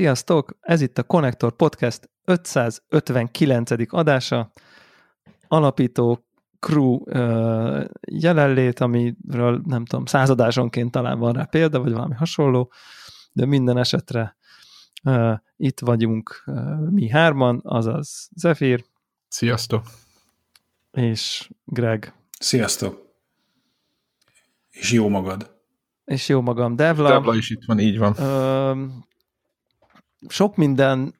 Sziasztok! Ez itt a Connector Podcast 559. adása. Alapító crew uh, jelenlét, amiről nem tudom, századásonként talán van rá példa, vagy valami hasonló, de minden esetre uh, itt vagyunk uh, mi hárman, azaz Zephyr. Sziasztok! És Greg. Sziasztok! És jó magad. És jó magam, Devla. Devla is itt van, így van. Uh, sok minden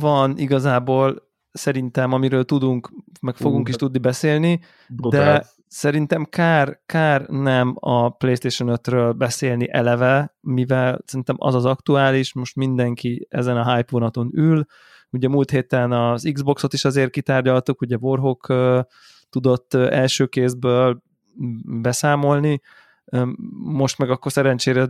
van igazából szerintem, amiről tudunk, meg fogunk is tudni beszélni, de szerintem kár, kár nem a PlayStation 5-ről beszélni eleve, mivel szerintem az az aktuális, most mindenki ezen a hype vonaton ül, ugye múlt héten az Xboxot is azért kitárgyaltuk, ugye Warhawk uh, tudott első kézből beszámolni, most meg akkor szerencsére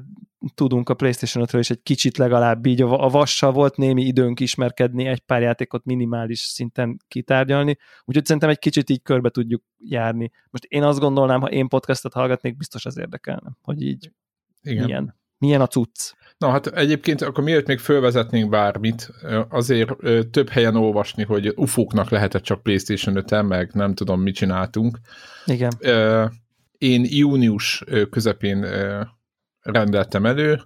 tudunk a PlayStation 5-ről is egy kicsit legalább így, a vassal volt némi időnk ismerkedni, egy pár játékot minimális szinten kitárgyalni, úgyhogy szerintem egy kicsit így körbe tudjuk járni. Most én azt gondolnám, ha én podcastot hallgatnék, biztos az érdekelne, hogy így Igen. milyen, milyen a cucc. Na hát egyébként akkor miért még fölvezetnénk bármit, azért több helyen olvasni, hogy ufóknak lehetett csak PlayStation 5 meg nem tudom, mit csináltunk. Igen. Én június közepén rendeltem elő,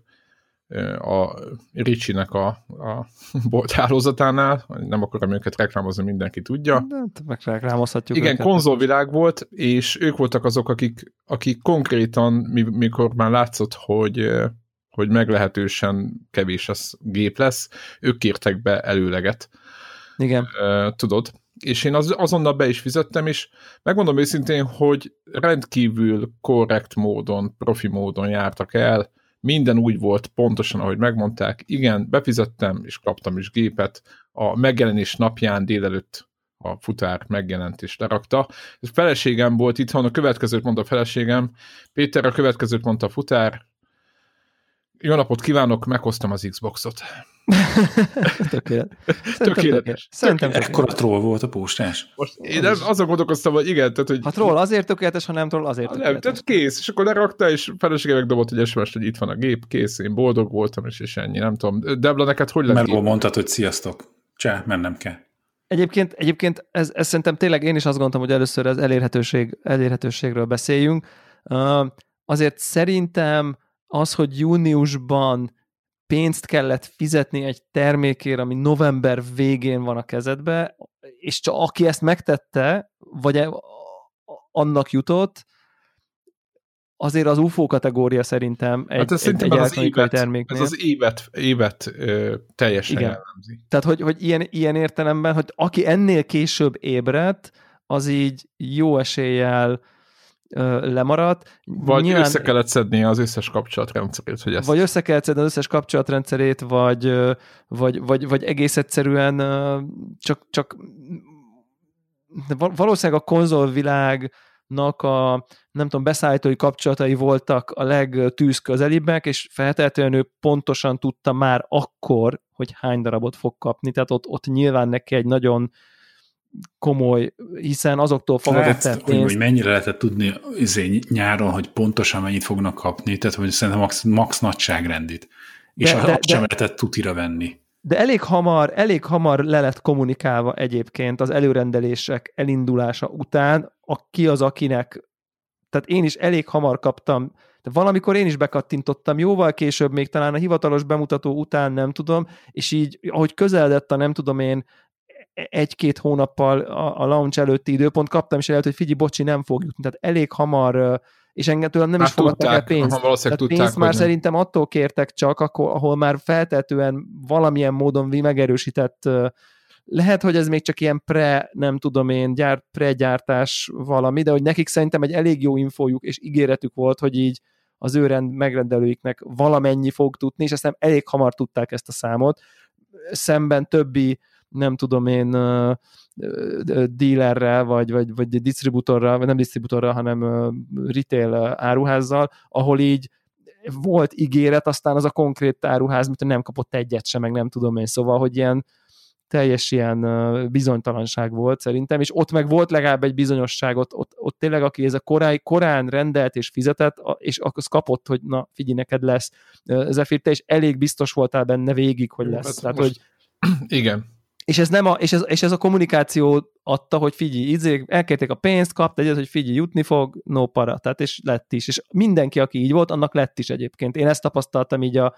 a Ricsinek a, a bolthálózatánál, nem akarom őket reklámozni, mindenki tudja. De hát megreklámozhatjuk Igen, őket. konzolvilág volt, és ők voltak azok, akik, akik konkrétan, mikor már látszott, hogy, hogy meglehetősen kevés az gép lesz, ők kértek be előleget. Igen. Tudod, és én az, azonnal be is fizettem, és megmondom őszintén, hogy rendkívül korrekt módon, profi módon jártak el, minden úgy volt pontosan, ahogy megmondták. Igen, befizettem, és kaptam is gépet. A megjelenés napján délelőtt a futár megjelent és lerakta. Ez feleségem volt itthon, a következőt mondta a feleségem, Péter a következőt mondta a futár, jó napot kívánok, meghoztam az Xboxot. tökéletes. tökéletes. Szerintem Ekkora troll volt a postás. Most én nem azon gondolkoztam, hogy igen, tehát, hogy... Ha troll azért tökéletes, ha nem troll azért tökéletes. Nem, tehát kész, és akkor lerakta, és felesége megdobott egy sms hogy itt van a gép, kész, én boldog voltam, és, és ennyi, nem tudom. Debla, neked hogy lett Mert mondtad, hogy sziasztok. Csá, mennem kell. Egyébként, egyébként ez, ez szerintem tényleg én is azt gondoltam, hogy először az elérhetőség, elérhetőségről beszéljünk. Uh, azért szerintem az, hogy júniusban pénzt kellett fizetni egy termékért, ami november végén van a kezedbe, és csak aki ezt megtette, vagy e- annak jutott, azért az UFO kategória szerintem egy, hát ez egy, egy az évet, terméknél. Ez az évet, évet ö, teljesen Igen. jellemzi. Tehát, hogy, hogy ilyen, ilyen értelemben, hogy aki ennél később ébredt, az így jó eséllyel lemaradt. Vagy Nyilván, össze kellett szedni az összes kapcsolatrendszerét, hogy ezt... Vagy össze kellett szedni az összes kapcsolatrendszerét, vagy, vagy, vagy, vagy egész egyszerűen csak, csak valószínűleg a konzolvilágnak a nem tudom, beszállítói kapcsolatai voltak a legtűz közelibbek, és feltétlenül ő pontosan tudta már akkor, hogy hány darabot fog kapni, tehát ott, ott nyilván neki egy nagyon komoly, hiszen azoktól fogadott hát, pénzt. Hogy mennyire lehetett tudni izé, nyáron, hogy pontosan mennyit fognak kapni, tehát hogy szerintem max, max nagyságrendit. És de, de, azt sem lehetett tutira venni. De elég hamar, elég hamar le lett kommunikálva egyébként az előrendelések elindulása után, a, ki az, akinek, tehát én is elég hamar kaptam, de valamikor én is bekattintottam, jóval később, még talán a hivatalos bemutató után nem tudom, és így, ahogy közeledett a nem tudom én egy-két hónappal a, a launch előtti időpont kaptam is előtt, hogy figyelj, bocsi, nem fog jutni. Tehát elég hamar, és engem tőlem nem hát is fogadtak el pénzt. Tehát tudták, pénzt már szerintem attól kértek csak, akkor, ahol már feltetően valamilyen módon megerősített lehet, hogy ez még csak ilyen pre, nem tudom én, gyár, pre-gyártás valami, de hogy nekik szerintem egy elég jó infójuk és ígéretük volt, hogy így az ő rend megrendelőiknek valamennyi fog tudni, és aztán elég hamar tudták ezt a számot. Szemben többi nem tudom én, dealerrel, vagy, vagy, vagy disztribútorral, vagy nem disztribútorral, hanem retail áruházzal, ahol így volt ígéret, aztán az a konkrét áruház, mint nem kapott egyet sem, meg nem tudom én, szóval, hogy ilyen teljes ilyen bizonytalanság volt szerintem, és ott meg volt legalább egy bizonyosság, ott, ott, ott tényleg aki ez a korai, korán rendelt és fizetett, és akkor kapott, hogy na figyelj, neked lesz. Zephyr, te is elég biztos voltál benne végig, hogy lesz. Hát Tehát, most... hogy... Igen, és ez, nem a, és, ez, és ez a kommunikáció adta, hogy figyelj, izé, elkérték a pénzt, kapta egyet, hogy figyelj, jutni fog, no para, tehát és lett is. És mindenki, aki így volt, annak lett is egyébként. Én ezt tapasztaltam így a,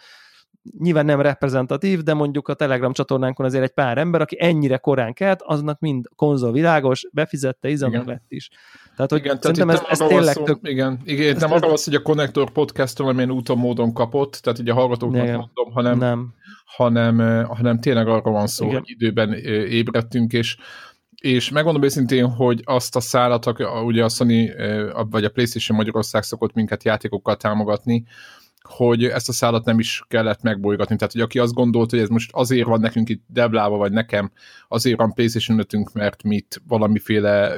nyilván nem reprezentatív, de mondjuk a Telegram csatornánkon azért egy pár ember, aki ennyire korán kelt, aznak mind konzol világos, befizette, izannak lett is. Tehát, hogy igen, szerintem tehát ez, ez tényleg szó, tök... Igen, igen nem arra az, hogy a Connector podcast valamilyen úton módon kapott, tehát ugye a hallgatóknak igen. mondom, hanem, nem. Hanem, hanem tényleg arra van szó, igen. hogy időben ébredtünk, és és megmondom őszintén, hogy azt a szállat, ugye a Sony vagy a PlayStation Magyarország szokott minket játékokkal támogatni, hogy ezt a szállat nem is kellett megbolygatni. Tehát, hogy aki azt gondolt, hogy ez most azért van nekünk itt debláva, vagy nekem azért van PlayStation 5 mert mit valamiféle,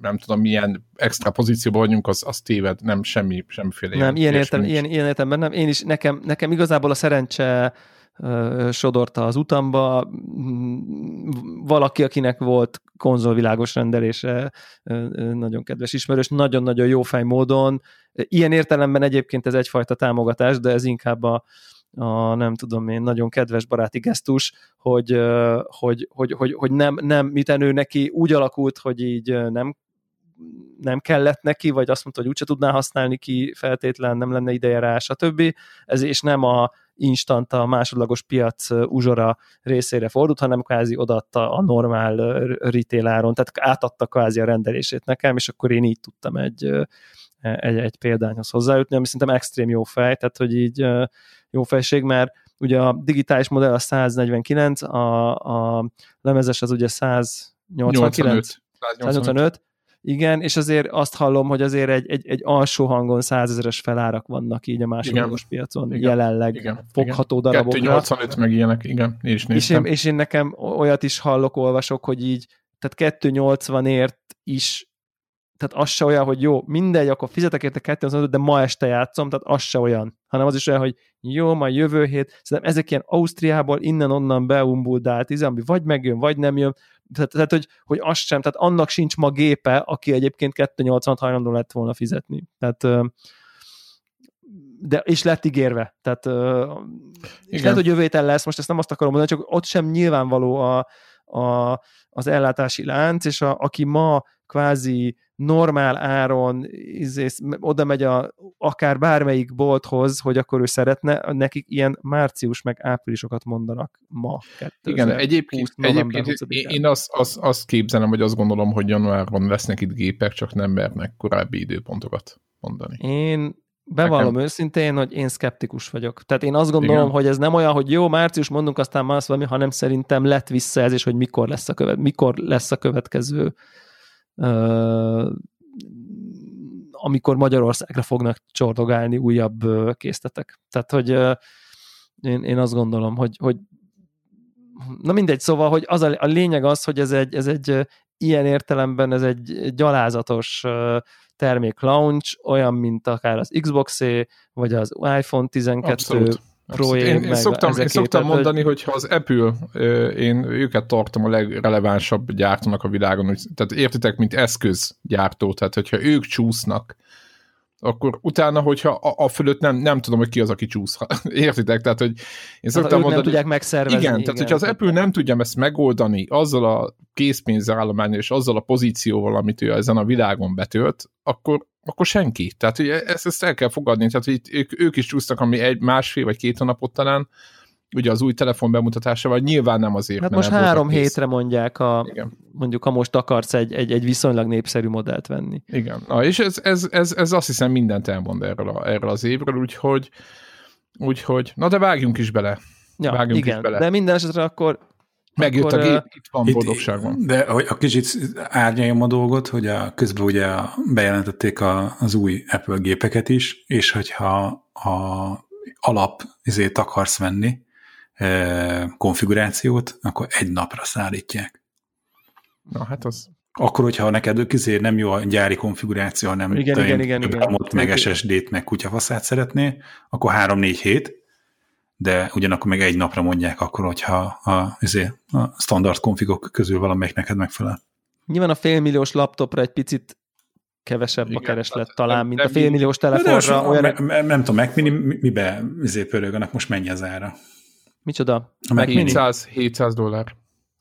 nem tudom, milyen extra pozícióban vagyunk, az, az téved, nem semmi, semmiféle. Nem, ilyen, értem, ilyen, ilyen értelemben nem. Én is, nekem, nekem igazából a szerencse sodorta az utamba. Valaki, akinek volt konzolvilágos rendelése, nagyon kedves ismerős, nagyon-nagyon jó fej módon. Ilyen értelemben egyébként ez egyfajta támogatás, de ez inkább a, a nem tudom én, nagyon kedves baráti gesztus, hogy, hogy, hogy, hogy, hogy nem, nem, miten ő neki úgy alakult, hogy így nem nem kellett neki, vagy azt mondta, hogy úgyse tudná használni ki feltétlen, nem lenne ideje rá, stb. Ez és nem a, instant a másodlagos piac uzsora részére fordult, hanem kvázi odaadta a normál retail áron, tehát átadta kvázi a rendelését nekem, és akkor én így tudtam egy, egy, egy példányhoz hozzájutni, ami szerintem extrém jó fej, tehát hogy így jó fejség, mert ugye a digitális modell a 149, a, a lemezes az ugye 189, 85. 185, igen, és azért azt hallom, hogy azért egy, egy, egy alsó hangon százezeres felárak vannak így a másodlagos piacon igen. jelenleg igen. fogható igen. darabokra. 285 meg ilyenek, igen, én is néztem. És én, és én nekem olyat is hallok, olvasok, hogy így, tehát 280-ért is tehát az se olyan, hogy jó, mindegy, akkor fizetek érte 285, de ma este játszom, tehát az se olyan, hanem az is olyan, hogy jó, majd jövő hét, szerintem ezek ilyen Ausztriából innen-onnan beumbuldált, izé, ami vagy megjön, vagy nem jön, tehát, tehát hogy, hogy az sem, tehát annak sincs ma gépe, aki egyébként 280 hajlandó lett volna fizetni. Tehát de, és lett ígérve. Tehát, és lehet, hogy jövő lesz, most ezt nem azt akarom mondani, csak ott sem nyilvánvaló a, a, az ellátási lánc, és a, aki ma kvázi normál áron izé, oda megy a, akár bármelyik bolthoz, hogy akkor ő szeretne, nekik ilyen március meg áprilisokat mondanak ma. Igen, egyébként, egyébként én, én azt, azt, azt képzelem, hogy azt gondolom, hogy januárban lesznek itt gépek, csak nem mernek korábbi időpontokat mondani. Én Bevallom Nekem... őszintén, hogy én szkeptikus vagyok. Tehát én azt gondolom, Igen. hogy ez nem olyan, hogy jó, március mondunk, aztán más valami, hanem szerintem lett visszajelzés, hogy mikor lesz a, követ, mikor lesz a következő amikor Magyarországra fognak csordogálni újabb készletek. Tehát, hogy én, én azt gondolom, hogy, hogy na mindegy, szóval, hogy az a, a lényeg az, hogy ez egy, ez egy ilyen értelemben ez egy gyalázatos termék launch, olyan, mint akár az Xbox-é, vagy az iPhone 12 Abszolút. Pro én, én szoktam, én szoktam tehát, mondani, hogy ha az Apple, én őket tartom a legrelevánsabb gyártónak a világon, tehát értitek, mint eszközgyártó, tehát hogyha ők csúsznak, akkor utána, hogyha a, a fölött nem, nem tudom, hogy ki az, aki csúsz. Értitek? Tehát, hogy én szoktam mondani, nem tudják megszervezni. Igen, igen, tehát hogyha az Apple nem tudja ezt megoldani azzal a készpénzállományos és azzal a pozícióval, amit ő ezen a világon betölt, akkor, akkor senki. Tehát ugye ezt, ezt el kell fogadni. Tehát hogy ők, ők is csúsztak, ami egy másfél vagy két hónapot talán, ugye az új telefon bemutatásával nyilván nem azért, hát most három hétre mondják, a, Igen. mondjuk ha most akarsz egy, egy, egy viszonylag népszerű modellt venni. Igen, Na, és ez, ez, ez, ez azt hiszem mindent elmond erről, a, erről az évről, úgyhogy, úgyhogy, na de vágjunk is bele. Ja, vágjunk igen, is bele. de minden esetre akkor Megjött akkor, a gép, itt van boldogság van. De hogy a kicsit árnyaljam a dolgot, hogy a, közben ugye bejelentették a, az új Apple gépeket is, és hogyha a alap izét akarsz venni, konfigurációt, akkor egy napra szállítják. Na hát az... Akkor, hogyha neked közé nem jó a gyári konfiguráció, hanem igen, igen, igen, igen. meg SSD-t, meg kutyafaszát szeretné, akkor 3-4 hét, de ugyanakkor meg egy napra mondják akkor, hogyha a, azért, a standard konfigok közül valamelyik neked megfelel. Nyilván a félmilliós laptopra egy picit kevesebb Igen, a kereslet talán, mint a félmilliós telefonra. De olyan... nem, nem, nem tudom, Mac Mini mibe izé pörög, most mennyi az ára? Micsoda? A Mac 700, 700 dollár.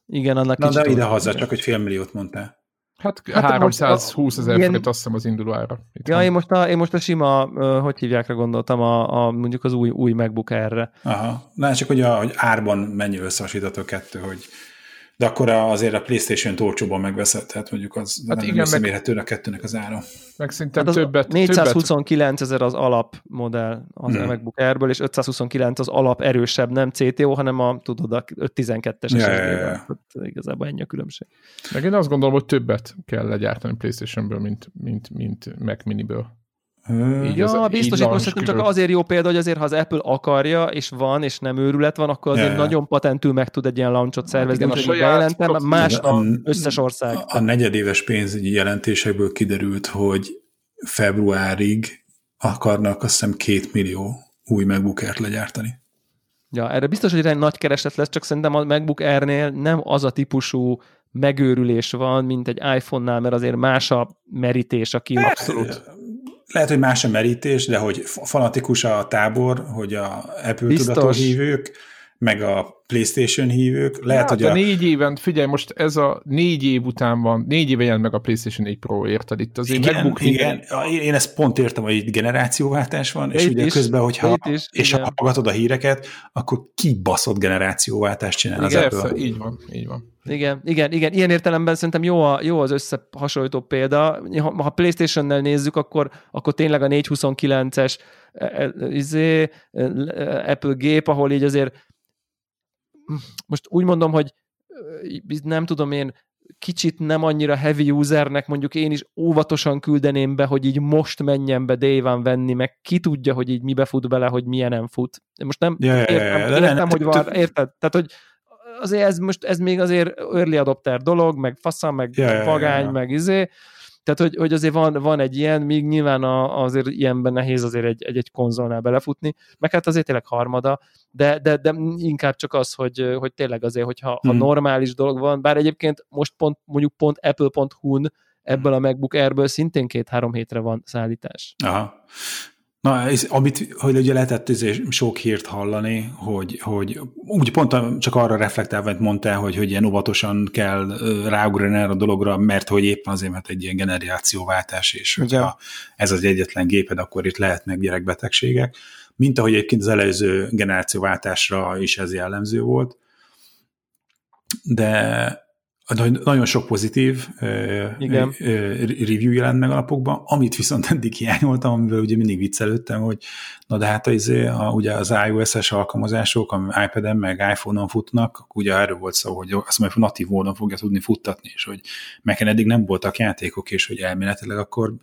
Igen, annak Na, de ide haza, csak hogy fél milliót mondtál. Hát, hát 320 ezer ilyen... forint azt hiszem az induló ára. Itt ja, én most, a, én most a sima, hogy hívják gondoltam, a, a, mondjuk az új, új MacBook erre. Aha, na csak hogy, a, hogy árban mennyi összehasonlítható kettő, hogy de akkor azért a PlayStation torcsóban megveszed, tehát mondjuk az hát nem igen, összemérhető meg, a kettőnek az ára. Meg szerintem hát többet. 429 ezer az alapmodell az hmm. MacBook Airből, és 529 az alap erősebb, nem CTO, hanem a, tudod, a 512-es ja, ja, ja. Hát igazából ennyi a különbség. Meg én azt gondolom, hogy többet kell legyártani PlayStation-ből, mint, mint, mint Mac Mini-ből. Így ja, az, biztos, hogy most csak azért jó példa, hogy azért, ha az Apple akarja, és van, és nem őrület van, akkor azért ja, nagyon patentül meg tud egy ilyen launchot szervezni, hát, hogy bejelentem, más a, összes ország. A, a negyedéves pénzügyi jelentésekből kiderült, hogy februárig akarnak azt hiszem két millió új MacBook legyártani. Ja, erre biztos, hogy egy nagy kereset lesz, csak szerintem a MacBook Air-nél nem az a típusú megőrülés van, mint egy iPhone-nál, mert azért más a merítés, aki abszolút lehet, hogy más a merítés, de hogy fanatikus a tábor, hogy a Apple Biztos. tudató hívők, meg a PlayStation hívők. Lehet, hát, hogy a, négy éven, figyelj, most ez a négy év után van, négy éve jelent meg a PlayStation 4 Pro, érted? Itt azért igen, MacBook igen, én, én ezt pont értem, hogy itt generációváltás van, és itt ugye is, közben, hogyha is, és ha hallgatod a híreket, akkor kibaszott generációváltást csinál igen, az Apple. Így van, így van. Igen, igen, igen. Ilyen értelemben szerintem jó, a, jó az összehasonlító példa. Ha, ha PlayStation-nel nézzük, akkor, akkor tényleg a 429-es e, e, izé, e, Apple gép, ahol így azért most úgy mondom, hogy nem tudom én, kicsit nem annyira heavy usernek, mondjuk én is óvatosan küldeném be, hogy így most menjen be Day venni, meg ki tudja, hogy így mibe fut bele, hogy milyen nem fut. Most nem ja, értem, ja, ja, értem, értem hogy van, érted? Tehát, hogy azért ez most, ez még azért early adopter dolog, meg faszam, meg vagány, ja, ja. meg izé, tehát, hogy, hogy azért van, van egy ilyen, míg nyilván a, azért ilyenben nehéz azért egy, egy, egy konzolnál belefutni, meg hát azért tényleg harmada, de, de, de inkább csak az, hogy, hogy tényleg azért, hogyha hmm. ha normális dolog van, bár egyébként most pont, mondjuk pont apple.hu-n ebből a MacBook Airből szintén két-három hétre van szállítás. Aha. Na, ez, amit, hogy ugye lehetett sok hírt hallani, hogy, hogy úgy pont csak arra reflektálva, hogy mondtál, hogy, hogy ilyen óvatosan kell ráugrani erre a dologra, mert hogy éppen azért, mert egy ilyen generációváltás, és hogyha ez az egyetlen géped, akkor itt lehetnek gyerekbetegségek, mint ahogy egyébként az előző generációváltásra is ez jellemző volt. De nagyon sok pozitív Igen. review jelent meg a napokban, amit viszont eddig hiányoltam, amivel ugye mindig viccelődtem, hogy na de hát az, a, ugye az iOS-es alkalmazások, ami iPad-en meg iPhone-on futnak, ugye erről volt szó, hogy azt mondja, hogy natív módon fogja tudni futtatni, és hogy meken eddig nem voltak játékok, és hogy elméletileg akkor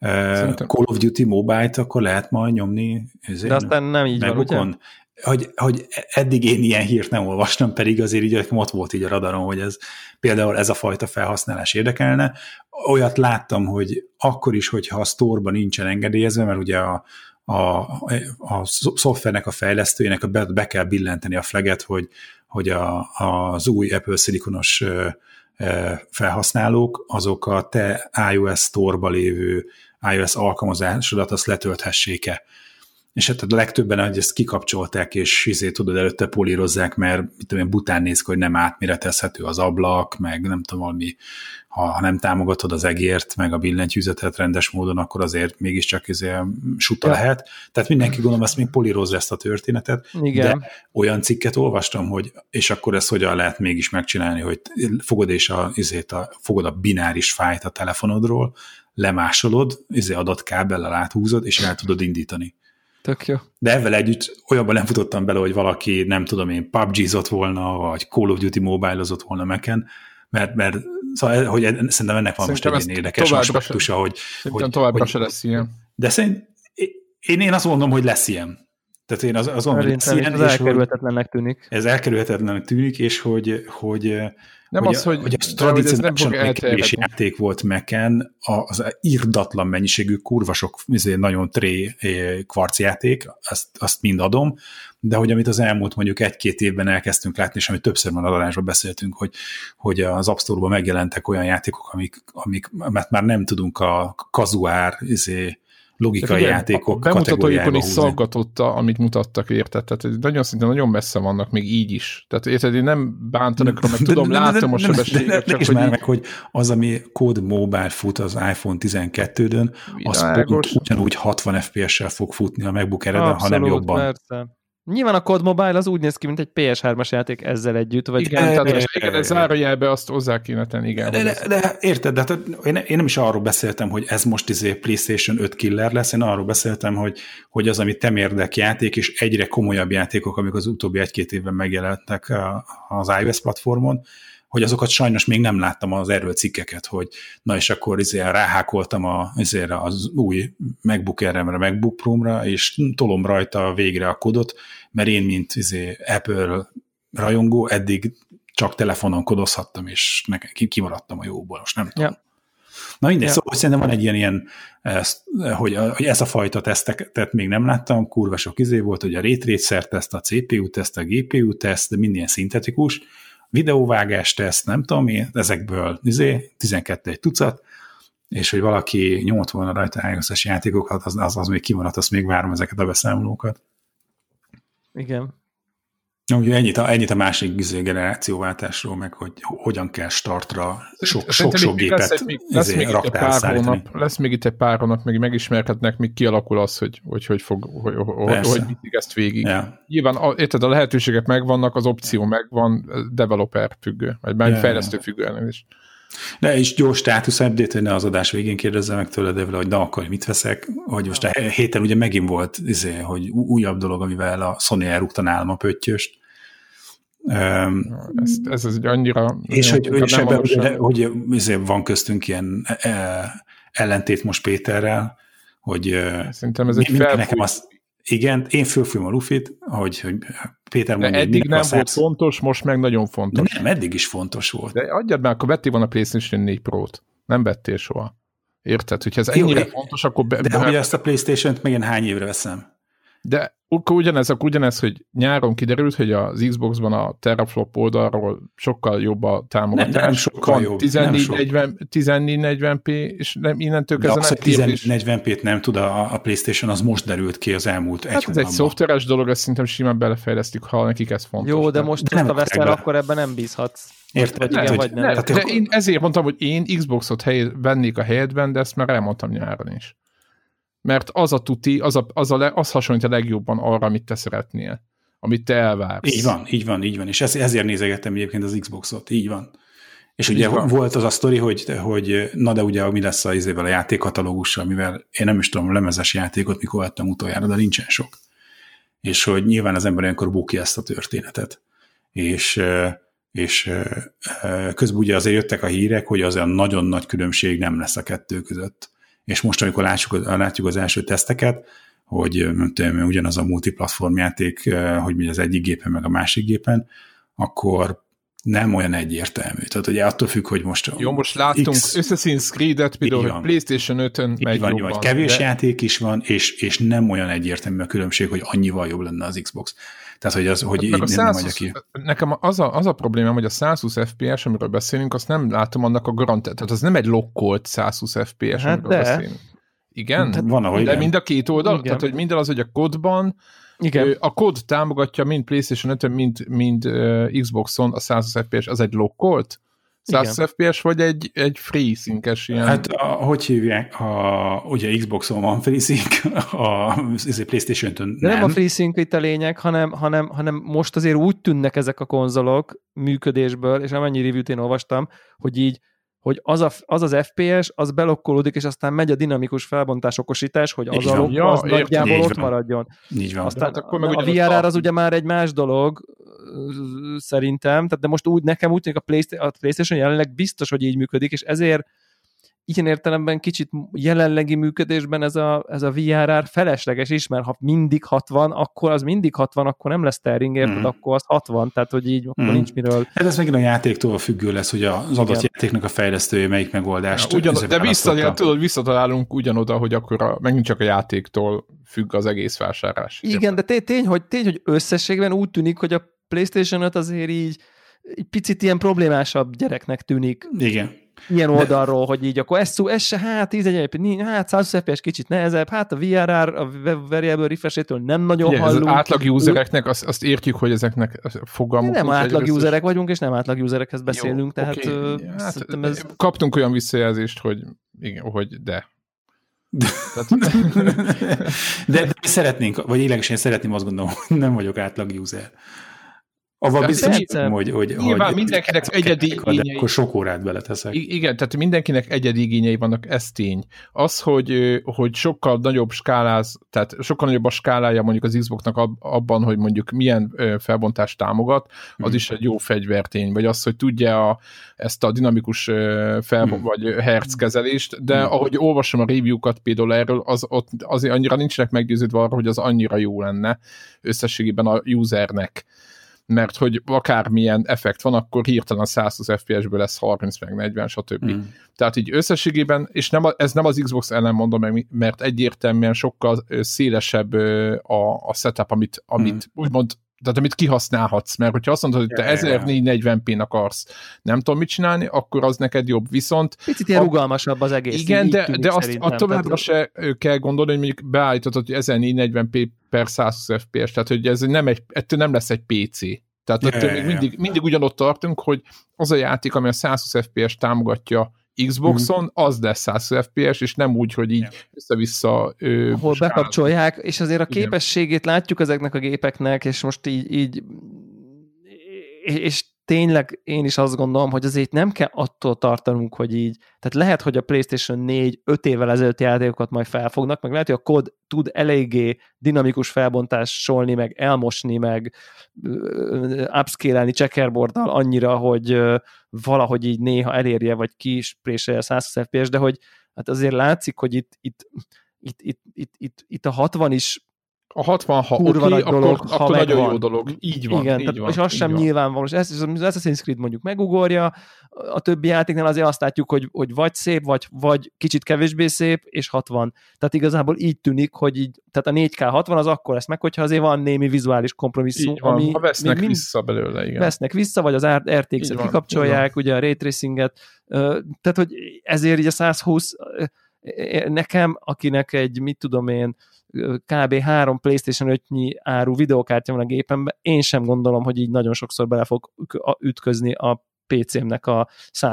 Szerintem. Call of Duty Mobile-t akkor lehet majd nyomni. De aztán nem így van, ugye? Hogy, hogy eddig én ilyen hírt nem olvastam, pedig azért így ott volt így a radaron, hogy ez például ez a fajta felhasználás érdekelne. Olyat láttam, hogy akkor is, hogyha a store nincsen engedélyezve, mert ugye a, a, a szoftvernek a fejlesztőjének be, be kell billenteni a flaget, hogy, hogy a, az új Apple szilikonos felhasználók, azok a te iOS store lévő iOS alkalmazásodat azt letölthessék-e és hát a legtöbben, hogy ezt kikapcsolták, és izé, tudod, előtte polírozzák, mert mit tudom, bután néz hogy nem átméretezhető az ablak, meg nem tudom, valami, ha, ha nem támogatod az egért, meg a billentyűzetet rendes módon, akkor azért mégiscsak izé, suta ja. lehet. Tehát mindenki gondolom ezt még polírozza ezt a történetet, Igen. de olyan cikket olvastam, hogy és akkor ezt hogyan lehet mégis megcsinálni, hogy fogod és a, izét a, fogod a bináris fájt a telefonodról, lemásolod, izé adatkábellel áthúzod, és el tudod indítani. Tök jó. De ezzel együtt olyanban nem futottam bele, hogy valaki, nem tudom én, pubg volna, vagy Call of Duty mobile volna meken, mert, mert szóval, hogy szerintem ennek van szerintem most egy érdekes aspektusa, hogy... Szerintem hogy, továbbra hogy, se lesz ilyen. De szerint én, én azt mondom, hogy lesz ilyen. Tehát én az, azon, hogy ez ilyen, ez elkerülhetetlennek tűnik. Ez elkerülhetetlennek tűnik, és hogy, hogy nem hogy, az, hogy, hogy a tradicionálisan kevés játék volt Mac-en, az irdatlan mennyiségű kurva sok izé, nagyon tré eh, kvarcjáték, azt, azt mind adom, de hogy amit az elmúlt mondjuk egy-két évben elkezdtünk látni, és amit többször van adásban beszéltünk, hogy, hogy az App Store-ban megjelentek olyan játékok, amik, amik mert már nem tudunk a kazuár izé, logikai igen, játékok a bemutatójukon is szaggatotta, amit mutattak, érted? Tehát nagyon szinte nagyon messze vannak még így is. Tehát érted, én nem bántanak, mert tudom, de, látom a sebességet. De, de, de, már meg, hogy az, ami Code Mobile fut az iPhone 12-dön, az pont ugyanúgy 60 FPS-sel fog futni a MacBook Air-en, ha nem jobban. Persze. Nyilván a COD Mobile az úgy néz ki, mint egy PS3-as játék ezzel együtt. Vagy igen, de, tehát most igen, ez zárójelbe azt hozzá kéne tenni, igen. De, de, de, érted, de hát én, én, nem is arról beszéltem, hogy ez most izé PlayStation 5 killer lesz, én arról beszéltem, hogy, hogy az, ami temérdek játék, és egyre komolyabb játékok, amik az utóbbi egy-két évben megjelentek az iOS platformon, hogy azokat sajnos még nem láttam az erről cikkeket, hogy na és akkor izé ráhákoltam a, izé az új MacBook Air-remre, MacBook Pro-ra, és tolom rajta végre a kodot, mert én, mint izé Apple rajongó, eddig csak telefonon kodozhattam, és nekem kimaradtam a jóból, most nem tudom. Ja. Na mindegy, ja. szóval szerintem van egy ilyen, ilyen ezt, hogy, hogy ez a fajta tesztet még nem láttam, kurva sok izé volt, hogy a rate teszt, a CPU teszt, a GPU teszt, de minden szintetikus, videóvágás teszt, nem tudom én, ezekből izé, 12 egy tucat, és hogy valaki nyomott volna rajta ios játékokat, az, az, az még kimaradt, azt még várom ezeket a beszámolókat. Igen. Ugye ennyit a, ennyit a másik izé generációváltásról, meg hogy hogyan kell startra sok-sok gépet lesz, még, lesz, még itt pár hónap, lesz még itt egy pár hónap, meg megismerkednek, még kialakul az, hogy hogy, hogy, fog, hogy, hogy, hogy mit ezt végig. Ja. Nyilván a, érted, a lehetőségek megvannak, az opció megvan, developer függő, vagy már ja, fejlesztő függő is. De és gyors státusz update, ne az adás végén kérdezze meg tőled, de hogy na akkor mit veszek, hogy most a héten ugye megint volt, izé, hogy újabb dolog, amivel a Sony elrúgta nálam a pöttyöst. Ez, ez az egy annyira... És hogy, hogy, ebben, ugye, hogy van köztünk ilyen e, e, ellentét most Péterrel, hogy Szerintem ez egy fel... Nekem az, igen, én fölfújom a lufit, hogy, hogy Péter mondja, De eddig nem volt fontos, most meg nagyon fontos. De nem, eddig is fontos volt. De adjad már, akkor vettél van a PlayStation 4 Pro-t. Nem vettél soha. Érted? Hogyha ez ennyire Jó, fontos, akkor... Be, de be, hogy ezt a PlayStation-t még én hány évre veszem? De akkor ugyanez, akkor ugyanez, hogy nyáron kiderült, hogy az Xbox-ban a teraflop oldalról sokkal jobb a támogatás. Nem, nem sokkal jobb. 1440, p és nem, innentől kezdve nem 1440p-t nem tud a, a PlayStation, az most derült ki az elmúlt hát egy ez egy szoftveres dolog, ezt szerintem simán belefejlesztik, ha nekik ez fontos. Jó, de most de nem a veszel, akkor ebben nem bízhatsz. Érted? Vagy igen, vagy nem. De, de én ezért mondtam, hogy én Xboxot hely, vennék a helyedben, de ezt már elmondtam nyáron is mert az a tuti, az, a, az, a, az hasonlít a legjobban arra, amit te szeretnél, amit te elvársz. Így van, így van, így van, és ez, ezért nézegettem egyébként az Xboxot, így van. És ugye van. volt az a sztori, hogy, hogy na de ugye mi lesz a izével a játékkatalógussal, mivel én nem is tudom, a lemezes játékot mikor vettem utoljára, de nincsen sok. És hogy nyilván az ember olyankor bukja ezt a történetet. És, és közben ugye azért jöttek a hírek, hogy az olyan nagyon nagy különbség nem lesz a kettő között és most, amikor látjuk, látjuk az első teszteket, hogy nem tudom, ugyanaz a multiplatform játék, hogy mi az egyik gépen, meg a másik gépen, akkor nem olyan egyértelmű. Tehát ugye attól függ, hogy most... Jó, most láttunk X... Assassin's Creed-et, például, hogy PlayStation 5-ön megy van, jobban. Kevés de... játék is van, és, és nem olyan egyértelmű a különbség, hogy annyival jobb lenne az Xbox. Tehát, hogy, az, hogy hát így nem 120, ki. Nekem az a, az a problémám, hogy a 120 FPS, amiről beszélünk, azt nem látom annak a garantát. Tehát az nem egy lokkolt 120 FPS, hát amiről de. beszélünk. Igen? Hát van, ahogy De igen. mind a két oldal? Igen. Tehát, hogy minden az, hogy a kodban igen. A kód támogatja mind PlayStation 5 mind, mind uh, Xboxon a 120 FPS, az egy lokkolt? 100 Igen. FPS, vagy egy, egy FreeSync-es ilyen? Hát, a, hogy hívják, a, ugye Xboxon van FreeSync, a, a PlayStation-tön nem. De nem a FreeSync itt a lényeg, hanem, hanem, hanem most azért úgy tűnnek ezek a konzolok működésből, és amennyi review-t én olvastam, hogy így hogy az, a, az az FPS, az belokkolódik, és aztán megy a dinamikus felbontás okosítás, hogy az, a, ja, az nagyjából ott maradjon. Így van. Aztán hát akkor meg a VRR az ugye már egy más dolog, szerintem, tehát de most úgy nekem úgy tűnik a, Playsta- a PlayStation jelenleg biztos, hogy így működik, és ezért ilyen értelemben kicsit jelenlegi működésben ez a, ez a VRR felesleges is, mert ha mindig 60, akkor az mindig 60, akkor nem lesz steering, érted, mm. akkor az 60, tehát hogy így akkor mm. nincs miről. Hát ez megint a játéktól függő lesz, hogy az adott Igen. játéknak a fejlesztője melyik megoldást. Ja, ugyan, de vissza, tudod, visszatalálunk ugyanoda, hogy akkor a, megint csak a játéktól függ az egész vásárlás. Igen, de tény, hogy, tény, hogy összességben úgy tűnik, hogy a PlayStation 5 azért így egy picit ilyen problémásabb gyereknek tűnik. Igen. Ilyen oldalról, hogy így akkor ez, ez se, hát 10 egy, hát 100 FPS kicsit nehezebb, hát a VRR, a variable refresh nem nagyon Ugye, hallunk. Az átlag usereknek azt, azt értjük, hogy ezeknek fogalmuk. Nem átlag userek vagyunk, és nem átlag userekhez beszélünk, Jó, tehát okay. hát, ez... Kaptunk olyan visszajelzést, hogy igen, hogy de. De, de, de szeretnénk, vagy én szeretném azt gondolom, hogy nem vagyok átlag user. Avval biztos, hogy, hogy, hogy, Nyilván hogy mindenkinek egyedi igényei. Akkor sok órát beleteszek. Igen, tehát mindenkinek egyedi igényei vannak, ez tény. Az, hogy, hogy sokkal nagyobb skáláz, tehát sokkal nagyobb a skálája mondjuk az Xboxnak abban, hogy mondjuk milyen felbontást támogat, az hmm. is egy jó fegyvertény, vagy az, hogy tudja a, ezt a dinamikus fel, hmm. vagy hertzkezelést, de hmm. ahogy olvasom a review-kat például erről, az, ott azért annyira nincsenek meggyőződve arra, hogy az annyira jó lenne összességében a usernek mert hogy akármilyen effekt van, akkor hirtelen 120 FPS-ből lesz 30 meg 40, stb. Mm. Tehát így összességében, és nem, ez nem az Xbox ellen mondom meg, mert egyértelműen sokkal szélesebb a, a setup, amit, amit mm. úgymond tehát amit kihasználhatsz, mert hogyha azt mondod, hogy te yeah, 1440p-n akarsz, nem tudom mit csinálni, akkor az neked jobb. Viszont... Picit ilyen a... rugalmasabb az egész. Igen, de, de azt a továbbra se kell gondolni, hogy mondjuk beállítod, hogy 1440p per 120 fps, tehát hogy ez nem egy, ettől nem lesz egy PC. Tehát yeah, yeah, még mindig, mindig ugyanott tartunk, hogy az a játék, ami a 120 FPS támogatja Xboxon, mm. az lesz 100 FPS, és nem úgy, hogy így yeah. össze-vissza... Ö, Ahol skál. bekapcsolják, és azért a képességét Igen. látjuk ezeknek a gépeknek, és most így, így és tényleg én is azt gondolom, hogy azért nem kell attól tartanunk, hogy így, tehát lehet, hogy a PlayStation 4 5 évvel ezelőtt játékokat majd felfognak, meg lehet, hogy a kod tud eléggé dinamikus felbontásolni, meg elmosni, meg upscale-elni checkerboarddal annyira, hogy valahogy így néha elérje, vagy ki is préselje 120 FPS, de hogy hát azért látszik, hogy itt, itt, itt, itt, itt, itt, itt a 60 is a 60, ha oké, okay, dolog, akkor, ha akkor nagyon jó dolog. Így van. Igen, így tehát, van, és az sem van. nyilvánvaló. És ezt, az Assassin's Creed mondjuk megugorja, a többi játéknál azért azt látjuk, hogy, hogy vagy szép, vagy, vagy kicsit kevésbé szép, és 60. Tehát igazából így tűnik, hogy így, tehát a 4K 60 az akkor lesz meg, hogyha azért van némi vizuális kompromisszum, van, ami... Ha vesznek mind, vissza belőle, igen. Vesznek vissza, vagy az RTX-et kikapcsolják, ugye a Ray Tracinget, tehát hogy ezért így a 120 nekem, akinek egy, mit tudom én, kb. három PlayStation 5-nyi áru videokártya van a gépemben, én sem gondolom, hogy így nagyon sokszor bele fog ütközni a PC-mnek a,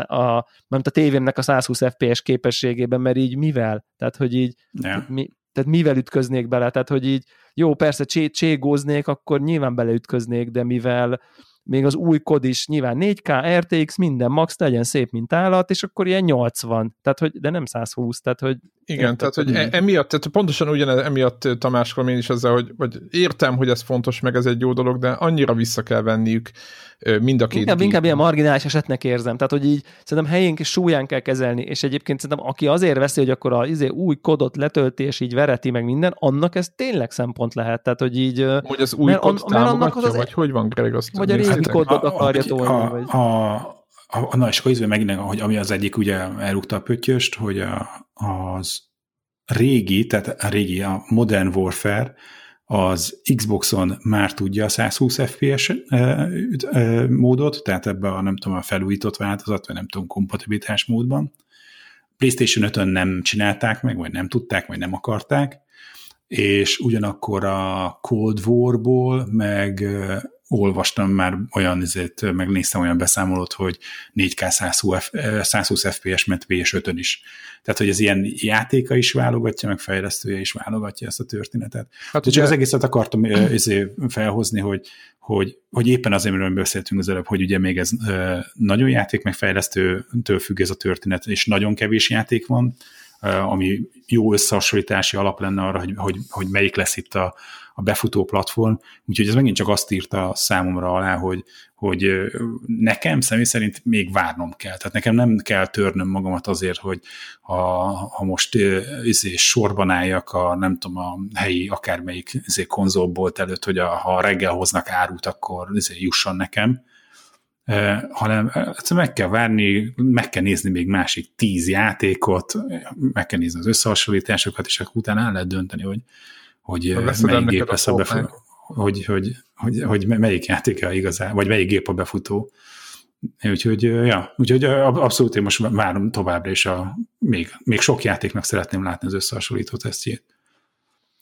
a, mert a tévémnek a 120 FPS képességében, mert így mivel? Tehát, hogy így yeah. mi, tehát mivel ütköznék bele? Tehát, hogy így jó, persze csé, cségóznék, akkor nyilván beleütköznék, de mivel még az új kod is nyilván 4K, RTX, minden max legyen szép, mint állat, és akkor ilyen 80, tehát hogy, de nem 120, tehát hogy... Igen, érted, tehát hogy e, emiatt, tehát pontosan ugyanez, emiatt Tamásról én is ezzel, hogy, hogy értem, hogy ez fontos, meg ez egy jó dolog, de annyira vissza kell venniük mind a két Inkább, inkább ilyen marginális esetnek érzem, tehát hogy így szerintem helyén és súlyán kell kezelni, és egyébként szerintem aki azért veszi, hogy akkor az izé, új kodot letölti, és így vereti meg minden, annak ez tényleg szempont lehet, tehát hogy így... Hogy az új kod támogatja, az, vagy hogy van, Greg? Azt vagy a régi kodot akarja tolni, a, vagy... A, a, és akkor izé megint, hogy ami az egyik ugye elrúgta a pöttyöst, hogy a, az régi, tehát a régi, a Modern Warfare, az Xboxon már tudja a 120 FPS módot, tehát ebbe a nem tudom, a felújított változat, vagy nem tudom, kompatibilitás módban. PlayStation 5-ön nem csinálták meg, vagy nem tudták, vagy nem akarták, és ugyanakkor a Cold War-ból, meg olvastam már olyan, ezért megnéztem olyan beszámolót, hogy 4K 120, 120 FPS ment PS5-ön is. Tehát, hogy ez ilyen játéka is válogatja, meg fejlesztője is válogatja ezt a történetet. Hát, csak ugye... az egészet akartam ezért felhozni, hogy, hogy, hogy éppen azért, amiről beszéltünk az előbb, hogy ugye még ez nagyon játék, meg fejlesztőtől függ ez a történet, és nagyon kevés játék van, ami jó összehasonlítási alap lenne arra, hogy, hogy, hogy melyik lesz itt a, a befutó platform, úgyhogy ez megint csak azt írta számomra alá, hogy, hogy nekem személy szerint még várnom kell. Tehát nekem nem kell törnöm magamat azért, hogy ha, ha most izé, sorban álljak a, nem tudom, a helyi akármelyik izé, konzolbolt előtt, hogy a, ha reggel hoznak árut, akkor izé, jusson nekem, hanem egyszerűen meg kell várni, meg kell nézni még másik tíz játékot, meg kell nézni az összehasonlításokat, és akkor utána el lehet dönteni, hogy, hogy melyik gép lesz a befutó, hogy, hogy, hogy, hogy melyik játéka igazán, vagy melyik gép a befutó. Úgyhogy, ja, úgyhogy abszolút én most várom továbbra is a, még, még sok játéknak szeretném látni az összehasonlító tesztjét.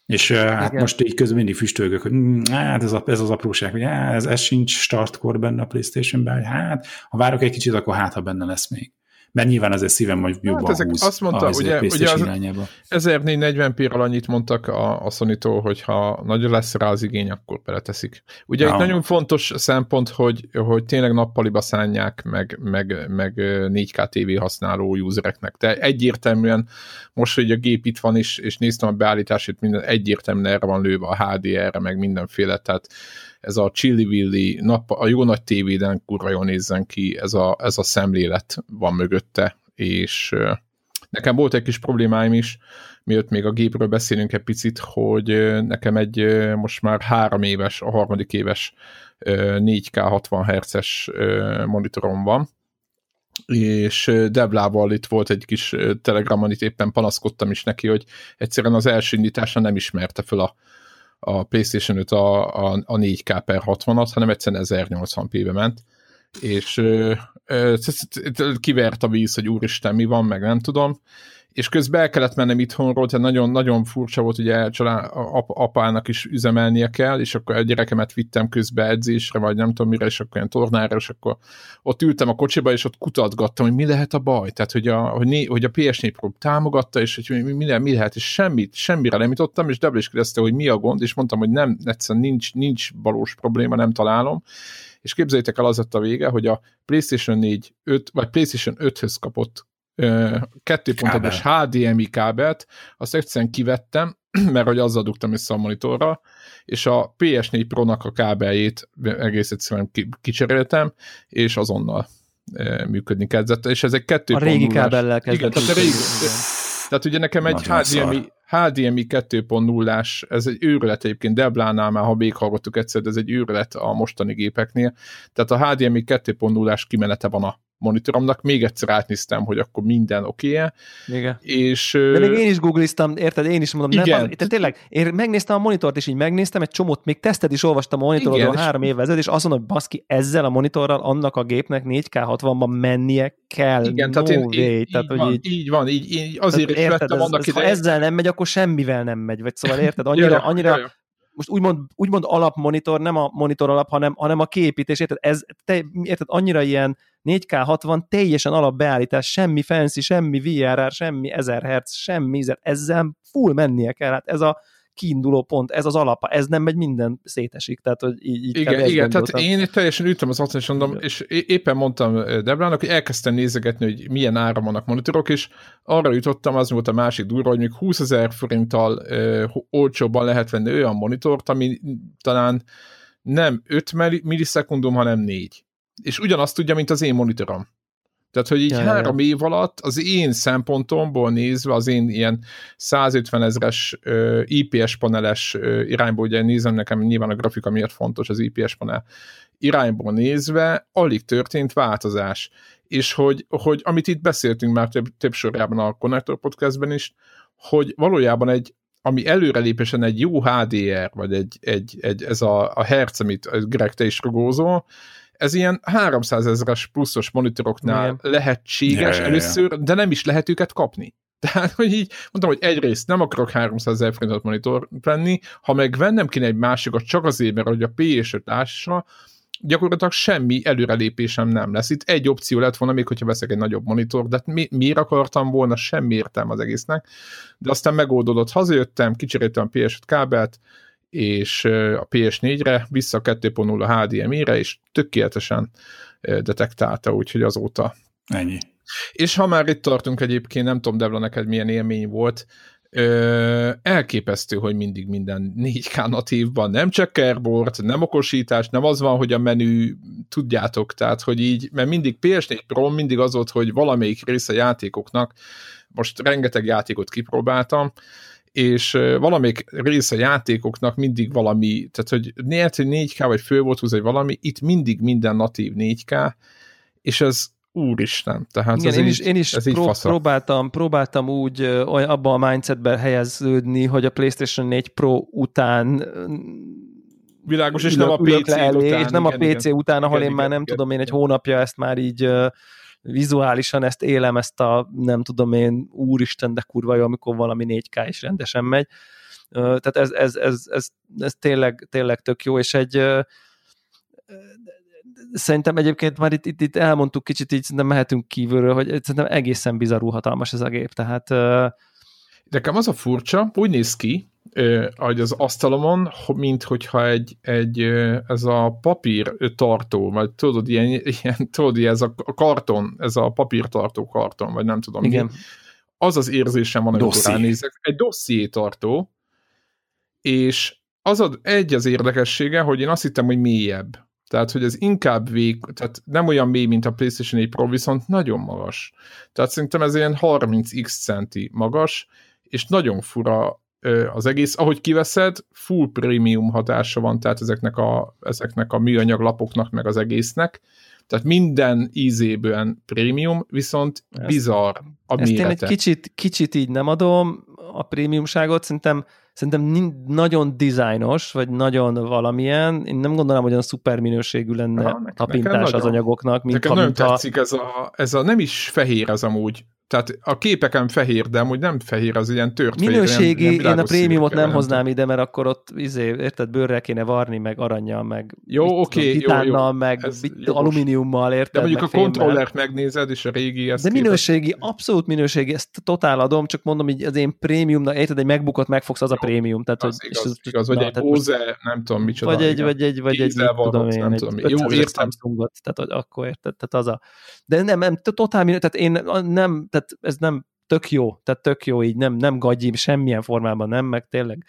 És Igen. hát most így közben mindig füstölgök, hogy mm, hát ez, a, ez az apróság, hogy hát, ez, ez sincs startkor benne a Playstation-ben, hát ha várok egy kicsit, akkor hát, ha benne lesz még mert nyilván azért szívem hogy jobban hát ezek húz azt mondta, az ugye, ugye az irányába. 1440 p annyit mondtak a, a sony hogy ha nagy lesz rá az igény, akkor beleteszik. Ugye ja. itt nagyon fontos szempont, hogy, hogy tényleg nappaliba szánják, meg, meg, meg 4K TV használó usereknek. De egyértelműen most, hogy a gép itt van is, és néztem a beállítását, minden egyértelműen erre van lőve a HDR-re, meg mindenféle, tehát ez a chili nap, a jó nagy tévéden kurva jól nézzen ki, ez a, ez a szemlélet van mögötte, és nekem volt egy kis problémáim is, miatt még a gépről beszélünk egy picit, hogy nekem egy most már három éves, a harmadik éves 4K 60 Hz-es monitorom van, és Deblával itt volt egy kis telegramon, itt éppen panaszkodtam is neki, hogy egyszerűen az első indítása nem ismerte fel a, a PlayStation 5 a, a, a 4K per 60-at, hanem egyszerűen 1080p-be ment, és ö, kivert a víz, hogy úristen, mi van, meg nem tudom, és közben el kellett mennem itthonról, tehát nagyon, nagyon furcsa volt, ugye család, ap, apának is üzemelnie kell, és akkor a gyerekemet vittem közbe edzésre, vagy nem tudom mire, és akkor ilyen tornára, és akkor ott ültem a kocsiba, és ott kutatgattam, hogy mi lehet a baj, tehát hogy a, hogy, né, hogy a PS4 Pro támogatta, és hogy mi, mi, mi lehet, és semmit, semmire nem jutottam, és Debla is kérdezte, hogy mi a gond, és mondtam, hogy nem, egyszerűen nincs, nincs valós probléma, nem találom, és képzeljétek el az lett a vége, hogy a PlayStation 4 5, vagy PlayStation 5-höz kapott 2.1-es HDMI kábelt, azt egyszerűen kivettem, mert hogy azzal dugtam össze a monitorra, és a PS4 Pro-nak a kábeljét egész egyszerűen kicseréltem, és azonnal működni kezdett, és ez egy 2.0 A régi kábellel kezdett. Igen, tehát, a régi, tehát ugye nekem egy HDMI, HDMI 2.0-ás, ez egy őrület egyébként, Deblánál már, ha hallgattuk egyszer, de ez egy őrület a mostani gépeknél. Tehát a HDMI 2.0-ás kimenete van a monitoromnak, még egyszer átnéztem, hogy akkor minden oké -e. Igen. És, De még én is googliztam, érted, én is mondom, igen. nem, az, tényleg, én megnéztem a monitort, és így megnéztem egy csomót, még teszted is olvastam a monitorodon három évvel ezelőtt, és azt mondom, hogy baszki, ezzel a monitorral annak a gépnek 4K60-ban mennie kell. Igen, no tehát, én, way. így, tehát, így, hogy van, így, így van, így, így azért is érted, vettem ez, annak ez, ide... Ha ezzel nem megy, akkor semmivel nem megy, vagy szóval érted, annyira, ja, annyira ja, ja most úgymond, úgymond alapmonitor, nem a monitor alap, hanem, hanem a képítés, érted? Ez, te, érted, annyira ilyen 4K 60, teljesen alapbeállítás, semmi fancy, semmi VRR, semmi 1000 Hz, semmi, ezzel full mennie kell. Hát ez a kiinduló pont, ez az alapa, ez nem megy minden szétesik, tehát hogy így, így Igen, igen tehát én teljesen ültem az asztalon, és mondom, és éppen mondtam Debrának, hogy elkezdtem nézegetni, hogy milyen ára vannak monitorok, és arra jutottam, az volt a másik durva, hogy még 20 ezer forinttal uh, olcsóbban lehet venni olyan monitort, ami talán nem 5 millisekundum, hanem 4. És ugyanazt tudja, mint az én monitorom. Tehát, hogy így ja, három ja. év alatt az én szempontomból nézve, az én ilyen 150 ezres uh, IPS paneles uh, irányból, ugye nézem nekem nyilván a grafika miatt fontos az IPS panel irányból nézve, alig történt változás. És hogy, hogy amit itt beszéltünk már több, több sorában a Connector Podcastben is, hogy valójában egy, ami előrelépésen egy jó HDR, vagy egy, egy, egy ez a, a herc, amit Greg te is rugózol, ez ilyen 300 ezeres pluszos monitoroknál Igen. lehetséges ja, először, ja. de nem is lehet őket kapni. Tehát, hogy így mondtam, hogy egyrészt nem akarok 300 ezer forintot monitor venni, ha meg vennem kéne egy másikat csak azért, mert hogy a PS5 lássa, gyakorlatilag semmi előrelépésem nem lesz. Itt egy opció lett volna, még hogyha veszek egy nagyobb monitor, de mi, miért akartam volna, semmi értem az egésznek. De aztán megoldódott, hazajöttem, kicseréltem a PS5 kábelt, és a PS4-re, vissza a 2.0 HDMI-re, és tökéletesen detektálta, úgyhogy azóta. Ennyi. És ha már itt tartunk egyébként, nem tudom, Devla, neked milyen élmény volt, Ö, elképesztő, hogy mindig minden 4K natívban, nem checkerboard, nem okosítás, nem az van, hogy a menü, tudjátok, tehát, hogy így, mert mindig PS4 Pro mindig az volt, hogy valamelyik része játékoknak, most rengeteg játékot kipróbáltam, és valamelyik része játékoknak mindig valami, tehát hogy nélt, hogy 4K vagy fő volt húz, vagy valami, itt mindig minden natív 4K, és ez úristen. Tehát Igen, én is, én is ez pró- próbáltam, próbáltam úgy olyan abban a mindsetben helyeződni, hogy a PlayStation 4 Pro után Világos, és nem a PC elé, után. És nem igen, a PC igen, után, ahol igen, én már nem igen, tudom, én egy hónapja ezt már így vizuálisan ezt élem, ezt a nem tudom én, úristen, de kurva jó, amikor valami 4K is rendesen megy. Tehát ez, ez, ez, ez, ez tényleg, tényleg tök jó, és egy szerintem egyébként már itt, itt, itt elmondtuk kicsit, így szerintem mehetünk kívülről, hogy szerintem egészen bizarú hatalmas ez a gép, tehát Nekem az a furcsa, úgy néz ki, hogy az asztalomon, mint hogyha egy, egy ez a papír tartó, vagy tudod, ilyen, ilyen tudod, ez a karton, ez a papírtartó karton, vagy nem tudom Igen. mi. Az az érzésem van, amikor ránézek. Egy dosszié tartó, és az a, egy az érdekessége, hogy én azt hittem, hogy mélyebb. Tehát, hogy ez inkább vég, tehát nem olyan mély, mint a PlayStation 4 Pro, viszont nagyon magas. Tehát szerintem ez ilyen 30x centi magas, és nagyon fura az egész, ahogy kiveszed, full premium hatása van, tehát ezeknek a, ezeknek a műanyag lapoknak, meg az egésznek, tehát minden ízében prémium, viszont ezt, bizarr a ezt mérete. én egy kicsit, kicsit így nem adom a prémiumságot, szerintem szerintem nagyon dizájnos, vagy nagyon valamilyen, én nem gondolom, hogy olyan szuper minőségű lenne ha, a tapintás az anyagoknak. Mint nekem nagyon tetszik ez a, ez a, nem is fehér ez amúgy, tehát a képeken fehér, de amúgy nem fehér, az ilyen tört Minőségi, fehér, én a prémiumot nem hoznám ide, mert akkor ott izé, érted, bőrrel kéne varni, meg aranyjal, meg jó, oké, okay, jó, jó. meg Ez alumíniummal, érted? De mondjuk a kontrollert megnézed, és a régi ezt De minőségi, képet. abszolút minőségi, ezt totál adom, csak mondom, hogy az én prémiumnak, érted, egy megbukott megfogsz, az a prémium. Tehát, az hogy, igaz, az, igaz, vagy na, egy Bose, nem tudom micsoda. Vagy egy, vagy egy, vagy egy, tudom én, nem tudom, jó, értem. tehát akkor érted, tehát az a... De nem, nem, totál tehát én nem, tehát ez nem tök jó, tehát tök jó így, nem, nem gagyi, semmilyen formában nem, meg tényleg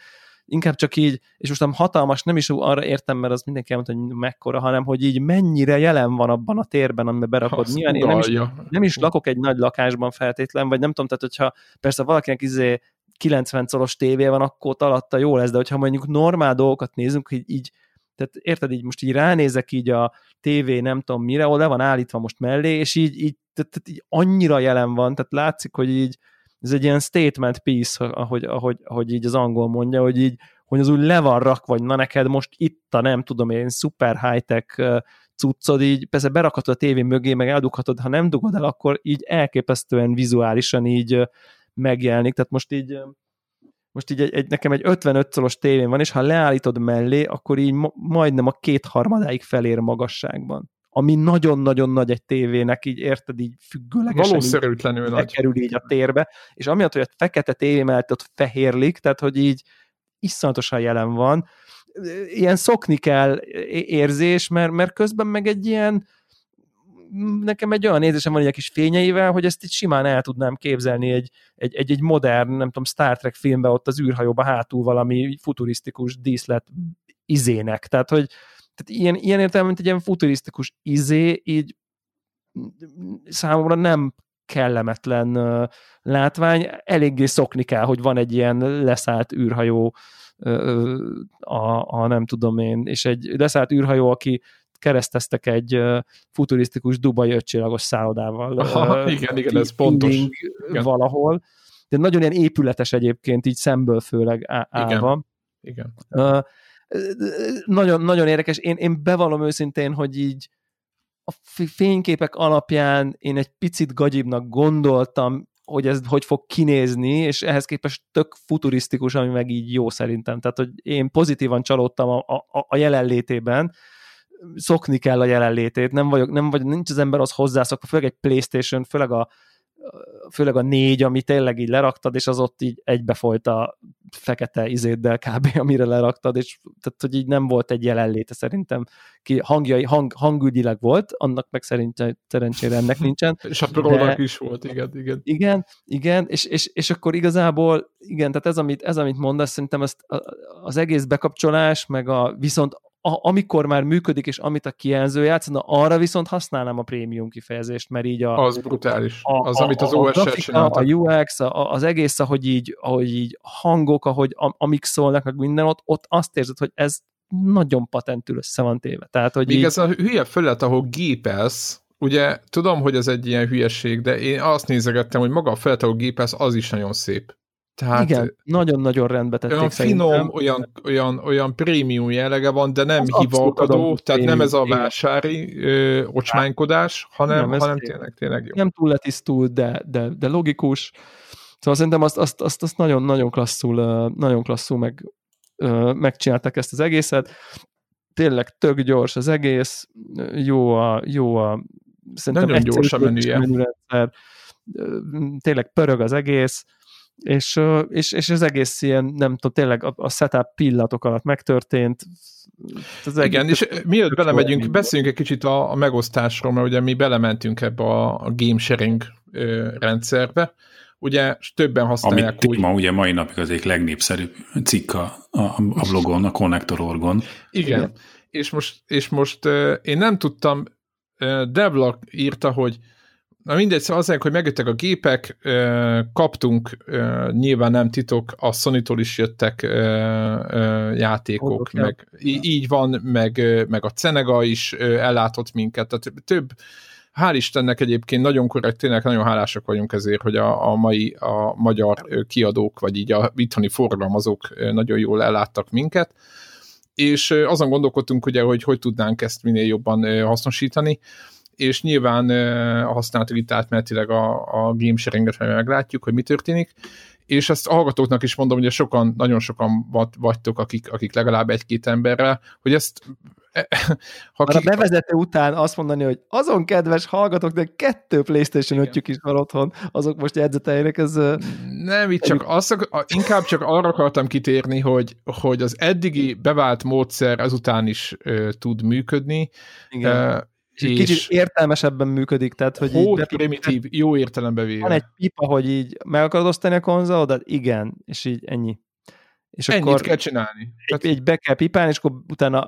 inkább csak így, és most nem hatalmas, nem is arra értem, mert az mindenki elmondta, hogy mekkora, hanem hogy így mennyire jelen van abban a térben, amiben berakod. Milyen, én nem is, nem is lakok egy nagy lakásban feltétlen, vagy nem tudom, tehát hogyha persze valakinek izé 90 szoros tévé van, akkor alatta jó lesz, de hogyha mondjuk normál dolgokat nézünk, hogy így tehát érted, így most így ránézek így a tévé, nem tudom mire, ahol le van állítva most mellé, és így, így, tehát, tehát így annyira jelen van, tehát látszik, hogy így ez egy ilyen statement piece, ahogy, ahogy, ahogy így az angol mondja, hogy így, hogy az úgy le van rak, vagy na neked most itt a nem tudom én, super high-tech cuccod, így persze berakhatod a tévé mögé, meg eldughatod, ha nem dugod el, akkor így elképesztően vizuálisan így megjelenik, tehát most így most így egy, egy, nekem egy 55 szoros tévén van, és ha leállítod mellé, akkor így ma, majdnem a kétharmadáig felér magasságban. Ami nagyon-nagyon nagy egy tévének, így érted, így függőlegesen Valószerűtlenül nagy. kerül így a térbe, és amiatt, hogy a fekete tévé mellett ott fehérlik, tehát hogy így iszonyatosan jelen van, ilyen szokni kell érzés, mert, mert közben meg egy ilyen nekem egy olyan nézésem van egy kis fényeivel, hogy ezt itt simán el tudnám képzelni egy, egy, egy, egy modern, nem tudom, Star Trek filmben ott az űrhajóba hátul valami futurisztikus díszlet izének. Tehát, hogy tehát ilyen, ilyen értelemben, mint egy ilyen futurisztikus izé, így számomra nem kellemetlen látvány, eléggé szokni kell, hogy van egy ilyen leszállt űrhajó, a, a nem tudom én, és egy leszállt űrhajó, aki kereszteztek egy futurisztikus dubai ötcsillagos szállodával. Aha, igen, igen, ez pontos. Igen. Valahol. De nagyon ilyen épületes egyébként, így szemből főleg állva. Igen. igen. Uh, nagyon, nagyon érdekes. Én, én bevallom őszintén, hogy így a fényképek alapján én egy picit gagyibnak gondoltam, hogy ez hogy fog kinézni, és ehhez képest tök futurisztikus, ami meg így jó szerintem. Tehát, hogy én pozitívan csalódtam a, a, a jelenlétében, szokni kell a jelenlétét, nem vagyok, nem vagy, nincs az ember az hozzászokva, főleg egy Playstation, főleg a, főleg a négy, ami tényleg így leraktad, és az ott így egybefolyt a fekete izéddel kb. amire leraktad, és tehát, hogy így nem volt egy jelenléte szerintem. Ki hangjai, hang, hangügyileg volt, annak meg szerintem szerencsére ennek nincsen. és a prónak is volt, igen, igen. Igen, igen, és, és, és akkor igazából, igen, tehát ez, amit, ez, amit mondasz, szerintem ezt, az egész bekapcsolás, meg a viszont a, amikor már működik, és amit a kijelző játszana, arra viszont használnám a prémium kifejezést, mert így a... Az brutális. A, az, a, amit az OS-sel csináltak. A UX, a, az egész, ahogy így, ahogy így hangok, ahogy amik szólnak, meg minden ott, ott azt érzed, hogy ez nagyon patentül össze van téve. Tehát, hogy Még így... ez a hülye felület, ahol gépelsz, ugye tudom, hogy ez egy ilyen hülyeség, de én azt nézegettem, hogy maga a felület, ahol gépelsz, az is nagyon szép. Tehát Igen, nagyon-nagyon rendbe tették Olyan szerintem. finom, olyan, olyan, olyan prémium jellege van, de nem az hivalkodó, tehát nem ez a vásári ö, ocsmánykodás, hanem, nem, hanem tényleg, tényleg jó. Nem túl letisztult, de, de, de logikus. Szóval szerintem azt, azt, azt, azt nagyon, nagyon klasszul, nagyon klasszul meg, megcsinálták ezt az egészet. Tényleg tök gyors az egész, jó a, jó a szerintem nagyon gyors a menüje. Tényleg pörög az egész, és, és, és az egész ilyen, nem tudom, tényleg a, a setup pillanatok alatt megtörtént. Az Igen, és mielőtt belemegyünk, beszéljünk egy kicsit a, a megosztásról, mert ugye mi belementünk ebbe a, a game sharing ö, rendszerbe, ugye többen használják Amit úgy... ma ugye mai napig az egyik legnépszerűbb cikk a, a, a blogon, a Connector.org-on. Igen, Igen. és most, és most én nem tudtam, Devlak írta, hogy Na mindegy, szóval azért, hogy megjöttek a gépek, kaptunk, nyilván nem titok, a sony is jöttek játékok, Hol, meg így van, meg, meg a Cenega is ellátott minket, tehát több, hál' Istennek egyébként nagyon korrekt, tényleg nagyon hálásak vagyunk ezért, hogy a, a mai a magyar kiadók, vagy így a itthoni forgalmazók nagyon jól elláttak minket, és azon gondolkodtunk ugye, hogy hogy tudnánk ezt minél jobban hasznosítani, és nyilván a használatok itt átmenetileg a, a game sharinget meglátjuk, hogy mi történik, és ezt a hallgatóknak is mondom, hogy sokan, nagyon sokan vagytok, akik, akik legalább egy-két emberrel, hogy ezt ha ki... A bevezető után azt mondani, hogy azon kedves hallgatók, de kettő PlayStation 5 is van otthon, azok most jegyzeteljenek, ez... Nem, itt csak azt, inkább csak arra akartam kitérni, hogy, hogy az eddigi bevált módszer ezután is uh, tud működni. Igen. És, és kicsit értelmesebben működik, tehát hogy így be, primitív, jó értelembe véve. Van egy pipa, hogy így meg akarod osztani a konzolodat? Igen, és így ennyi. És Ennyit akkor kell csinálni. Egy, egy be kell pipálni, és akkor utána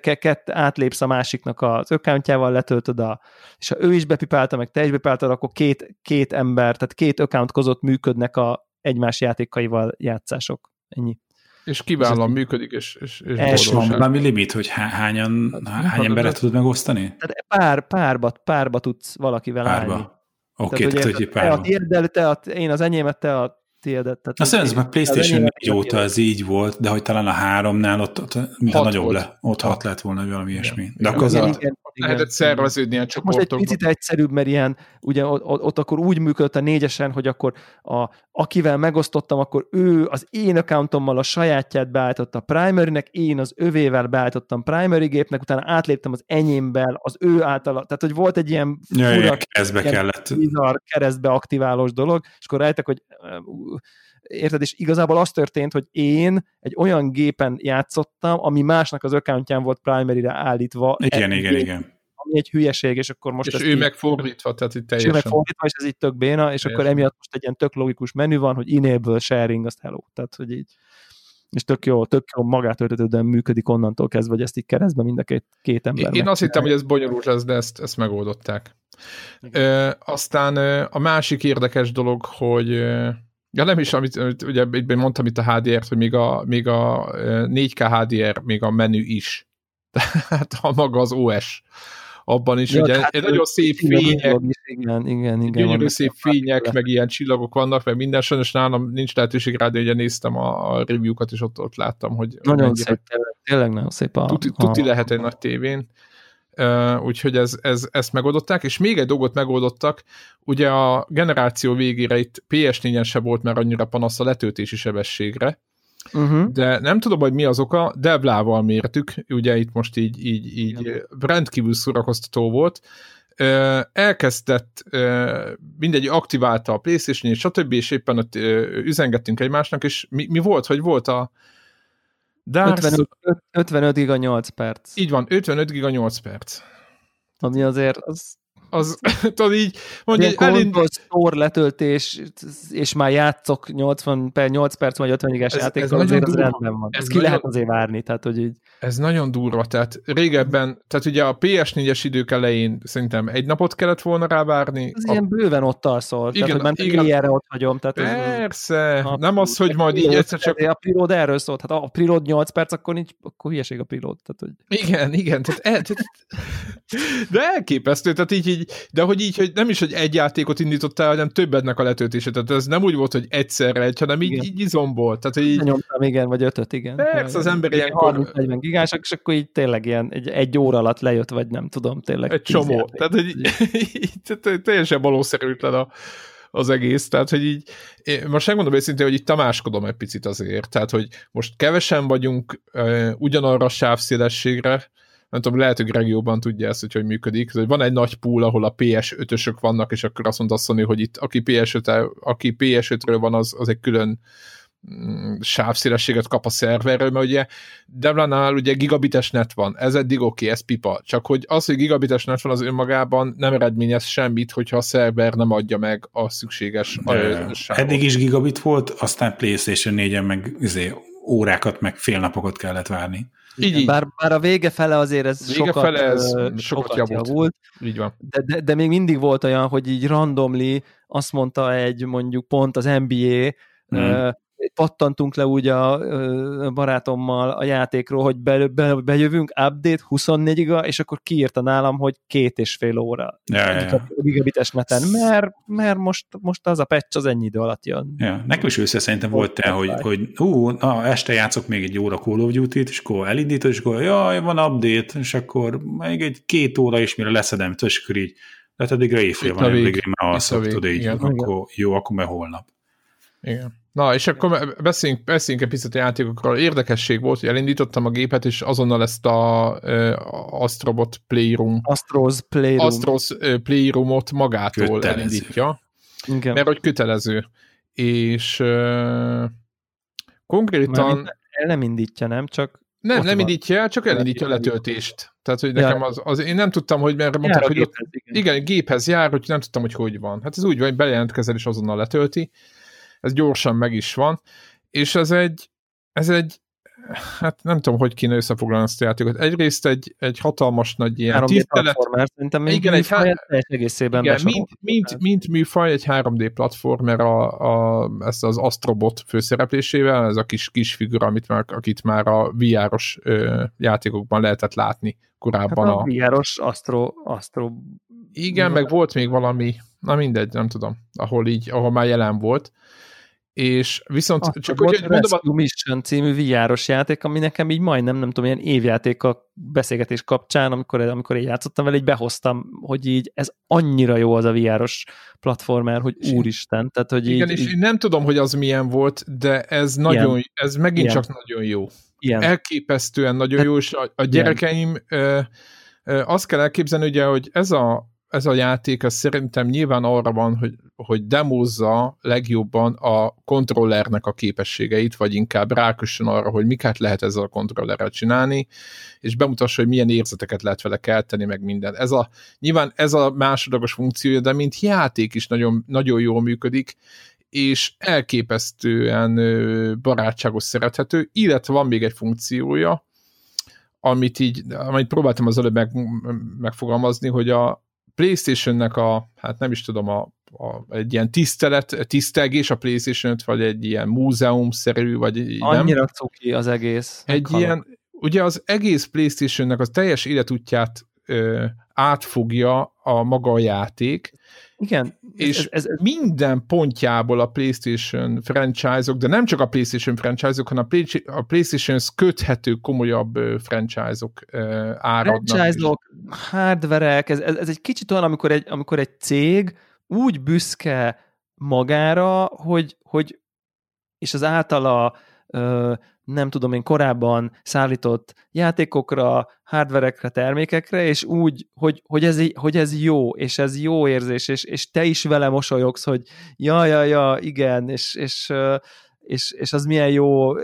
kett, átlépsz a másiknak az accountjával, letöltöd a, és ha ő is bepipálta, meg te is bepipáltad, akkor két, két ember, tehát két account között működnek a egymás játékaival játszások. Ennyi. És kiválóan működik, és, és, és van valami limit, hogy hányan, hát, hány emberre tudod megosztani? Tehát pár, párba, párba tudsz valakivel párba. állni. Oké, okay, tehát, hogy párba. Te a te a, én az enyémet, te a tiédet. Tehát Azt mondom, a PlayStation 4 óta ez így volt, de hogy talán a háromnál ott, ott ott nagyobb le, ott hat lett volna valami ilyesmi. De akkor az igen, igen, lehetett szerveződni ilyen csoportokban. Most egy picit egyszerűbb, mert ilyen, ugye ott, ott akkor úgy működött a négyesen, hogy akkor a, akivel megosztottam, akkor ő az én accountommal a sajátját beállította primary-nek, én az övével beállítottam primary gépnek, utána átléptem az enyémben, az ő által, tehát hogy volt egy ilyen ja, fura, keresztbe ilyen kellett. Bizarr, keresztbe aktiválós dolog, és akkor rájöttek, hogy érted, és igazából az történt, hogy én egy olyan gépen játszottam, ami másnak az accountján volt primary-re állítva. Igen, igen, gép, igen. Ami egy hülyeség, és akkor most... És ő így, megfordítva, tehát itt teljesen... És ő megfordítva, és ez így tök béna, és teljesen. akkor emiatt most egy ilyen tök logikus menü van, hogy enable sharing, azt hello. Tehát, hogy így és tök jó, tök jó magátöltetődően működik onnantól kezdve, hogy ezt így keresztbe mind a két, két ember. Én azt hittem, hogy ez bonyolult lesz, de ezt, ezt megoldották. Ö, aztán ö, a másik érdekes dolog, hogy Ja nem is, amit, amit ugye itt mondtam itt a HDR-t, hogy még a, még a 4K HDR, még a menü is. Tehát a maga az OS. Abban is, ja, ugye hát, egy nagyon szép fények, igen, igen, igen, gyönyörű szép fények, meg ilyen csillagok vannak, meg minden, sajnos nálam nincs lehetőség rá, de ugye néztem a, a review-kat, és ott, ott láttam, hogy nagyon szép, tényleg nagyon szép a... Tuti, tuti a... lehet egy nagy tévén. Uh, úgyhogy ez, ez, ezt megoldották, és még egy dolgot megoldottak, ugye a generáció végére itt PS4-en se volt már annyira panasz a letöltési sebességre, uh-huh. de nem tudom, hogy mi az oka, Devlával mértük, ugye itt most így, így, így rendkívül szórakoztató volt, elkezdett, mindegy, aktiválta a playstation és stb. és éppen ott üzengettünk egymásnak, és mi, mi volt, hogy volt a Dark 55, 55 giga 8 perc. Így van, 55 giga 8 perc. Ami azért az az, tudod így, mondja, hogy elind... store letöltés, és már játszok 80 per 8 perc vagy 50 es játékkal, azért az rendben van. Ez ki nagyon, lehet azért várni, tehát hogy így. Ez nagyon durva, tehát régebben, tehát ugye a PS4-es idők elején szerintem egy napot kellett volna rá várni. Ez a... ilyen bőven ott alszol, igen, tehát hogy igen. ilyenre ott hagyom. Tehát Persze, ez, nem az, hogy majd így egyszer csak... A preload erről szólt, hát a preload 8 perc, akkor nincs, akkor hülyeség a preload. Tehát, hogy... Igen, igen, tehát el, tehát, de elképesztő, tehát így, így, de hogy így, hogy nem is, hogy egy játékot indítottál, hanem többednek a letöltése. Tehát ez nem úgy volt, hogy egyszerre egy, hanem így, így izomból. Tehát, hogy így... Nyomtam, igen, vagy ötöt, igen. Persze, az ember ilyenkor... 30-40 gigások, és akkor így tényleg ilyen egy, egy óra alatt lejött, vagy nem tudom, tényleg. Egy csomó. Játék. Tehát, hogy így, teljesen valószerűtlen a, az egész, tehát, hogy így, én most megmondom őszintén, hogy itt tamáskodom egy picit azért, tehát, hogy most kevesen vagyunk uh, ugyanarra a sávszélességre, nem tudom, lehet, hogy Greg jobban tudja ezt, hogy hogy működik, hogy van egy nagy pool, ahol a PS5-ösök vannak, és akkor azt mondta Sony, hogy itt aki, PS5 aki PS5-ről van, az, az egy külön mm, sávszélességet kap a szerverről, mert ugye Devlanál ugye gigabites net van, ez eddig oké, okay, ez pipa, csak hogy az, hogy gigabites net van az önmagában nem eredményez semmit, hogyha a szerver nem adja meg a szükséges De Eddig is gigabit volt, aztán PlayStation 4-en meg izé, órákat, meg fél napokat kellett várni. Így, így. Bár, bár a vége fele azért ez vége sokat, fele ez sokat, sokat javult. javult. Így van. De, de, de még mindig volt olyan, hogy így randomly azt mondta egy mondjuk pont az NBA, hmm pattantunk le úgy a barátommal a játékról, hogy be, be, bejövünk, update 24 giga, és akkor kiírta nálam, hogy két és fél óra ja, ja, ja. gigabites neten, mert, mert most, most az a patch az ennyi idő alatt jön. Ja, nekem is össze szerintem volt el, hogy, hogy ú, na, este játszok még egy óra Call of Duty-t, és akkor elindítod, és akkor jaj, van update, és akkor még egy két óra is, mire leszedem, és akkor így, lehet addigra éjfél van, addigra már alszok, tudod, így, igen, akkor jó, akkor meg holnap. Igen. Na, és akkor beszéljünk, beszéljünk egy picit a játékokról. Érdekesség volt, hogy elindítottam a gépet, és azonnal ezt a uh, Astrobot Playroom Astros Playroom Astros Playroomot magától kötelező. elindítja. Igen. Mert hogy kötelező. És uh, konkrétan... El nem indítja, nem? Csak nem, nem indítja el, csak elindítja a letöltést. Tehát, hogy nekem az, az, én nem tudtam, hogy mert mondták, hogy géphez, ott, igen. igen, géphez jár, hogy nem tudtam, hogy hogy van. Hát ez úgy van, hogy bejelentkezel és azonnal letölti ez gyorsan meg is van, és ez egy, ez egy hát nem tudom, hogy kéne összefoglalni ezt a játékot. Egyrészt egy, egy hatalmas nagy ilyen 3D tisztelet. Szerintem igen, egy há... egészében igen, mint, mint, mint, műfaj, egy 3D platformer a, a, ezt az Astrobot főszereplésével, ez a kis, kis figura, amit már, akit már a VR-os ö, játékokban lehetett látni korábban. Hát a, a VR-os Astro, Astro... Igen, meg volt még valami, na mindegy, nem tudom, ahol így, ahol már jelen volt és viszont Azt csak úgy, hogy mondom... A... Mission című VR-os játék, ami nekem így majdnem, nem tudom, ilyen évjáték a beszélgetés kapcsán, amikor, amikor én játszottam vele, így behoztam, hogy így ez annyira jó az a VR-os platformer, hogy és úristen. Tehát, hogy igen, így, és így... én nem tudom, hogy az milyen volt, de ez nagyon, ilyen. ez megint ilyen. csak nagyon jó. Ilyen. Elképesztően nagyon jó, és a, a gyerekeim ö, ö, azt kell elképzelni, ugye, hogy ez a ez a játék az szerintem nyilván arra van, hogy, hogy demózza legjobban a kontrollernek a képességeit, vagy inkább rákössön arra, hogy miket lehet ezzel a kontrollerrel csinálni, és bemutassa, hogy milyen érzeteket lehet vele kelteni, meg minden. Ez a, nyilván ez a másodlagos funkciója, de mint játék is nagyon, nagyon jól működik, és elképesztően barátságos, szerethető, illetve van még egy funkciója, amit így, amit próbáltam az előbb meg, megfogalmazni, hogy a, PlayStation-nek a, hát nem is tudom, a, a, egy ilyen tisztelet, tisztelgés a PlayStation vagy egy ilyen múzeum-szerű, vagy Annyira nem. cuki az egész. Egy ilyen, ugye az egész PlayStation-nek az teljes életútját ö, átfogja a maga a játék, igen. És ez, ez, ez, minden pontjából a PlayStation franchise-ok, de nem csak a PlayStation franchise-ok, hanem a, Play, a PlayStation-hez köthető komolyabb franchise-ok áradnak. Franchise-ok, hardverek, ez, ez, ez egy kicsit olyan, amikor egy, amikor egy cég úgy büszke magára, hogy, hogy és az általa ö, nem tudom én korábban szállított játékokra, hardverekre, termékekre, és úgy, hogy, hogy, ez, hogy ez jó, és ez jó érzés, és, és te is vele mosolyogsz, hogy ja, ja, ja, igen, és, és és, és az milyen jó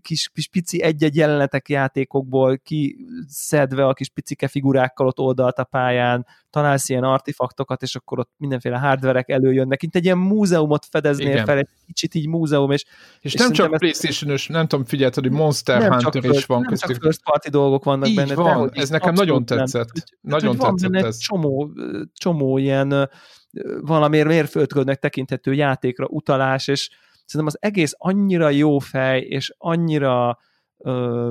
kis, kis pici egy-egy jelenetek játékokból kiszedve a kis picike figurákkal ott oldalt a pályán, találsz ilyen artefaktokat, és akkor ott mindenféle hardverek előjönnek, mint egy ilyen múzeumot fedeznél Igen. fel, egy kicsit így múzeum, és, és, és nem csak playstation nem tudom, figyelted, hogy Monster nem Hunter is van nem köztük. csak first party dolgok vannak így benne. Van, ez nekem nagyon tetszett. Nem. Nagyon van tetszett benne ez. Csomó, csomó ilyen valamiért mérföldkölnek tekinthető játékra utalás, és szerintem az egész annyira jó fej, és annyira ö,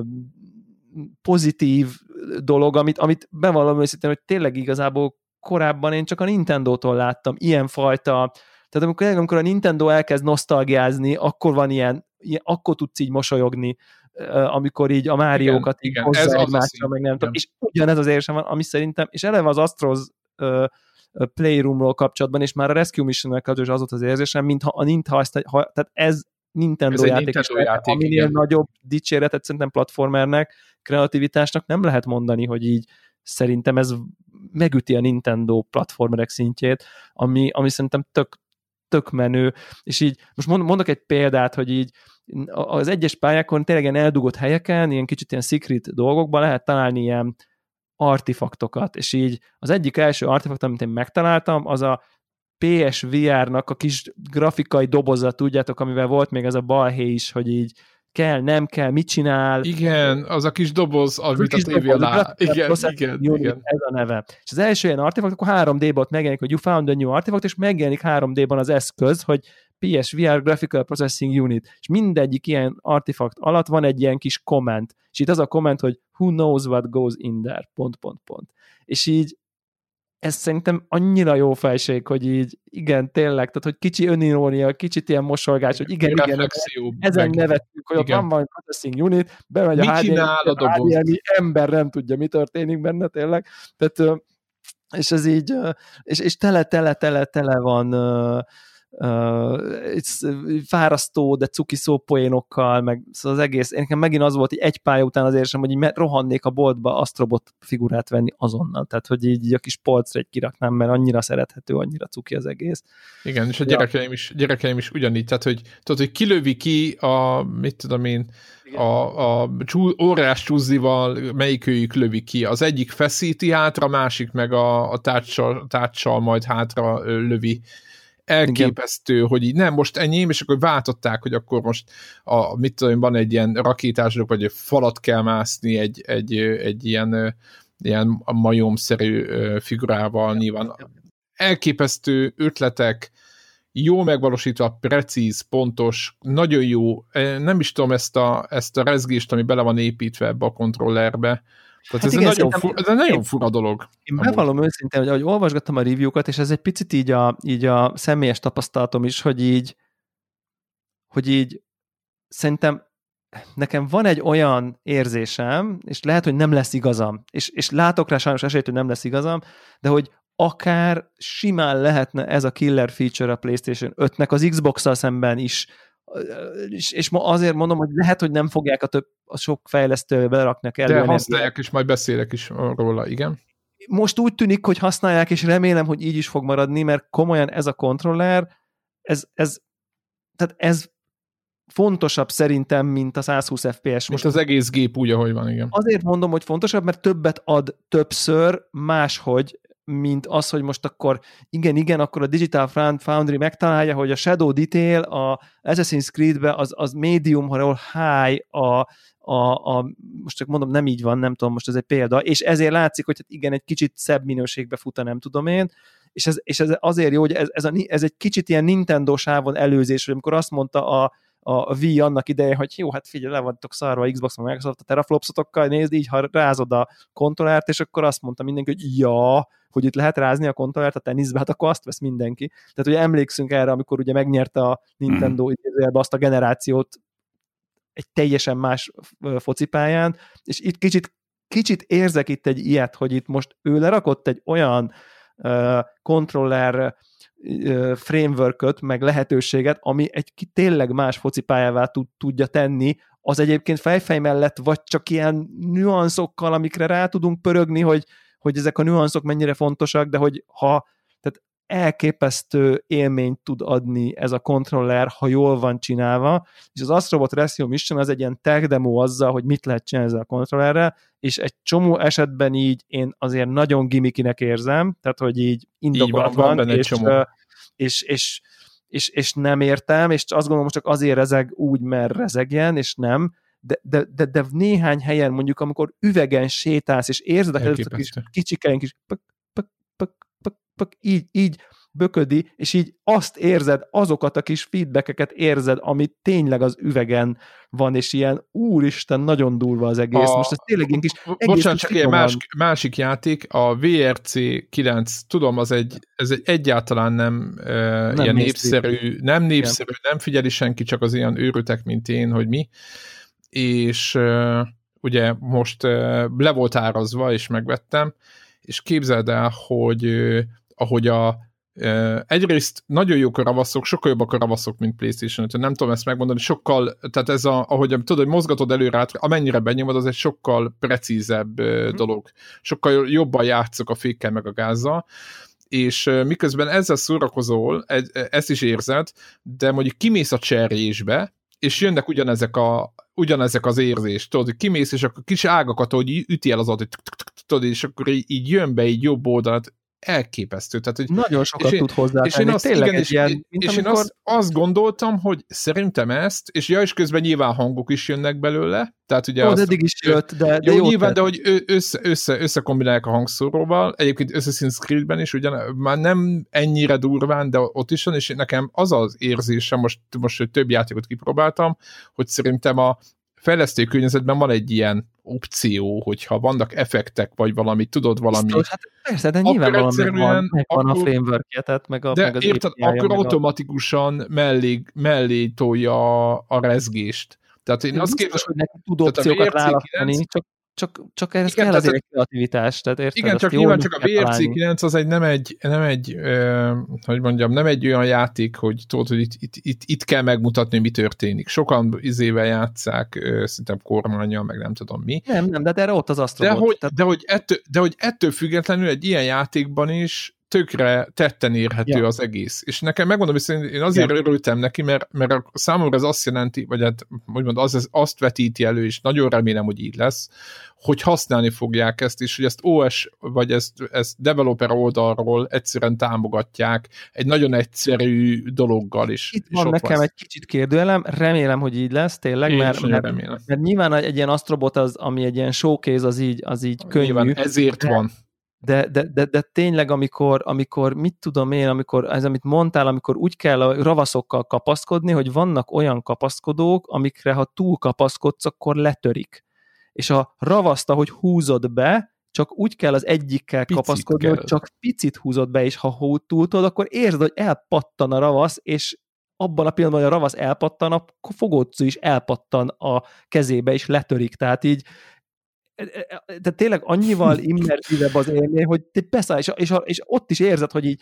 pozitív dolog, amit, amit bevallom őszintén, hogy tényleg igazából korábban én csak a Nintendo-tól láttam ilyenfajta, tehát amikor, amikor a Nintendo elkezd nosztalgiázni, akkor van ilyen, ilyen akkor tudsz így mosolyogni, amikor így a Máriókat így igen, hozzá egymásra, meg nem tudom, és ugyanez az érzésem van, ami szerintem, és eleve az Astros Playroomról kapcsolatban, és már a Rescue Mission-nel kapcsolatban az volt az érzésem, mintha a Nintendo, ha, tehát ez Nintendo ez játék, Nintendo játék aminél igen. nagyobb dicséretet szerintem platformernek, kreativitásnak nem lehet mondani, hogy így szerintem ez megüti a Nintendo platformerek szintjét, ami, ami szerintem tök, tök menő, és így most mondok egy példát, hogy így az egyes pályákon tényleg ilyen eldugott helyeken, ilyen kicsit ilyen secret dolgokban lehet találni ilyen artifaktokat, és így az egyik első artifakt, amit én megtaláltam, az a PSVR-nak a kis grafikai doboza, tudjátok, amivel volt még ez a balhé is, hogy így kell, nem kell, mit csinál. Igen, az a kis doboz, amit a tévé alá. Igen, igen, igen. Ez a neve. És az első ilyen artefakt, akkor 3D-ban ott megjelenik, hogy you found a new artifact, és megjelenik 3D-ban az eszköz, hogy PSVR Graphical Processing Unit, és mindegyik ilyen artefakt alatt van egy ilyen kis komment, és itt az a komment, hogy who knows what goes in there, pont, pont, pont. És így ez szerintem annyira jó fejség, hogy így igen, tényleg, tehát hogy kicsi önirónia, kicsit ilyen mosolgás, hogy igen, igen, Reflexió, ezen meg, nevettünk, hogy igen. ott van processing unit, bemegy a HDMI, a doboz? HDMI, ember nem tudja, mi történik benne tényleg. Tehát, és ez így, és, és tele, tele, tele, tele van uh, fárasztó, de cuki szópoénokkal, meg szóval az egész, én nekem megint az volt, hogy egy pálya után az érzem, hogy így rohannék a boltba Astrobot figurát venni azonnal, tehát hogy így, így a kis polcra egy kiraknám, mert annyira szerethető, annyira cuki az egész. Igen, és a gyerekeim is, gyerekeim is ugyanígy, tehát hogy, tudod, hogy kilövi ki a, mit tudom én, a, a csú, órás csúzival melyikőjük lövi ki. Az egyik feszíti hátra, a másik meg a, a táccsal, táccsal majd hátra lövi elképesztő, Igen. hogy így nem, most enyém, és akkor váltották, hogy akkor most a, mit tudom, van egy ilyen rakétások, vagy egy falat kell mászni egy, egy, egy ilyen, ilyen majomszerű figurával nyilván. Elképesztő ötletek, jó megvalósítva, precíz, pontos, nagyon jó. Nem is tudom ezt a, ezt a rezgést, ami bele van építve ebbe a kontrollerbe, tehát hát ez, igen, nagyon fu- ez egy nagyon fura dolog. Én bevallom őszintén, hogy ahogy olvasgattam a review-kat, és ez egy picit így a, így a személyes tapasztalatom is, hogy így, hogy így szerintem nekem van egy olyan érzésem, és lehet, hogy nem lesz igazam, és, és látok rá sajnos esélyt, hogy nem lesz igazam, de hogy akár simán lehetne ez a killer feature a PlayStation 5-nek az Xbox-szal szemben is és, és azért mondom, hogy lehet, hogy nem fogják a, több, a sok fejlesztő beleraknak elő. De használják, és majd beszélek is róla, igen. Most úgy tűnik, hogy használják, és remélem, hogy így is fog maradni, mert komolyan ez a kontroller, ez, ez, tehát ez fontosabb szerintem, mint a 120 FPS. Most az egész gép úgy, ahogy van, igen. Azért mondom, hogy fontosabb, mert többet ad többször máshogy, mint az, hogy most akkor igen, igen, akkor a Digital Foundry megtalálja, hogy a Shadow Detail a Assassin's Creed-be az, az medium, ahol high a, a, a, most csak mondom, nem így van, nem tudom, most ez egy példa, és ezért látszik, hogy hát igen, egy kicsit szebb minőségbe fut nem tudom én, és ez, és ez azért jó, hogy ez, ez, a, ez egy kicsit ilyen Nintendo sávon előzés, hogy amikor azt mondta a, a Wii annak ideje, hogy jó, hát figyelj, le vagytok szarva a Xbox, meg Microsoft a teraflopsotokkal, nézd így, ha rázod a kontrollert, és akkor azt mondta mindenki, hogy ja, hogy itt lehet rázni a kontrollert a teniszbe, hát akkor azt vesz mindenki. Tehát ugye emlékszünk erre, amikor ugye megnyerte a Nintendo mm. azt a generációt egy teljesen más focipályán, és itt kicsit, kicsit érzek itt egy ilyet, hogy itt most ő lerakott egy olyan uh, kontroller framework meg lehetőséget, ami egy tényleg más focipályává tud, tudja tenni, az egyébként fejfej mellett, vagy csak ilyen nüanszokkal, amikre rá tudunk pörögni, hogy, hogy ezek a nüanszok mennyire fontosak, de hogy ha elképesztő élményt tud adni ez a kontroller, ha jól van csinálva, és az Astrobot Rescue Mission az egy ilyen tech demo azzal, hogy mit lehet csinálni ezzel a kontrollerrel, és egy csomó esetben így én azért nagyon gimikinek érzem, tehát hogy így indokolat van, van, van és, és, és, és, és, nem értem, és azt gondolom, csak azért rezeg úgy, mert rezegjen, és nem, de, de, de, de néhány helyen mondjuk, amikor üvegen sétálsz, és érzed a kis kicsikeink is így, így böködi, és így azt érzed, azokat a kis feedbackeket érzed, amit tényleg az üvegen van, és ilyen úristen, nagyon durva az egész. A, Most ez tényleg egy kis Bocsánat, csak egy más, másik játék, a VRC 9, tudom, az egy, ez egy egyáltalán nem, nem ilyen népszerű, nem népszerű, Igen. nem figyeli senki, csak az ilyen őrültek, mint én, hogy mi, és uh, ugye most uh, le volt árazva, és megvettem, és képzeld el, hogy uh, ahogy a egyrészt nagyon jók a ravaszok, sokkal jobbak a ravaszok, mint PlayStation 5, nem tudom ezt megmondani, sokkal, tehát ez a, ahogy tudod, hogy mozgatod előre át, amennyire benyomod, az egy sokkal precízebb mm. dolog. Sokkal jobban játszok a fékkel meg a gázzal, és miközben ezzel szórakozol, ezt is érzed, de mondjuk kimész a cserjésbe, és jönnek ugyanezek, a, ugyanezek az érzés, tudod, kimész, és akkor kis ágakat, hogy üti el az adott, tudod, és akkor így jön be így jobb oldalat, elképesztő. Tehát, hogy, Nagyon sokat tud hozzá. És én azt, igen, és, ilyen, és amikor... én azt, azt gondoltam, hogy szerintem ezt, és ja, és közben nyilván hangok is jönnek belőle, tehát ugye Ó, azt, eddig is jött, de, de jó, jó nyilván, tett. de hogy össze, össze, összekombinálják a hangszóróval, egyébként Assassin's Creed-ben is ugyan, már nem ennyire durván, de ott is van, és nekem az az érzésem, most, most hogy több játékot kipróbáltam, hogy szerintem a, fejlesztő környezetben van egy ilyen opció, hogyha vannak effektek, vagy valami, tudod, valami... Biztos, hát persze, de nyilván megvan, megvan akkor, a framework tehát meg, a, de meg az érted, akkor automatikusan a... mellé, mellé tolja a, rezgést. Tehát én, én azt képzelem, hogy neki tud opciókat rálasztani, csak csak, csak ehhez igen, kell azért egy kreativitás. Tehát érted, igen, csak nyilván csak a VRC 9 az egy nem egy, nem egy ö, hogy mondjam, nem egy olyan játék, hogy tudod, hogy itt, itt, itt, itt kell megmutatni, mi történik. Sokan izével játszák, szerintem kormányjal, meg nem tudom mi. Nem, nem, de erre ott az Astrobot. De hogy, tehát... de, hogy ettől, de hogy ettől függetlenül egy ilyen játékban is tökre tetten érhető ja. az egész. És nekem megmondom, hogy én azért ja. örültem neki, mert, mert számomra ez azt jelenti, vagy hát, mondjam, az, azt vetíti elő, és nagyon remélem, hogy így lesz, hogy használni fogják ezt, és hogy ezt OS, vagy ezt, ezt developer oldalról egyszerűen támogatják egy nagyon egyszerű dologgal is. Itt van nekem van. egy kicsit kérdőelem, remélem, hogy így lesz tényleg, Én mert, mert, mert, nyilván egy ilyen Astrobot az, ami egy ilyen showcase, az így, az így könnyű. Nyilván ezért van de, de, de, de tényleg, amikor, amikor, mit tudom én, amikor ez, amit mondtál, amikor úgy kell a ravaszokkal kapaszkodni, hogy vannak olyan kapaszkodók, amikre ha túl kapaszkodsz, akkor letörik. És a ravaszt, ahogy húzod be, csak úgy kell az egyikkel picit kapaszkodni, kell. hogy csak picit húzod be, és ha túltod, akkor érzed, hogy elpattan a ravasz, és abban a pillanatban, hogy a ravasz elpattan, a fogócú is elpattan a kezébe, és letörik. Tehát így de tényleg annyival immerzívebb az élmény, hogy te beszáll, és, és, és, ott is érzed, hogy így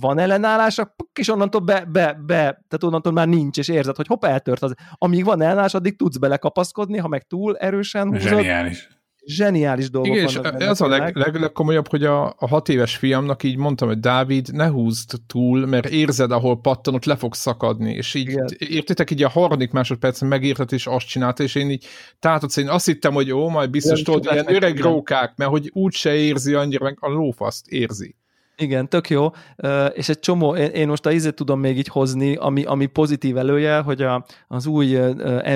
van ellenállás, és onnantól be, be, be, tehát onnantól már nincs, és érzed, hogy hopp, eltört az. Amíg van ellenállás, addig tudsz belekapaszkodni, ha meg túl erősen húzod. Zseniális zseniális dolgok Igen, vannak. És ez a leg, leg, legkomolyabb, hogy a, a hat éves fiamnak így mondtam, hogy Dávid, ne húzd túl, mert érzed, ahol pattan, ott le fog szakadni, és így Igen. értitek, így a harmadik másodpercen megérted, és azt csinálta, és én így tátott, én azt hittem, hogy jó, majd biztos tudod, ilyen öreg rókák, mert hogy úgy se érzi annyira, meg a lófaszt érzi. Igen, tök jó, és egy csomó, én most a izét tudom még így hozni, ami, ami pozitív előjel, hogy a, az új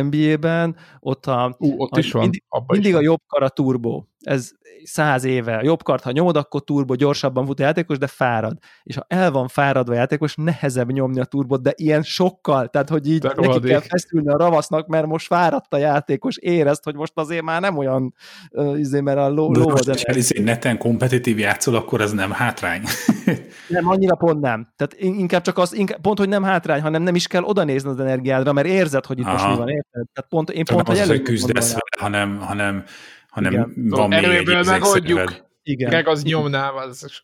NBA-ben ott a... Ú, ott a, is van. Mindig, mindig van. a jobb kara turbo. Ez száz éve. Jobb kart, ha nyomod, akkor turbo gyorsabban fut a játékos, de fárad. És ha el van fáradva a játékos, nehezebb nyomni a turbot, de ilyen sokkal, tehát hogy így neki kell feszülni a ravasznak, mert most fáradt a játékos, érezt, hogy most azért már nem olyan, uh, izé, mert a ló, de ló most, ha izé neten kompetitív játszol, akkor ez nem hátrány. nem, annyira pont nem. Tehát inkább csak az, inkább, pont, hogy nem hátrány, hanem nem is kell oda nézni az energiádra, mert érzed, hogy itt Aha. most mi van, érted? Tehát pont, én pont, hogy az, hogy küzdesz hanem, hanem hanem Igen. van még egy megoldjuk. Igen. Greg az nyomná, az...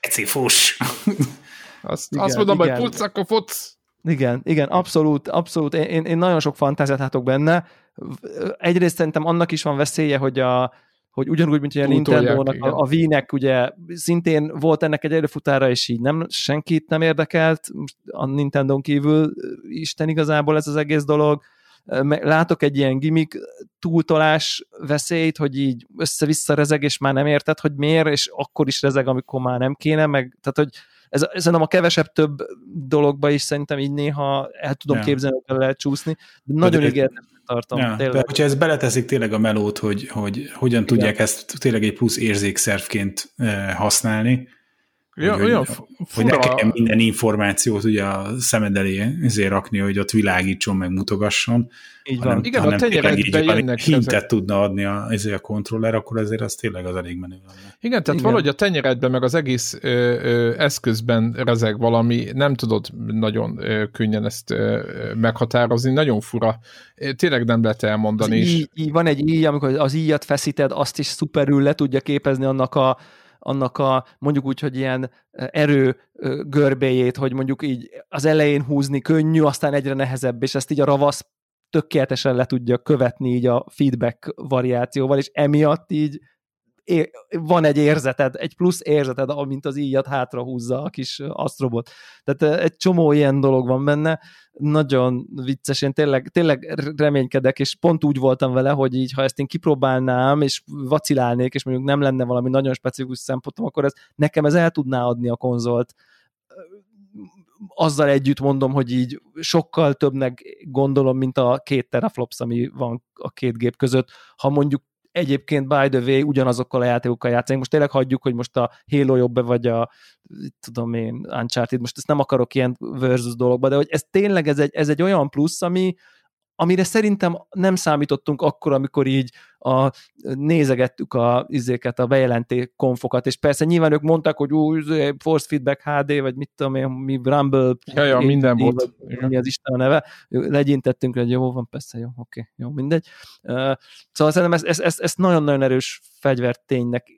Keci, fuss. Azt, igen, azt mondom, igen. hogy futsz, akkor futsz. Igen, igen, abszolút, abszolút. Én, én nagyon sok fantáziát látok benne. Egyrészt szerintem annak is van veszélye, hogy a, hogy ugyanúgy, mint a Nintendo-nak a, a Wii-nek ugye szintén volt ennek egy előfutára, és így nem, senkit nem érdekelt, a Nintendo-n kívül Isten igazából ez az egész dolog. Látok egy ilyen gimmick túltolás veszélyt, hogy így össze-vissza rezeg, és már nem érted, hogy miért, és akkor is rezeg, amikor már nem kéne, meg, tehát hogy ez, ez nem a kevesebb több dologba is szerintem így néha el tudom ja. képzelni, hogy lehet csúszni, de nagyon ígéretes tartom. Ja, tényleg. de hogyha ez beleteszik tényleg a melót, hogy, hogy hogyan Igen. tudják ezt tényleg egy plusz érzékszervként eh, használni, Ja, hogy, olyan hogy ne kelljen minden információt ugye a szemed elé ezért rakni, hogy ott világítson, meg mutogasson. Így van. Hanem, Igen, hanem a tenyeredbe jönnek hintet ezek. tudna adni a, ezért a kontroller, akkor azért az tényleg az elég menő lenne. Igen, tehát Igen. valahogy a tenyeredben, meg az egész ö, ö, eszközben rezeg valami, nem tudod nagyon ö, könnyen ezt ö, meghatározni, nagyon fura. Tényleg nem lehet elmondani. Így, így, van egy íj, amikor az íjat feszíted, azt is szuperül le tudja képezni annak a annak a mondjuk úgy, hogy ilyen erő görbéjét, hogy mondjuk így az elején húzni könnyű, aztán egyre nehezebb, és ezt így a ravasz tökéletesen le tudja követni így a feedback variációval, és emiatt így van egy érzeted, egy plusz érzeted, amint az íjat hátra húzza a kis asztrobot. Tehát egy csomó ilyen dolog van benne, nagyon vicces, én tényleg, tényleg reménykedek, és pont úgy voltam vele, hogy így, ha ezt én kipróbálnám, és vacilálnék, és mondjuk nem lenne valami nagyon specifikus szempontom, akkor ez, nekem ez el tudná adni a konzolt azzal együtt mondom, hogy így sokkal többnek gondolom, mint a két teraflops, ami van a két gép között. Ha mondjuk egyébként by the way ugyanazokkal a játékokkal játszik. Most tényleg hagyjuk, hogy most a Halo jobb vagy a tudom én, Uncharted, most ezt nem akarok ilyen versus dologba, de hogy ez tényleg ez egy, ez egy olyan plusz, ami, amire szerintem nem számítottunk akkor, amikor így a, nézegettük a izéket, a bejelenté konfokat, és persze nyilván ők mondták, hogy új, izé, Force Feedback HD, vagy mit tudom én, mi Rumble, ja, ja, minden volt. Mi az Isten neve, legyintettünk, hogy jó, van persze, jó, oké, jó, mindegy. Uh, szóval szerintem ezt, ezt, ezt, ezt nagyon-nagyon erős fegyverténynek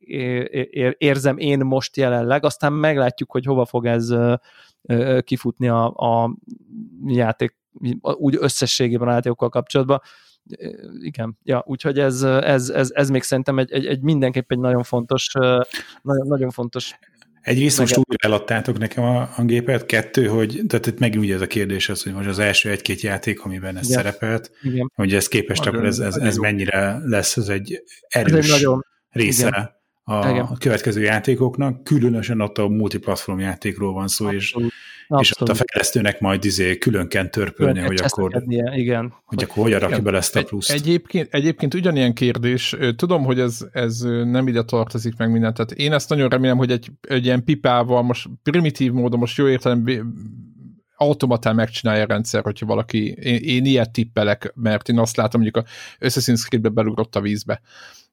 érzem én most jelenleg, aztán meglátjuk, hogy hova fog ez kifutni a, a játék úgy összességében a játékokkal kapcsolatban. Igen, ja, úgyhogy ez, ez, ez, ez még szerintem egy, egy, egy mindenképp egy nagyon fontos, nagyon, nagyon fontos Egyrészt most úgy eladtátok nekem a, a gépet, kettő, hogy tehát itt megint ugye ez a kérdés az, hogy most az első egy-két játék, amiben ez Igen. szerepelt, Igen. hogy ez képest, nagyon, akkor ez, ez, ez mennyire lesz ez egy erős ez egy nagyon, része Igen. a, a következő játékoknak, különösen ott a multiplatform játékról van szó, Abszolút. és Abszolút. és ott a fejlesztőnek majd izé külön kell törpölni, hogy akkor, igen. hogy akkor hogyan rakja bele ezt a pluszt. Egy, egyébként, egyébként ugyanilyen kérdés, tudom, hogy ez, ez nem ide tartozik meg mindent, tehát én ezt nagyon remélem, hogy egy, egy ilyen pipával, most primitív módon, most jó értelem automatán megcsinálja a rendszer, hogyha valaki, én, én ilyet tippelek, mert én azt látom, mondjuk a Assassin's Creed-be belugrott a vízbe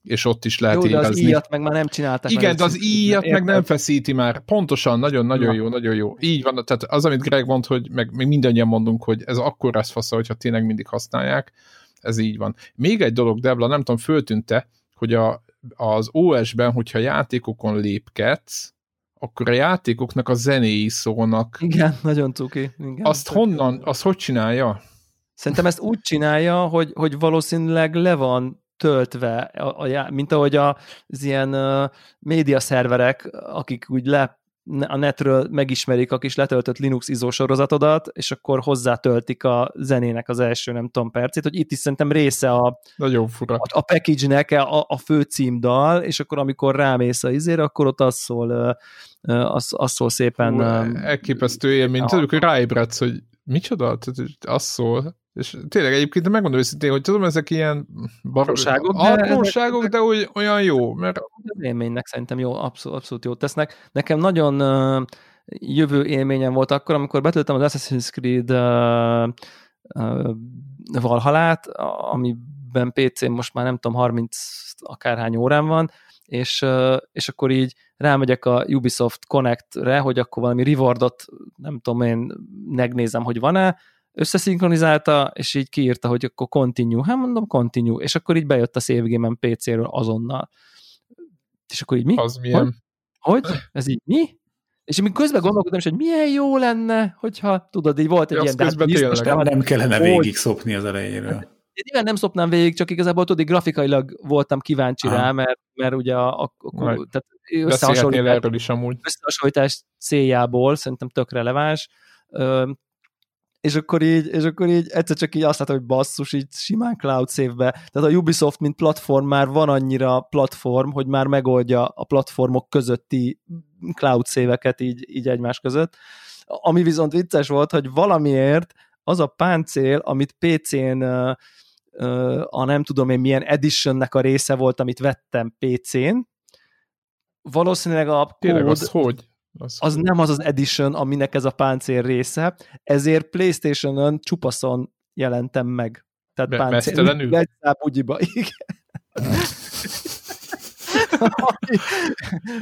és ott is lehet jó, érezni. az íjat meg már nem csinálták. Igen, de az íjat meg nem feszíti már. Pontosan, nagyon-nagyon jó, nagyon jó. Így van, tehát az, amit Greg mond, hogy meg, meg mindannyian mondunk, hogy ez akkor lesz fasza, hogyha tényleg mindig használják, ez így van. Még egy dolog, Debla, nem tudom, föltűnte, hogy a, az OS-ben, hogyha játékokon lépkedsz, akkor a játékoknak a zenéi szólnak. Igen, nagyon cuki. Igen, azt honnan, azt hogy csinálja? Szerintem ezt úgy csinálja, hogy, hogy valószínűleg le van töltve, a, a, mint ahogy a, az ilyen uh, média szerverek, akik úgy le a netről megismerik a kis letöltött Linux izó sorozatodat, és akkor hozzátöltik a zenének az első, nem tudom, percét, hogy itt is szerintem része a, Nagyon fura. a, a package-nek a, a főcímdal, és akkor amikor rámész a izére, akkor ott az szól, az, az szól szépen. Hú, elképesztő élmény. Tudjuk, hogy ráébredsz, hogy micsoda? Az szól. És tényleg egyébként megmondom őszintén, hogy tudom, ezek ilyen apróságok, de, apróságok, de úgy, olyan jó, mert... Az élménynek szerintem jó, abszolút, abszolút jót tesznek. Nekem nagyon uh, jövő élményem volt akkor, amikor betöltem az Assassin's Creed uh, uh, Valhalát, amiben PC most már nem tudom, 30 akárhány órán van, és, és akkor így rámegyek a Ubisoft Connect-re, hogy akkor valami rewardot, nem tudom én, megnézem, hogy van-e, összeszinkronizálta, és így kiírta, hogy akkor continue. Hát mondom, continue. És akkor így bejött a save game PC-ről azonnal. És akkor így mi? Az milyen? Hogy? hogy? Ez így mi? És én közben gondolkodom is, hogy milyen jó lenne, hogyha tudod, így volt egy ja, ilyen... Biztos, nem, nem kellene végig szopni az elejéről. Én nyilván nem szopnám végig, csak igazából tudod, grafikailag voltam kíváncsi ah. rá, mert, mert ugye a, a, a tehát összehasonlítás, erről is amúgy. összehasonlítás céljából szerintem tök releváns. Ö, és akkor így, és akkor így egyszer csak így azt látom, hogy basszus, így simán cloud save-be. Tehát a Ubisoft, mint platform már van annyira platform, hogy már megoldja a platformok közötti cloud széveket így, így egymás között. Ami viszont vicces volt, hogy valamiért az a páncél, amit PC-n a nem tudom én milyen editionnek a része volt, amit vettem PC-n, valószínűleg a Tényleg, kód, az hogy? Az, az nem az az edition, aminek ez a páncél része, ezért Playstation-ön csupaszon jelentem meg. Tehát Be, páncél. Egy bugyiba, igen.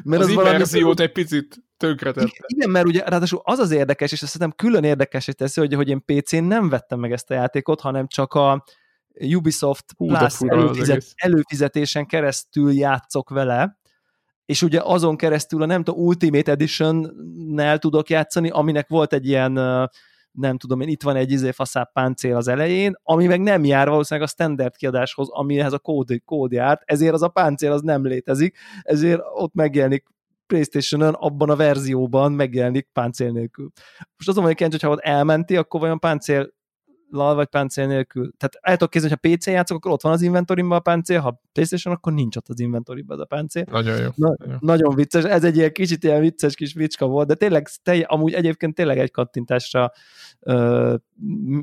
mert az, az immerziót egy picit tönkretette. Igen, mert ugye ráadásul az az érdekes, és azt hiszem külön érdekes teszi, hogy, hogy én PC-n nem vettem meg ezt a játékot, hanem csak a Ubisoft Hú, Plus előfizet, előfizetésen keresztül játszok vele, és ugye azon keresztül a nem tudom, Ultimate Edition-nel tudok játszani, aminek volt egy ilyen nem tudom én, itt van egy izé faszább páncél az elején, ami meg nem jár valószínűleg a standard kiadáshoz, amihez a kód, kód járt, ezért az a páncél az nem létezik, ezért ott megjelenik Playstation-ön abban a verzióban megjelenik páncél nélkül. Most azon hogy ha ott elmenti, akkor vajon páncél lal vagy páncél nélkül. Tehát el tudok kézni, hogyha PC játszok, akkor ott van az inventorimban a páncél, ha PlayStation, akkor nincs ott az inventorimban az a páncél. Nagyon jó. Na, nagyon. nagyon vicces. Ez egy ilyen kicsit ilyen vicces kis vicska volt, de tényleg, telj, amúgy egyébként tényleg egy kattintásra ö,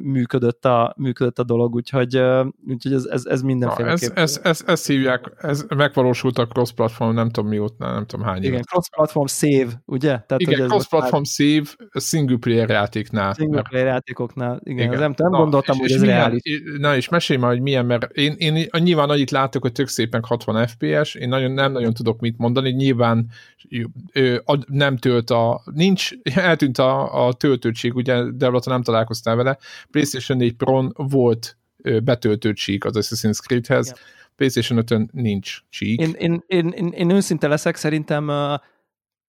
működött, a, működött a dolog, úgyhogy, ö, úgyhogy ez, ez, ez mindenféle. Ez, ez, ez, ez, hívják, ez megvalósult a cross-platform, nem tudom mióta, nem tudom hány Igen, cross-platform save, ugye? Tehát, igen, cross-platform save single player játéknál. Single player játékoknál, igen, igen. nem, nem gondoltam, és, hogy és ez milyen, reális. Na és mesélj már, hogy milyen, mert én, én nyilván annyit látok, hogy tök szépen 60 FPS, én nagyon, nem nagyon tudok mit mondani, nyilván ő, nem tölt a, nincs, eltűnt a, a töltőtség, ugye Devlata nem találkoztál vele, PlayStation 4 Pro volt betöltő csík az Assassin's Creed-hez, yeah. PlayStation 5-ön nincs csík. Én, én, én, én, én őszinte leszek, szerintem uh,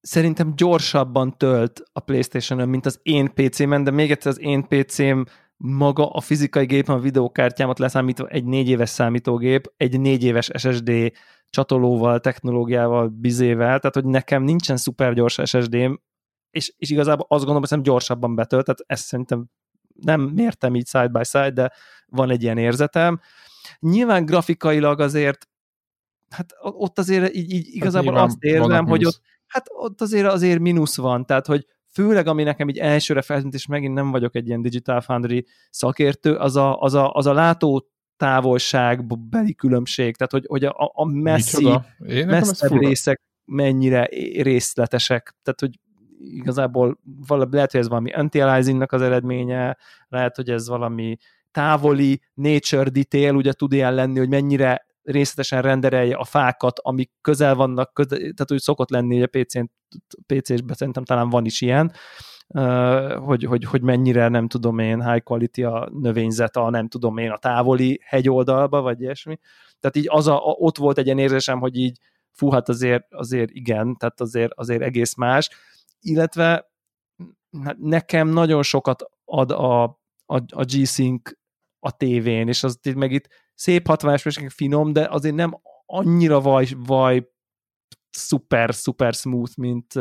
szerintem gyorsabban tölt a PlayStation-ön, mint az én PC-men, de még egyszer az én PC-m maga a fizikai gép, a videókártyámat leszámítva egy négy éves számítógép, egy négy éves SSD csatolóval, technológiával, bizével, tehát hogy nekem nincsen szuper gyors SSD-m, és, és igazából azt gondolom, hogy gyorsabban betölt, tehát ezt szerintem nem mértem így side by side, de van egy ilyen érzetem. Nyilván grafikailag azért, hát ott azért így, így igazából hát azt érzem, hogy ott, hát ott azért azért mínusz van, tehát hogy főleg ami nekem így elsőre feltűnt, és megint nem vagyok egy ilyen Digital Foundry szakértő, az a, az a, az a látó távolság beli különbség, tehát hogy, hogy a, a messzi, messzebb részek mennyire részletesek, tehát hogy igazából valami, lehet, hogy ez valami anti az eredménye, lehet, hogy ez valami távoli nature detail, ugye tud ilyen lenni, hogy mennyire részletesen renderelje a fákat, amik közel vannak, közel, tehát úgy szokott lenni, hogy a PC-n, PC-sben szerintem talán van is ilyen, hogy, hogy, hogy mennyire nem tudom én high quality a növényzet a nem tudom én a távoli hegyoldalba, vagy ilyesmi. Tehát így az a, ott volt egy érzésem, hogy így fú, hát azért, azért igen, tehát azért, azért egész más, illetve nekem nagyon sokat ad a, a, a G-Sync a tévén, és az meg itt szép 60 fps finom, de azért nem annyira vaj, vaj szuper, szuper smooth, mint...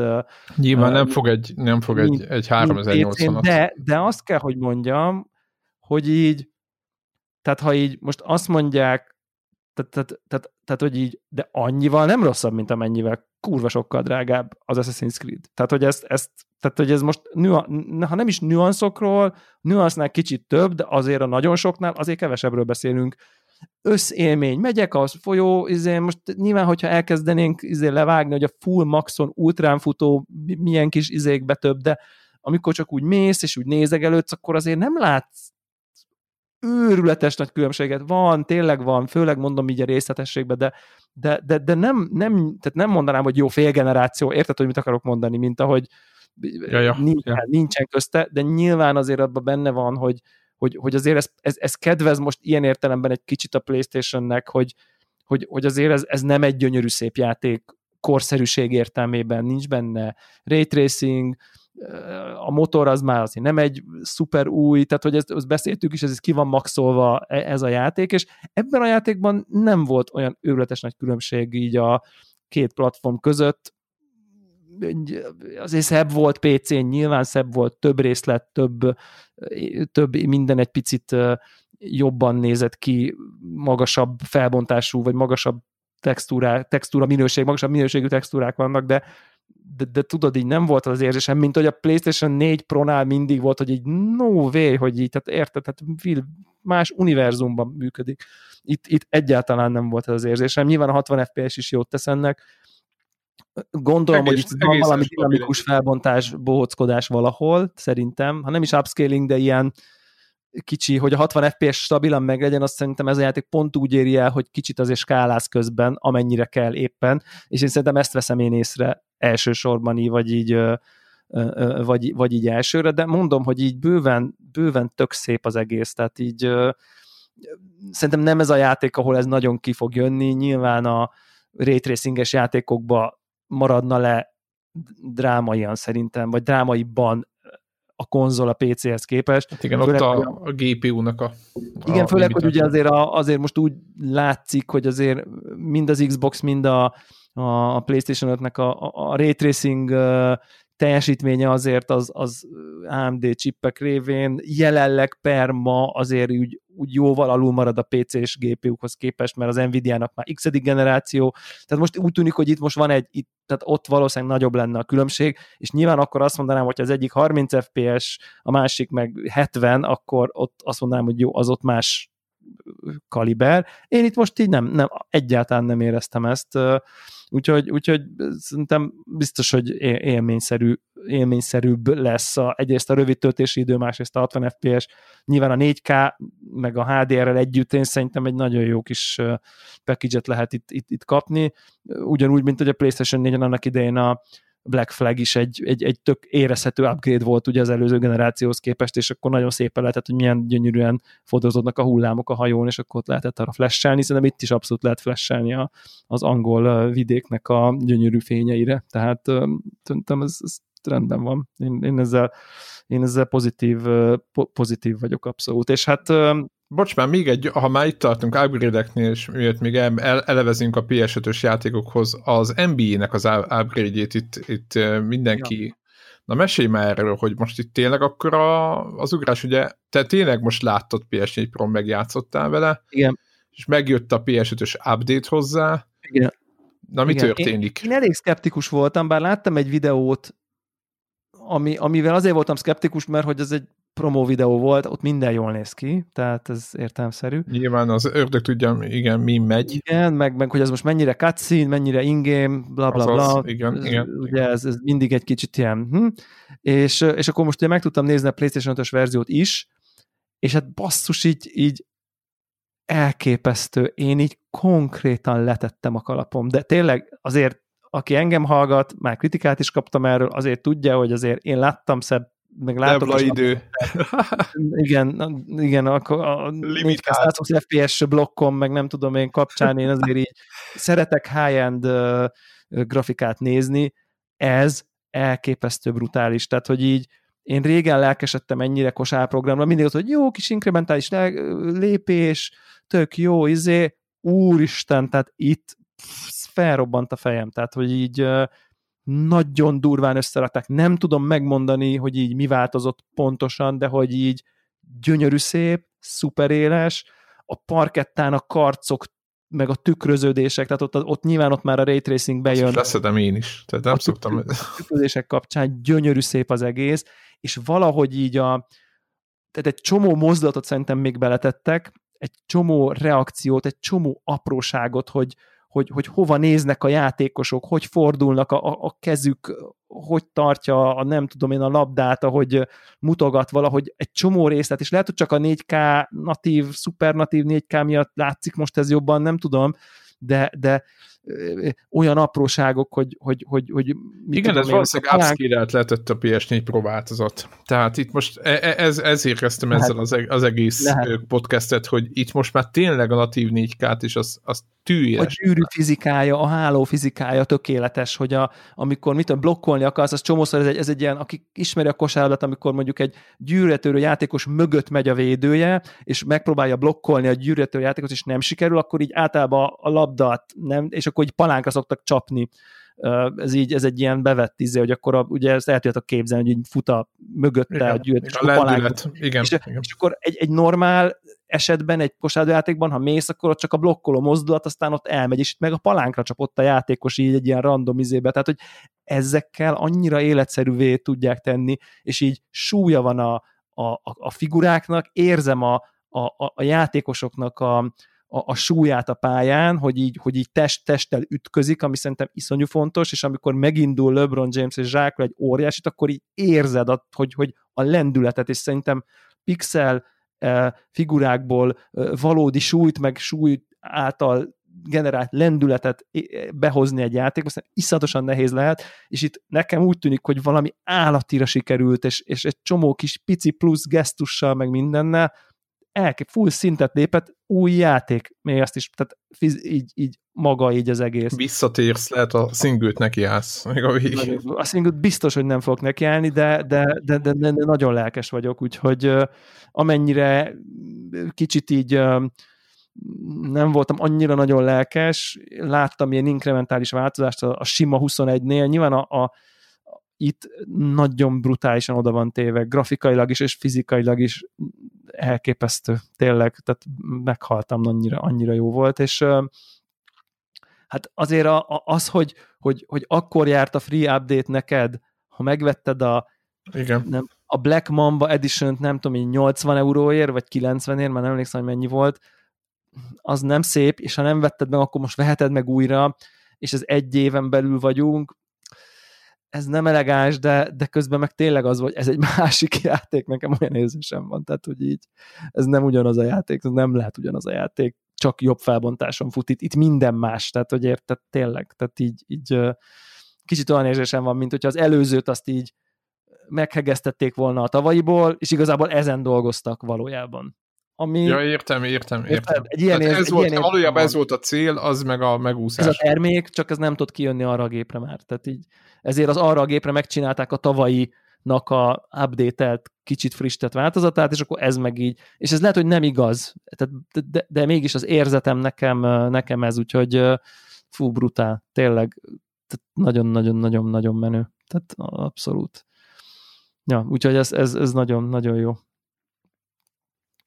Nyilván uh, nem fog egy, nem fog mint, egy, egy 3080 de, de azt kell, hogy mondjam, hogy így, tehát ha így most azt mondják, tehát, tehát, tehát, tehát, hogy így, de annyival nem rosszabb, mint amennyivel kurva sokkal drágább az Assassin's Creed. Tehát, hogy ezt, ezt tehát, hogy ez most, ha nem is nüanszokról, nüansznál kicsit több, de azért a nagyon soknál azért kevesebbről beszélünk, összélmény. Megyek a folyó, izé, most nyilván, hogyha elkezdenénk izé levágni, hogy a full maxon ultrán futó milyen kis izékbe több, de amikor csak úgy mész, és úgy nézegelődsz, akkor azért nem látsz őrületes nagy különbséget. Van, tényleg van, főleg mondom így a részletességbe, de, de, de, de nem, nem, tehát nem mondanám, hogy jó félgeneráció, érted, hogy mit akarok mondani, mint ahogy ja, ja, nincsen, ja. nincsen közte, de nyilván azért abban benne van, hogy, hogy, hogy azért ez, ez, ez kedvez most ilyen értelemben egy kicsit a Playstation-nek, hogy, hogy, hogy azért ez, ez nem egy gyönyörű szép játék korszerűség értelmében, nincs benne ray tracing, a motor az már azért nem egy szuper új, tehát hogy ezt, ezt beszéltük is, ez ki van maxolva e, ez a játék, és ebben a játékban nem volt olyan őrületes nagy különbség így a két platform között, azért szebb volt PC-n, nyilván szebb volt, több részlet, több, több minden egy picit jobban nézett ki, magasabb felbontású, vagy magasabb textúrá, textúra minőség, magasabb minőségű textúrák vannak, de, de, de tudod, így nem volt az érzésem, mint hogy a PlayStation 4 Pro-nál mindig volt, hogy így no way, hogy így, tehát érted, tehát más univerzumban működik. Itt, itt egyáltalán nem volt ez az érzésem. Nyilván a 60 FPS is jót tesz ennek, Gondolom, egész, hogy itt van valami dinamikus felbontás, bohockodás valahol, szerintem, ha nem is upscaling, de ilyen kicsi, hogy a 60 FPS stabilan meglegyen, azt szerintem ez a játék pont úgy éri el, hogy kicsit azért skáláz közben, amennyire kell éppen, és én szerintem ezt veszem én észre elsősorban így, vagy így vagy, vagy így elsőre, de mondom, hogy így bőven, bőven tök szép az egész, tehát így szerintem nem ez a játék, ahol ez nagyon ki fog jönni, nyilván a raytracinges játékokba maradna le drámaian szerintem, vagy drámaiban a konzol a PC-hez képest. Hát igen, főleg, ott a, a GPU-nak a, a Igen, főleg, hogy ugye azért, a, azért most úgy látszik, hogy azért mind az Xbox, mind a, a PlayStation 5-nek a, a, a ray tracing teljesítménye azért az, az AMD csippek révén jelenleg per ma azért úgy, úgy jóval alul marad a PC-s GPU-hoz képest, mert az Nvidia-nak már x generáció, tehát most úgy tűnik, hogy itt most van egy, itt, tehát ott valószínűleg nagyobb lenne a különbség, és nyilván akkor azt mondanám, hogy az egyik 30 FPS, a másik meg 70, akkor ott azt mondanám, hogy jó, az ott más kaliber. Én itt most így nem, nem egyáltalán nem éreztem ezt, úgyhogy, úgyhogy szerintem biztos, hogy élményszerű, élményszerűbb lesz a, egyrészt a rövid töltési idő, másrészt a 60 FPS, nyilván a 4K, meg a HDR-rel együtt én szerintem egy nagyon jó kis package-et lehet itt, itt, itt kapni, ugyanúgy, mint hogy a PlayStation 4-en annak idején a, Black Flag is egy, egy, egy tök érezhető upgrade volt ugye az előző generációhoz képest, és akkor nagyon szépen lehetett, hogy milyen gyönyörűen fotózódnak a hullámok a hajón, és akkor ott lehetett arra flashelni, szerintem itt is abszolút lehet flashelni a, az angol vidéknek a gyönyörű fényeire, tehát szerintem ez, ez rendben van. Én, én ezzel én ezzel pozitív, pozitív vagyok abszolút. És hát Bocs, már még egy, ha már itt tartunk upgrade-eknél, és miért még el, elevezünk a PS5-ös játékokhoz, az NBA-nek az upgrade-jét itt, itt mindenki... Ja. Na mesélj már erről, hogy most itt tényleg akkor a, az ugrás, ugye, te tényleg most láttad PS4 Pro, megjátszottál vele, Igen. és megjött a PS5-ös update hozzá. Igen. Na, mi Igen. történik? Én, én elég szkeptikus voltam, bár láttam egy videót, ami, amivel azért voltam szkeptikus, mert hogy ez egy promó videó volt, ott minden jól néz ki, tehát ez értelmszerű. Nyilván az ördög tudja, igen, mi megy. Igen, meg, meg hogy ez most mennyire cutscene, mennyire ingame, bla bla bla. Az, igen, igen. Ugye ez, ez mindig egy kicsit ilyen. Hm? És, és akkor most ugye meg tudtam nézni a PlayStation 5-ös verziót is, és hát basszus így, így elképesztő. Én így konkrétan letettem a kalapom, de tényleg azért aki engem hallgat, már kritikát is kaptam erről, azért tudja, hogy azért én láttam szebb meg látok. a idő. igen, igen, akkor a 120 FPS blokkom, meg nem tudom én kapcsán, én azért így szeretek high-end uh, grafikát nézni, ez elképesztő brutális, tehát hogy így én régen lelkesedtem ennyire kosárprogramra, mindig az, hogy jó kis inkrementális lépés, tök jó, izé, úristen, tehát itt felrobbant a fejem, tehát hogy így nagyon durván összerakták. Nem tudom megmondani, hogy így mi változott pontosan, de hogy így gyönyörű szép, szuper éles, a parkettán a karcok meg a tükröződések, tehát ott, ott nyilván ott már a ray tracing bejön. Ezt leszedem én is, tehát nem a szoktam. Tükröződések kapcsán gyönyörű szép az egész, és valahogy így a, tehát egy csomó mozdulatot szerintem még beletettek, egy csomó reakciót, egy csomó apróságot, hogy, hogy, hogy hova néznek a játékosok, hogy fordulnak a, a, kezük, hogy tartja a nem tudom én a labdát, ahogy mutogat valahogy egy csomó részlet, és lehet, hogy csak a 4K natív, szupernatív 4K miatt látszik most ez jobban, nem tudom, de, de olyan apróságok, hogy, hogy, hogy, hogy Igen, ez valószínűleg upscale lehetett a PS4 Pro változat. Tehát itt most e, e, ez, ezért kezdtem Lehet. ezzel az, az egész Lehet. podcastet, hogy itt most már tényleg a natív 4K-t is az, az tűjes. A gyűrű fizikája, a háló fizikája tökéletes, hogy a, amikor mit tudom, blokkolni akarsz, az csomószor ez egy, ez egy ilyen, aki ismeri a kosárlabdát, amikor mondjuk egy gyűrűtörő játékos mögött megy a védője, és megpróbálja blokkolni a gyűrűtörő játékot, és nem sikerül, akkor így általában a labdát nem, és akkor így palánkra szoktak csapni. Ez így, ez egy ilyen bevett izé, hogy akkor a, ugye ezt el tudjátok képzelni, hogy így fut a mögötte igen, a gyűjt, és, a lendület, igen, és, igen. és akkor egy, egy normál esetben egy kosárlabdajátékban, ha mész, akkor ott csak a blokkoló mozdulat, aztán ott elmegy, és itt meg a palánkra csapott a játékos így egy ilyen random izébe, tehát hogy ezekkel annyira életszerűvé tudják tenni, és így súlya van a, a, a figuráknak, érzem a, a, a játékosoknak a, a, a súlyát a pályán, hogy így, hogy így test, testtel ütközik, ami szerintem iszonyú fontos, és amikor megindul LeBron James és zsákol egy óriásit, akkor így érzed, a, hogy, hogy a lendületet, és szerintem pixel eh, figurákból eh, valódi súlyt, meg súly által generált lendületet behozni egy játékba, aztán iszonyatosan nehéz lehet, és itt nekem úgy tűnik, hogy valami állatira sikerült, és, és egy csomó kis pici plusz gesztussal, meg mindennel, elkép, full szintet lépett, új játék, még azt is, tehát fiz, így, így maga így az egész. Visszatérsz, lehet a szingőt nekiállsz még a végig. A szingőt biztos, hogy nem fogok nekiállni, de, de, de, de, de, de nagyon lelkes vagyok, úgyhogy amennyire kicsit így nem voltam annyira nagyon lelkes, láttam ilyen inkrementális változást a, a sima 21-nél, nyilván a, a itt nagyon brutálisan oda van téve, grafikailag is és fizikailag is elképesztő, tényleg, tehát meghaltam, annyira, annyira jó volt, és hát azért a, a, az, hogy, hogy, hogy akkor járt a free update neked, ha megvetted a igen. Nem, a Black Mamba edition nem tudom, 80 euróért, vagy 90 ért, már nem emlékszem, hogy mennyi volt, az nem szép, és ha nem vetted meg, akkor most veheted meg újra, és ez egy éven belül vagyunk, ez nem elegáns, de, de közben meg tényleg az, hogy ez egy másik játék, nekem olyan érzésem van, tehát hogy így ez nem ugyanaz a játék, ez nem lehet ugyanaz a játék, csak jobb felbontáson fut, itt, itt minden más, tehát hogy érted, tényleg, tehát így, így kicsit olyan érzésem van, mint hogyha az előzőt azt így meghegeztették volna a tavalyiból, és igazából ezen dolgoztak valójában. Ami... Ja, értem, értem, értem. Egy ilyen ér, ez egy volt, ilyen valójában ez volt a cél, az meg a megúszás. Ez a termék, csak ez nem tud kijönni arra a gépre már. Tehát így, ezért az arra a gépre megcsinálták a tavalyi nak a update-elt, kicsit frissített változatát, és akkor ez meg így. És ez lehet, hogy nem igaz, tehát, de, de, mégis az érzetem nekem, nekem ez, úgyhogy fú, brutál, tényleg nagyon-nagyon-nagyon-nagyon menő. Tehát abszolút. Ja, úgyhogy ez, ez, ez nagyon, nagyon jó.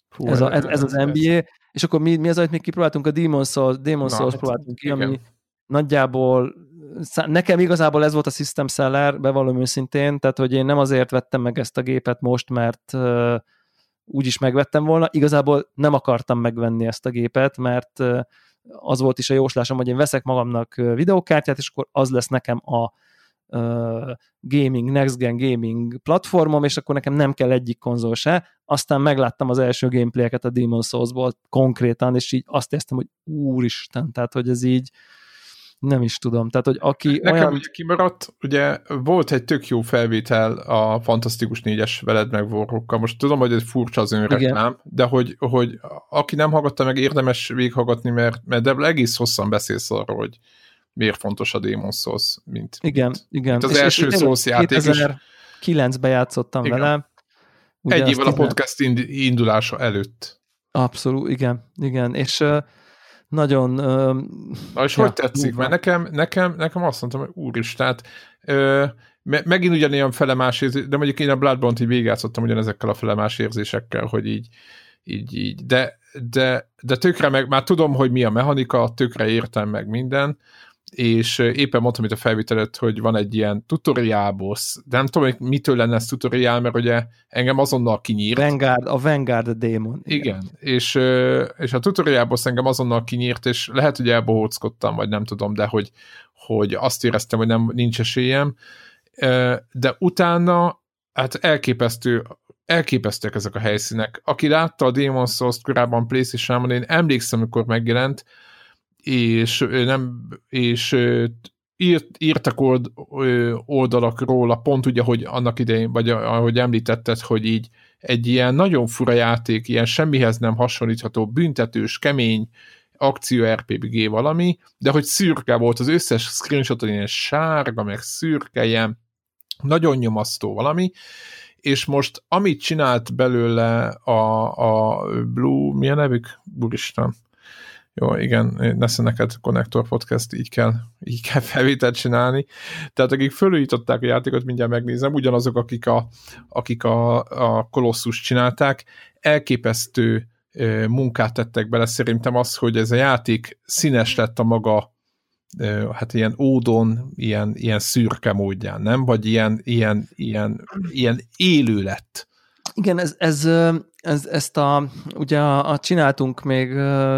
Fú, ez, a, ez, ez az NBA, ez. és akkor mi, mi az, amit még kipróbáltunk? A Demon Souls, Demon Na, Souls hát, próbáltunk ki, igen. ami nagyjából nekem igazából ez volt a system seller, bevallom őszintén, tehát hogy én nem azért vettem meg ezt a gépet most, mert uh, úgy is megvettem volna, igazából nem akartam megvenni ezt a gépet, mert az volt is a jóslásom, hogy én veszek magamnak videókártyát, és akkor az lesz nekem a gaming, next gen gaming platformom, és akkor nekem nem kell egyik konzol se. Aztán megláttam az első gameplayeket a Demon Souls-ból konkrétan, és így azt éreztem, hogy úristen, tehát hogy ez így nem is tudom. Tehát, hogy aki Nekem olyan... ugye kimaradt, ugye volt egy tök jó felvétel a Fantasztikus négyes veled meg Warrockkal. Most tudom, hogy ez furcsa az önreklám, de hogy, hogy aki nem hallgatta meg, érdemes végighallgatni, mert, mert de egész hosszan beszélsz arról, hogy miért fontos a Demon Souls, mint, igen, mint, igen. mint az és első Souls játék. 2009-ben játszottam igen. vele. Ugye Egy évvel a podcast indulása előtt. Abszolút, igen, igen. És uh, nagyon... Na és ja, hogy tetszik? Mert nekem, nekem, nekem azt mondtam, hogy úris, tehát megint ugyanilyen felemás érzés, de mondjuk én a Bloodborne-t így végigjátszottam ugyanezekkel a felemás érzésekkel, hogy így, így, így, de, de, de tökre meg, már tudom, hogy mi a mechanika, tökre értem meg minden, és éppen mondtam itt a felvételet, hogy van egy ilyen tutorial boss, de nem tudom, hogy mitől lenne ez tutorial, mert ugye engem azonnal kinyírt. Vanguard, a Vanguard Demon. Igen, igen. És, és a tutorial boss engem azonnal kinyírt, és lehet, hogy elbohóckodtam, vagy nem tudom, de hogy, hogy azt éreztem, hogy nem, nincs esélyem, de utána hát elképesztő elképesztőek ezek a helyszínek. Aki látta a Demon's Souls-t korábban playstation én emlékszem, amikor megjelent, és nem, és írt, írtak old, oldalakról, a pont ugye, hogy annak idején, vagy ahogy említetted, hogy így egy ilyen nagyon fura játék, ilyen semmihez nem hasonlítható, büntetős, kemény, akció RPG valami, de hogy szürke volt az összes screenshot, ilyen sárga, meg szürke, ilyen nagyon nyomasztó valami, és most amit csinált belőle a, a Blue, milyen nevük? Úristen. Jó, igen, nesze neked Connector Podcast, így kell, így kell felvételt csinálni. Tehát akik fölújították a játékot, mindjárt megnézem, ugyanazok, akik a, akik a, a Colossus csinálták, elképesztő munkát tettek bele. Szerintem az, hogy ez a játék színes lett a maga hát ilyen ódon, ilyen, ilyen szürke módján, nem? Vagy ilyen, ilyen, ilyen, ilyen élő lett. Igen, ez, ez, ez, ezt a, ugye a, csináltunk még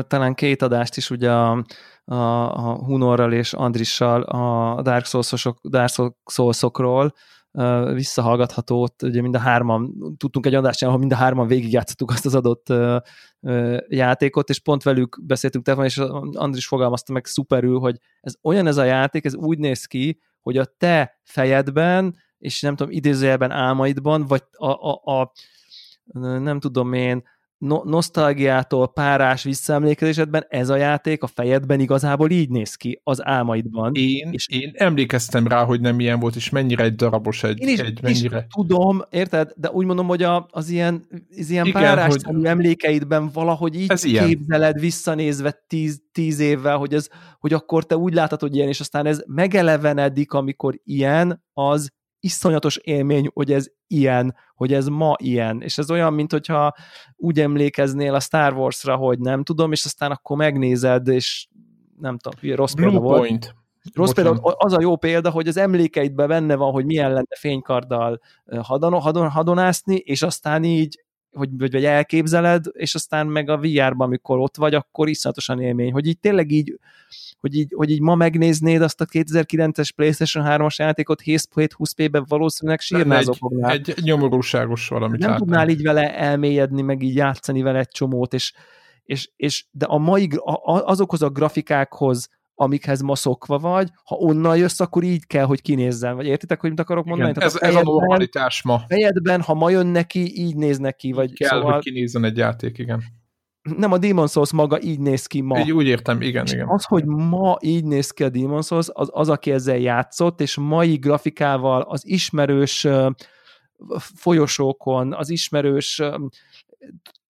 talán két adást is ugye a, a, a Hunorral és Andrissal a Dark Souls-osok, Dark Souls-okról, visszahallgathatót, ugye mind a hárman, tudtunk egy adást ahol mind a hárman végigjátszottuk azt az adott játékot, és pont velük beszéltünk telefonon, és Andris fogalmazta meg szuperül, hogy ez olyan ez a játék, ez úgy néz ki, hogy a te fejedben, és nem tudom, idézőjelben álmaidban, vagy a, a, a nem tudom én, no- nosztalgiától párás visszaemlékezésedben ez a játék a fejedben igazából így néz ki az álmaidban. Én, és én emlékeztem rá, hogy nem ilyen volt, és mennyire egy darabos egy, én is, egy mennyire... Is tudom, érted? De úgy mondom, hogy a, az ilyen, az ilyen Igen, párás hogy... emlékeidben valahogy így ez képzeled ilyen. visszanézve tíz, tíz évvel, hogy, ez, hogy akkor te úgy látod, hogy ilyen, és aztán ez megelevenedik, amikor ilyen, az iszonyatos élmény, hogy ez ilyen, hogy ez ma ilyen, és ez olyan, mint hogyha úgy emlékeznél a Star Wars-ra, hogy nem tudom, és aztán akkor megnézed, és nem tudom, hülye rossz Blue példa Point. volt. Rossz példa, az a jó példa, hogy az emlékeidben benne van, hogy milyen lenne fénykarddal hadon, hadon, hadonászni, és aztán így hogy, vagy, vagy elképzeled, és aztán meg a VR-ban, amikor ott vagy, akkor iszonyatosan élmény, hogy így tényleg így hogy így, hogy így ma megnéznéd azt a 2009-es PlayStation 3-as játékot 720p-ben valószínűleg sírnál egy, egy nyomorúságos valamit Nem látnám. tudnál így vele elmélyedni, meg így játszani vele egy csomót, és, és, és de a mai, a, azokhoz a grafikákhoz, amikhez ma szokva vagy, ha onnan jössz, akkor így kell, hogy kinézzen. Vagy értitek, hogy mit akarok mondani? Igen, ez, ez a normalitás ma. Fejedben, ha ma jön neki, így néz neki. Vagy kell, szóval... hogy kinézzen egy játék, igen nem a Demon Souls maga így néz ki ma. Így úgy értem, igen, és igen. Az, hogy ma így néz ki a Demon Souls, az, az aki ezzel játszott, és mai grafikával az ismerős folyosókon, az ismerős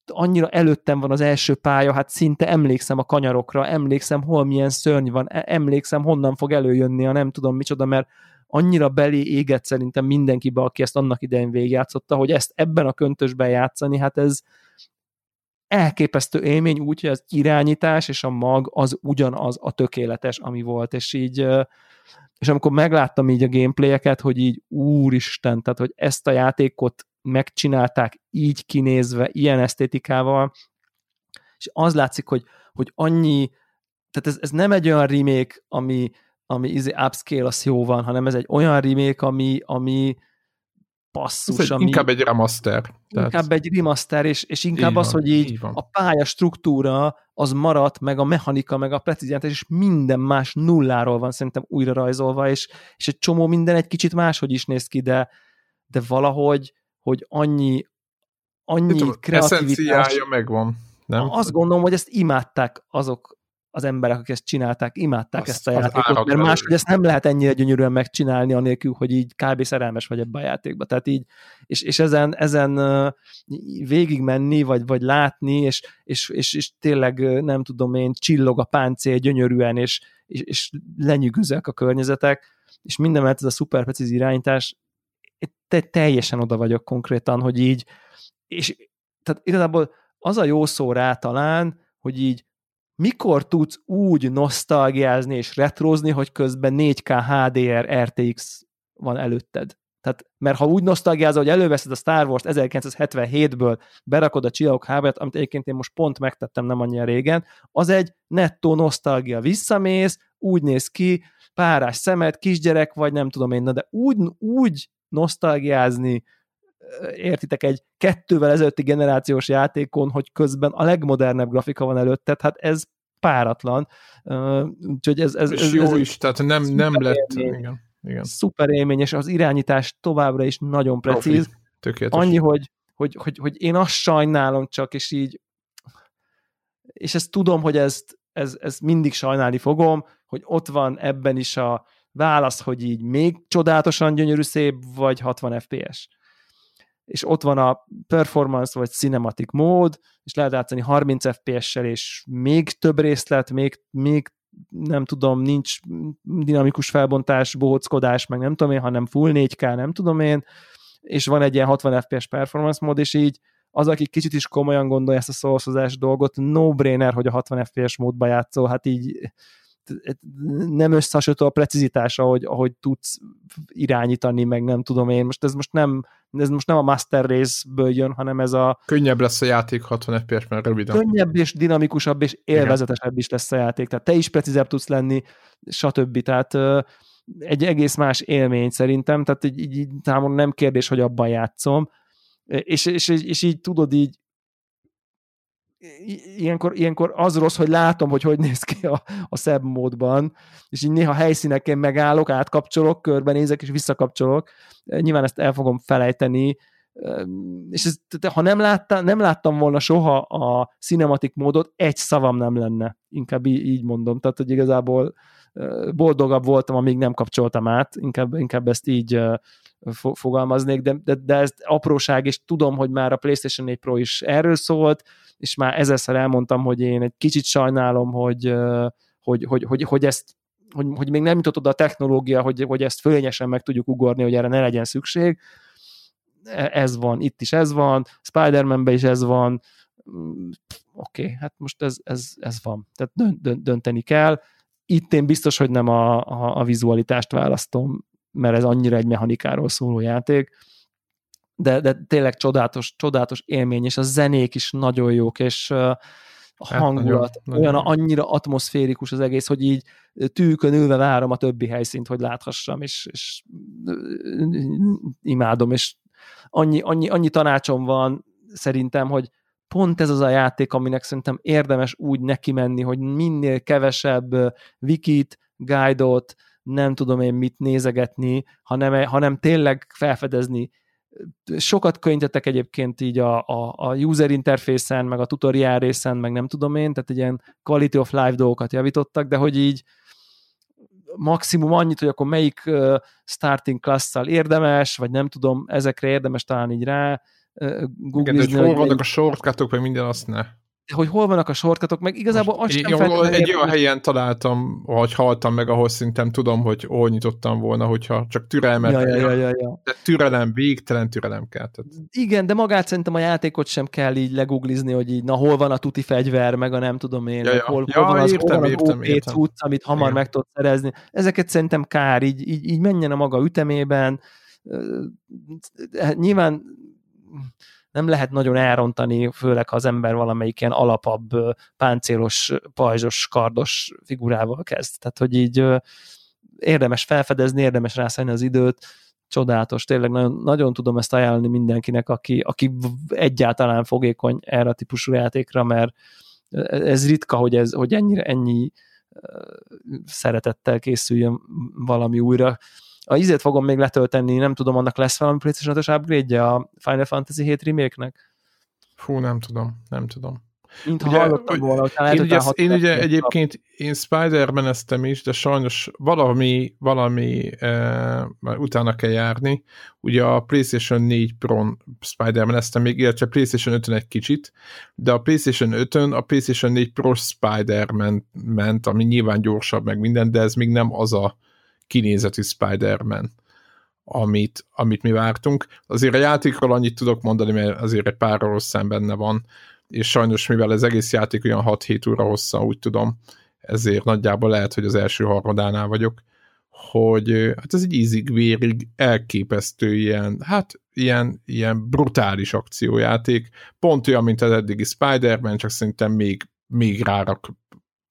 annyira előttem van az első pálya, hát szinte emlékszem a kanyarokra, emlékszem, hol milyen szörny van, e, emlékszem, honnan fog előjönni a nem tudom micsoda, mert annyira belé égett szerintem mindenkibe, aki ezt annak idején végigjátszotta, hogy ezt ebben a köntösben játszani, hát ez, elképesztő élmény, úgyhogy az irányítás és a mag az ugyanaz a tökéletes, ami volt, és így és amikor megláttam így a gameplayeket, hogy így úristen, tehát hogy ezt a játékot megcsinálták így kinézve, ilyen esztétikával, és az látszik, hogy, hogy annyi, tehát ez, ez nem egy olyan remake, ami, ami izé upscale, az jó van, hanem ez egy olyan remake, ami, ami, passzus, Ez ami... Inkább egy remaster. Tehát... Inkább egy remaster, és, és inkább így az, van, hogy így, így a pálya struktúra az maradt, meg a mechanika, meg a precíziátás, és minden más nulláról van szerintem újra rajzolva, és, és egy csomó minden egy kicsit máshogy is néz ki, de, de valahogy, hogy annyi, annyi Tudom, kreativitás... megvan, nem? Azt gondolom, hogy ezt imádták azok, az emberek, akik ezt csinálták, imádták azt, ezt a játékot, mert máshogy ezt nem lehet ennyire gyönyörűen megcsinálni, anélkül, hogy így kb. szerelmes vagy ebbe a játékba. Tehát így, és, és ezen, ezen végig menni, vagy, vagy látni, és, és, és, és tényleg nem tudom én, csillog a páncél gyönyörűen, és, és, és lenyűgözek a környezetek, és minden mert ez a szuper precíz irányítás, te, teljesen oda vagyok konkrétan, hogy így, és tehát igazából az a jó szó rá talán, hogy így mikor tudsz úgy nosztalgiázni és retrozni, hogy közben 4K HDR RTX van előtted. Tehát, mert ha úgy nosztalgiázol, hogy előveszed a Star Wars 1977-ből, berakod a Csillagok háborút, amit egyébként én most pont megtettem nem annyira régen, az egy nettó nosztalgia. Visszamész, úgy néz ki, párás szemed, kisgyerek vagy, nem tudom én, de úgy, úgy nosztalgiázni értitek, egy kettővel ezelőtti generációs játékon, hogy közben a legmodernebb grafika van előtted, hát ez páratlan. Úgyhogy ez, ez, és ez, jó ez is, tehát nem, nem lett... Igen, igen. Szuper élmény, és az irányítás továbbra is nagyon precíz. Tökéletes. Annyi, hogy, hogy, hogy, hogy én azt sajnálom csak, és így és ezt tudom, hogy ezt, ez, ez mindig sajnálni fogom, hogy ott van ebben is a válasz, hogy így még csodálatosan gyönyörű szép, vagy 60 FPS. És ott van a performance, vagy cinematic mód, és lehet játszani 30 FPS-sel, és még több részlet, még, még nem tudom, nincs dinamikus felbontás, bohockodás, meg nem tudom én, hanem full 4K, nem tudom én, és van egy ilyen 60 FPS performance mód, és így az, aki kicsit is komolyan gondolja ezt a szószozás dolgot, no-brainer, hogy a 60 FPS módba játszol, hát így nem összehasonlító a precizitása, ahogy, ahogy tudsz irányítani, meg nem tudom én. Most ez most nem, ez most nem a Master Race-ből jön, hanem ez a... Könnyebb lesz a játék 60 FPS, mert röviden. Könnyebb és dinamikusabb és élvezetesebb Igen. is lesz a játék. Tehát te is precízebb tudsz lenni, stb. Tehát egy egész más élmény szerintem, tehát így, így, így nem kérdés, hogy abban játszom, és, és, és így tudod így ilyenkor, ilyenkor az rossz, hogy látom, hogy hogy néz ki a, a szebb módban, és így néha helyszíneken megállok, átkapcsolok, körbenézek, és visszakapcsolok. Nyilván ezt el fogom felejteni, és ez, ha nem láttam, nem láttam volna soha a cinematik módot, egy szavam nem lenne, inkább így, így mondom, tehát hogy igazából boldogabb voltam, amíg nem kapcsoltam át, inkább, inkább ezt így fogalmaznék, de, de, de ez apróság, és tudom, hogy már a PlayStation 4 Pro is erről szólt, és már ezerszer elmondtam, hogy én egy kicsit sajnálom, hogy, hogy, hogy, hogy, hogy ezt hogy, hogy még nem jutott oda a technológia, hogy, hogy ezt fölényesen meg tudjuk ugorni, hogy erre ne legyen szükség. E, ez van, itt is ez van, Spider-Man-ben is ez van, mm, oké, okay, hát most ez, ez, ez van. Tehát dönteni kell. Itt én biztos, hogy nem a, a, a vizualitást választom, mert ez annyira egy mechanikáról szóló játék, de, de tényleg csodálatos, csodálatos élmény, és a zenék is nagyon jók, és a hát hangulat, hát, nagyon, olyan nagyon. annyira atmoszférikus az egész, hogy így tűkön ülve várom a többi helyszínt, hogy láthassam, és, és imádom, és annyi, annyi, annyi tanácsom van szerintem, hogy pont ez az a játék, aminek szerintem érdemes úgy neki menni, hogy minél kevesebb wikit, guide-ot, nem tudom én mit nézegetni, hanem, hanem tényleg felfedezni. Sokat könyvtettek egyébként így a, a, a user interfészen, meg a tutorial részen, meg nem tudom én, tehát egy ilyen quality of life dolgokat javítottak, de hogy így maximum annyit, hogy akkor melyik starting class-szal érdemes, vagy nem tudom, ezekre érdemes talán így rá googlizni. Igen, hogy hol vannak a shortcutok, vagy minden azt ne hogy hol vannak a sorkatok, meg igazából azt sem jó, Egy olyan helyen találtam, hogy haltam meg, ahol szerintem tudom, hogy hol nyitottam volna, hogyha csak türelmet. Ja, ja, ja, ja, ja. De türelem, végtelen türelem kell. Tehát. Igen, de magát szerintem a játékot sem kell így leguglizni, hogy így, na hol van a tuti fegyver, meg a nem tudom én, ja, ja. hol, ja, hol van az, értem, hol van értem, értem. cucc, amit hamar Igen. meg tudod szerezni. Ezeket szerintem kár, így, így, így menjen a maga ütemében. Nyilván nem lehet nagyon elrontani, főleg ha az ember valamelyik ilyen alapabb, páncélos, pajzsos, kardos figurával kezd. Tehát, hogy így érdemes felfedezni, érdemes rászállni az időt, csodálatos, tényleg nagyon, nagyon tudom ezt ajánlani mindenkinek, aki, aki egyáltalán fogékony erre a típusú játékra, mert ez ritka, hogy, ez, hogy ennyire, ennyi szeretettel készüljön valami újra a izét fogom még letölteni, nem tudom, annak lesz valami PlayStation 5-ös upgrade a Final Fantasy 7 remake-nek? Fú, nem tudom, nem tudom. Mint ugye, hallottam volna, hogy én, ugye, én ugye egyébként én Spider-Man eztem is, de sajnos valami, valami e, utána kell járni. Ugye a PlayStation 4 Pro Spider-Man eztem még, illetve PlayStation 5 egy kicsit, de a PlayStation 5-ön a PlayStation 4 Pro Spider-Man ment, ami nyilván gyorsabb meg minden, de ez még nem az a kinézetű Spider-Man, amit, amit mi vártunk. Azért a játékról annyit tudok mondani, mert azért egy pár rossz szem benne van, és sajnos mivel az egész játék olyan 6-7 óra hossza, úgy tudom, ezért nagyjából lehet, hogy az első harmadánál vagyok, hogy hát ez egy ízig-vérig elképesztő ilyen, hát ilyen, ilyen brutális akciójáték, pont olyan, mint az eddigi Spider-Man, csak szerintem még, még rárak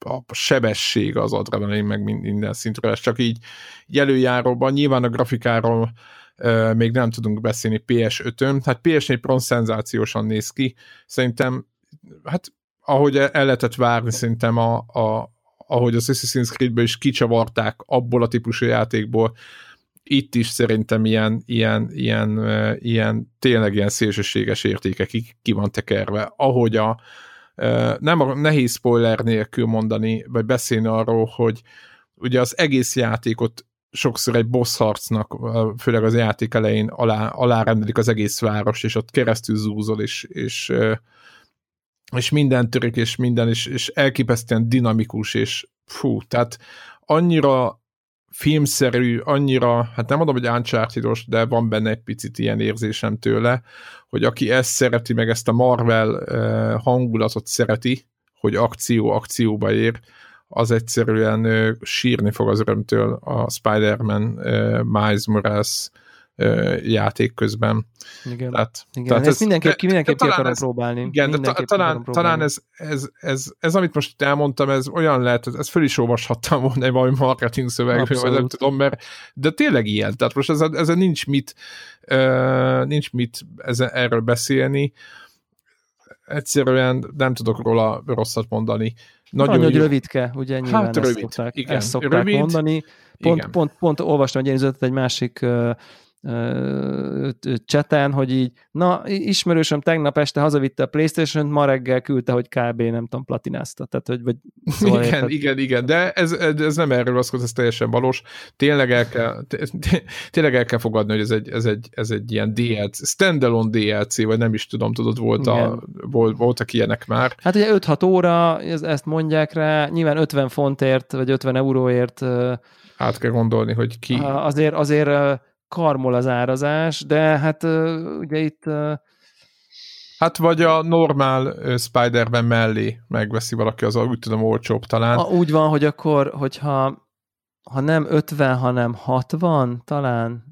a sebesség, az adrenalin, meg minden szintről, ez csak így, így előjáróban, nyilván a grafikáról uh, még nem tudunk beszélni PS5-ön, hát PS4 Pro szenzációsan néz ki, szerintem hát ahogy el lehetett várni szerintem a, a, ahogy az Assassin's Creed-ből is kicsavarták abból a típusú játékból, itt is szerintem ilyen, ilyen, ilyen, ilyen tényleg ilyen szélsőséges értékek ki, ki van tekerve. Ahogy a, nem a nehéz spoiler nélkül mondani, vagy beszélni arról, hogy ugye az egész játékot sokszor egy boss harcnak, főleg az játék elején alá, alárendelik az egész város, és ott keresztül zúzol, és, és, és minden törik, és minden, és, és elképesztően dinamikus, és fú, tehát annyira filmszerű, annyira, hát nem mondom, hogy uncharted de van benne egy picit ilyen érzésem tőle, hogy aki ezt szereti, meg ezt a Marvel hangulatot szereti, hogy akció akcióba ér, az egyszerűen sírni fog az örömtől a Spider-Man Miles Morales játék közben. Igen, tehát, igen. Tehát ez, mindenképp, ki mindenképp ki akarom ez, próbálni. Igen, de ta, talán, talán ez, ez, ez, ez, amit most elmondtam, ez olyan lehet, ez föl is olvashattam volna egy valami marketing szövegről, vagy nem tudom, mert de tényleg ilyen, tehát most ez ez nincs mit, uh, nincs mit ezen, erről beszélni, egyszerűen nem tudok róla rosszat mondani. Nagyon Nagyon rövidke, ugye nyilván hát, rövid, ezt szokták, igen, ezt szokták rövid, mondani. Pont, igen. pont, pont olvastam egy egy másik uh, cseten, hogy így, na, ismerősöm tegnap este hazavitte a playstation ma reggel küldte, hogy kb. nem tudom, platinázta. Tehát, hogy, vagy, szóval igen, érted. igen, igen, de ez, ez nem erről az, ez teljesen valós. Tényleg el kell, tényleg el kell fogadni, hogy ez egy, ez egy, ez egy ilyen DLC, standalone DLC, vagy nem is tudom, tudod, volt a, volt, voltak ilyenek már. Hát ugye 5-6 óra, ezt mondják rá, nyilván 50 fontért, vagy 50 euróért át kell gondolni, hogy ki... Azért, azért karmol az árazás, de hát ugye itt Hát vagy a normál Spider-Man mellé megveszi valaki, az úgy tudom olcsóbb talán. A, úgy van, hogy akkor, hogyha ha nem 50, hanem 60 talán,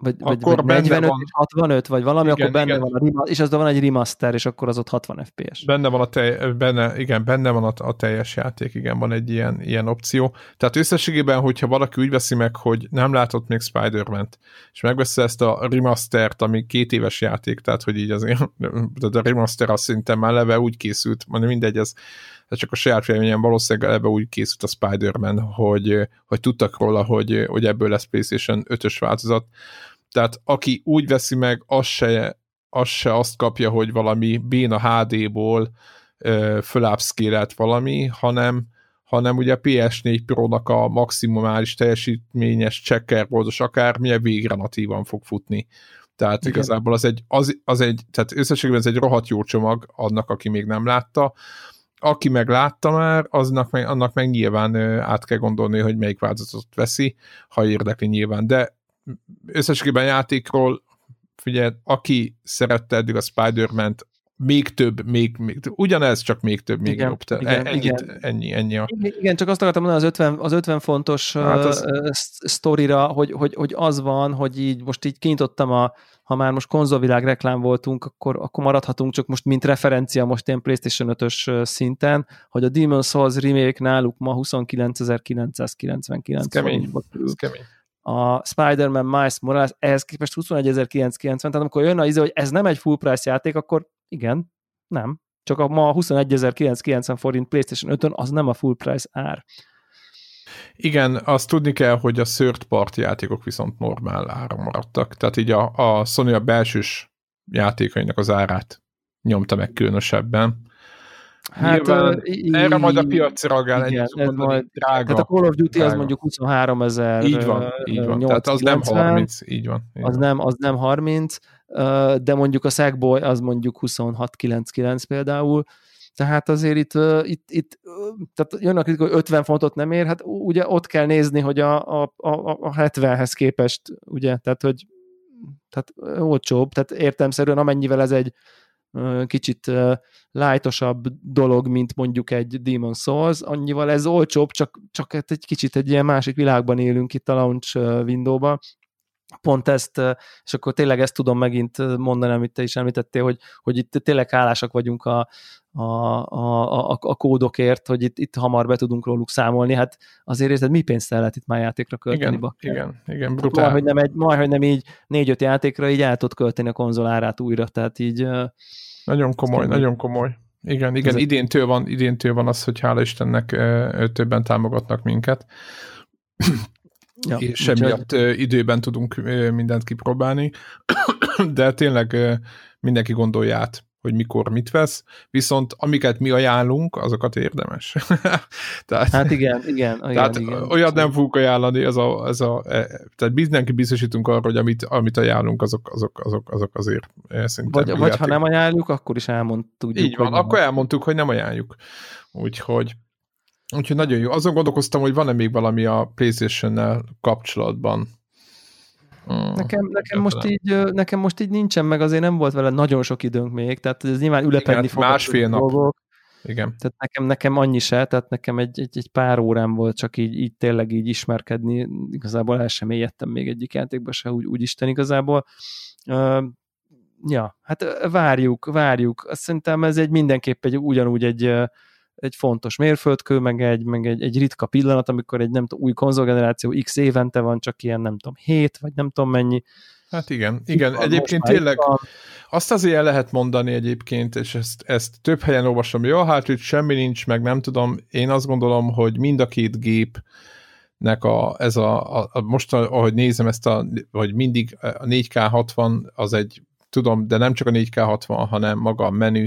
vagy, akkor vagy 45 van, 65, vagy valami, igen, akkor benne igen. van a és az van egy remaster, és akkor az ott 60 FPS. Benne van a, tej, benne, igen, benne van a, a teljes játék, igen, van egy ilyen, ilyen opció. Tehát összességében, hogyha valaki úgy veszi meg, hogy nem látott még Spider-Man-t, és megveszi ezt a remastert, ami két éves játék, tehát hogy így azért, de a remaster azt szerintem már leve úgy készült, mondja mindegy, ez, ez csak a saját véleményem valószínűleg eleve úgy készült a Spider-Man, hogy, hogy tudtak róla, hogy, hogy ebből lesz PlayStation 5-ös változat, tehát aki úgy veszi meg, az se, az se azt kapja, hogy valami béna HD-ból fölupscale valami, hanem, hanem ugye a PS4 Pro-nak a maximális teljesítményes checkerboardos akármilyen végre natívan fog futni. Tehát Igen. igazából az egy, az, az egy, tehát összességében ez egy rohadt jó csomag annak, aki még nem látta. Aki meg látta már, aznak meg, annak meg nyilván át kell gondolni, hogy melyik változatot veszi, ha érdekli nyilván. De összességében játékról, figyelj, aki szerette eddig a Spider-Man-t, még több, még, még ugyanez, csak még több, még igen, jobb. Igen, ennyit, igen. Ennyi, ennyi a... Igen, csak azt akartam mondani az 50, az 50 fontos hát az... sztorira, hogy, hogy, hogy az van, hogy így most így kinyitottam a, ha már most konzolvilág reklám voltunk, akkor, akkor maradhatunk csak most mint referencia most ilyen PlayStation 5-ös szinten, hogy a Demon's Souls remake náluk ma 29.999 ez kemény, kemény a Spider-Man Miles Morales ehhez képest 21.990, tehát amikor jön a izé, hogy ez nem egy full price játék, akkor igen, nem. Csak a ma 21.990 forint PlayStation 5-ön az nem a full price ár. Igen, azt tudni kell, hogy a third party játékok viszont normál ára maradtak. Tehát így a, a Sony a belsős játékainak az árát nyomta meg különösebben. Hát Nyilván, uh, erre majd a piac reagál, igen, ez mondani, majd, drága. Tehát a Call of Duty drága. az mondjuk 23 ezer. Így van, így van. 8, tehát az 90, nem 30, így van. Így az, van. Nem, az nem 30, de mondjuk a Sackboy az mondjuk 26,99 például. Tehát azért itt, itt, itt tehát jön a kritika, hogy 50 fontot nem ér, hát ugye ott kell nézni, hogy a, a, a, a 70-hez képest, ugye, tehát hogy tehát olcsóbb, tehát értelmszerűen amennyivel ez egy kicsit lájtosabb dolog, mint mondjuk egy Demon Souls, annyival ez olcsóbb, csak, csak hát egy kicsit egy ilyen másik világban élünk itt a launch window-ba, pont ezt, és akkor tényleg ezt tudom megint mondani, amit te is említettél, hogy, hogy itt tényleg hálásak vagyunk a, a, a, a, a kódokért, hogy itt, itt hamar be tudunk róluk számolni, hát azért érted, mi pénzt el lehet itt már játékra költeni? Igen, bakker? igen, igen, brutál. Majd, hogy nem, egy, majd, hogy nem így négy-öt játékra így el tud költeni a konzolárát újra, tehát így... Nagyon komoly, nagyon komoly. Igen, igen, Ez idéntől van, idéntől van az, hogy hála Istennek többen támogatnak minket. Ja, és emiatt időben tudunk mindent kipróbálni, de tényleg mindenki gondolja át, hogy mikor mit vesz, viszont amiket mi ajánlunk, azokat érdemes. tehát, hát igen, igen. igen tehát igen. olyat nem fogunk ajánlani, ez a, ez a, e, tehát mindenki biztosítunk arra, hogy amit, amit ajánlunk, azok, azok, azok, azok azért e, szerintem. Vagy, vagy ha nem ajánljuk, akkor is elmondtuk. Így van, akkor elmondtuk, hogy nem ajánljuk. Úgyhogy Úgyhogy nagyon jó. Azon gondolkoztam, hogy van-e még valami a PlayStation-nel kapcsolatban. Hmm. Nekem, nekem, most így, nekem most így nincsen, meg azért nem volt vele nagyon sok időnk még, tehát ez nyilván ülepedni fog. Másfél nap. Dolgok. Igen. Tehát nekem, nekem annyi se, tehát nekem egy, egy, egy pár órám volt csak így, így tényleg így ismerkedni, igazából el sem mélyedtem még egyik játékba se, úgy, úgy Isten igazából. Uh, ja, hát várjuk, várjuk. Azt szerintem ez egy mindenképp egy ugyanúgy egy, egy fontos mérföldkő, meg egy, meg egy, egy ritka pillanat, amikor egy nem tudom, új konzolgeneráció x évente van, csak ilyen nem tudom, hét, vagy nem tudom mennyi. Hát igen, igen. Van, egyébként tényleg azt azért el lehet mondani egyébként, és ezt, ezt több helyen olvasom, jó, hát itt semmi nincs, meg nem tudom, én azt gondolom, hogy mind a két gép nek a, ez a, a, a most, ahogy nézem ezt a, hogy mindig a 4K60 az egy, tudom, de nem csak a 4K60, hanem maga a menü,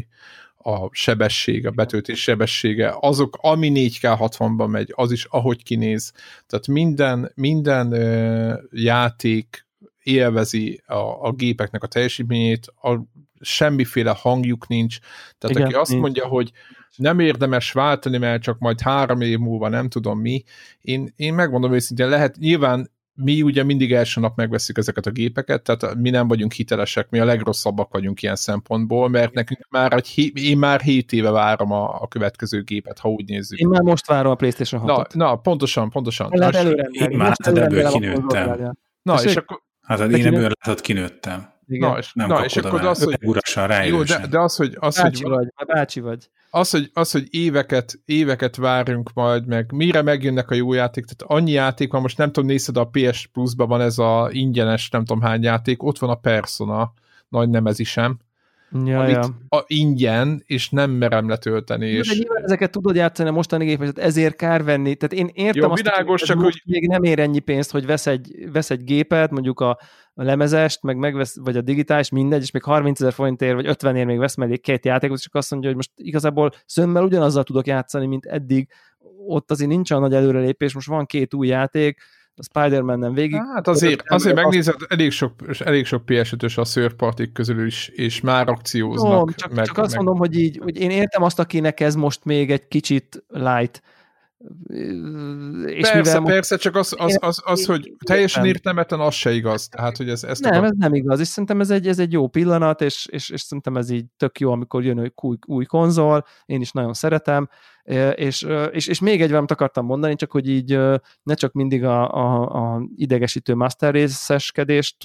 a sebesség, a betöltés sebessége, azok, ami 4K60-ban megy, az is ahogy kinéz. Tehát minden, minden ö, játék élvezi a, a gépeknek a teljesítményét, a, semmiféle hangjuk nincs. Tehát Igen, aki azt nincs. mondja, hogy nem érdemes váltani, mert csak majd három év múlva nem tudom mi. Én, én megmondom őszintén, lehet, nyilván mi ugye mindig első nap megveszük ezeket a gépeket, tehát mi nem vagyunk hitelesek, mi a legrosszabbak vagyunk ilyen szempontból, mert nekünk már egy, én már 7 éve várom a, a következő gépet, ha úgy nézzük. Én már most várom a PlayStation 6-ot. Na, na pontosan, pontosan. Lehet előre, én már ebből kinőttem. Na, és akkor... Hát én ebből lehet, kinőttem. Igen. Na, és, nem na, és akkor az, hogy... Urasan jó, de, de az, hogy... Az, bácsi hogy, vagy, bácsi vagy. Az, hogy, az, hogy éveket, éveket várunk majd, meg mire megjönnek a jó játék, tehát annyi játék van, most nem tudom, nézed a PS Plus-ban van ez a ingyenes, nem tudom hány játék, ott van a Persona, nagy nem ez is sem, ja, amit ja. A ingyen, és nem merem letölteni. És... De nyilván ezeket tudod játszani a mostani gépet, ezért kár venni. Tehát én értem Jó, azt, világos, hogy csak hogy... még nem ér ennyi pénzt, hogy vesz egy, vesz egy gépet, mondjuk a, a lemezest, meg megvesz, vagy a digitális, mindegy, és még 30 ezer forintért, vagy 50 ér még vesz mellé két játékot, és csak azt mondja, hogy most igazából szömmel ugyanazzal tudok játszani, mint eddig. Ott azért nincs olyan nagy előrelépés, most van két új játék, a Spider-Man nem végig. Hát azért, azért megnézed, elég sok, elég sok PS5-ös a szőrpartik közül is, és már akcióznak. No, csak, meg, csak azt meg... mondom, hogy így, hogy én értem azt, akinek ez most még egy kicsit light, és persze, mivel persze, csak az, az, az, az hogy teljesen értelmetlen, az se igaz. Tehát, hogy ez, ezt nem, akar... ez nem igaz, és szerintem ez egy, ez egy jó pillanat, és, és, és szerintem ez így tök jó, amikor jön egy új, új konzol, én is nagyon szeretem, és, és, és még egy valamit akartam mondani, csak hogy így ne csak mindig a, a, a idegesítő master részeskedést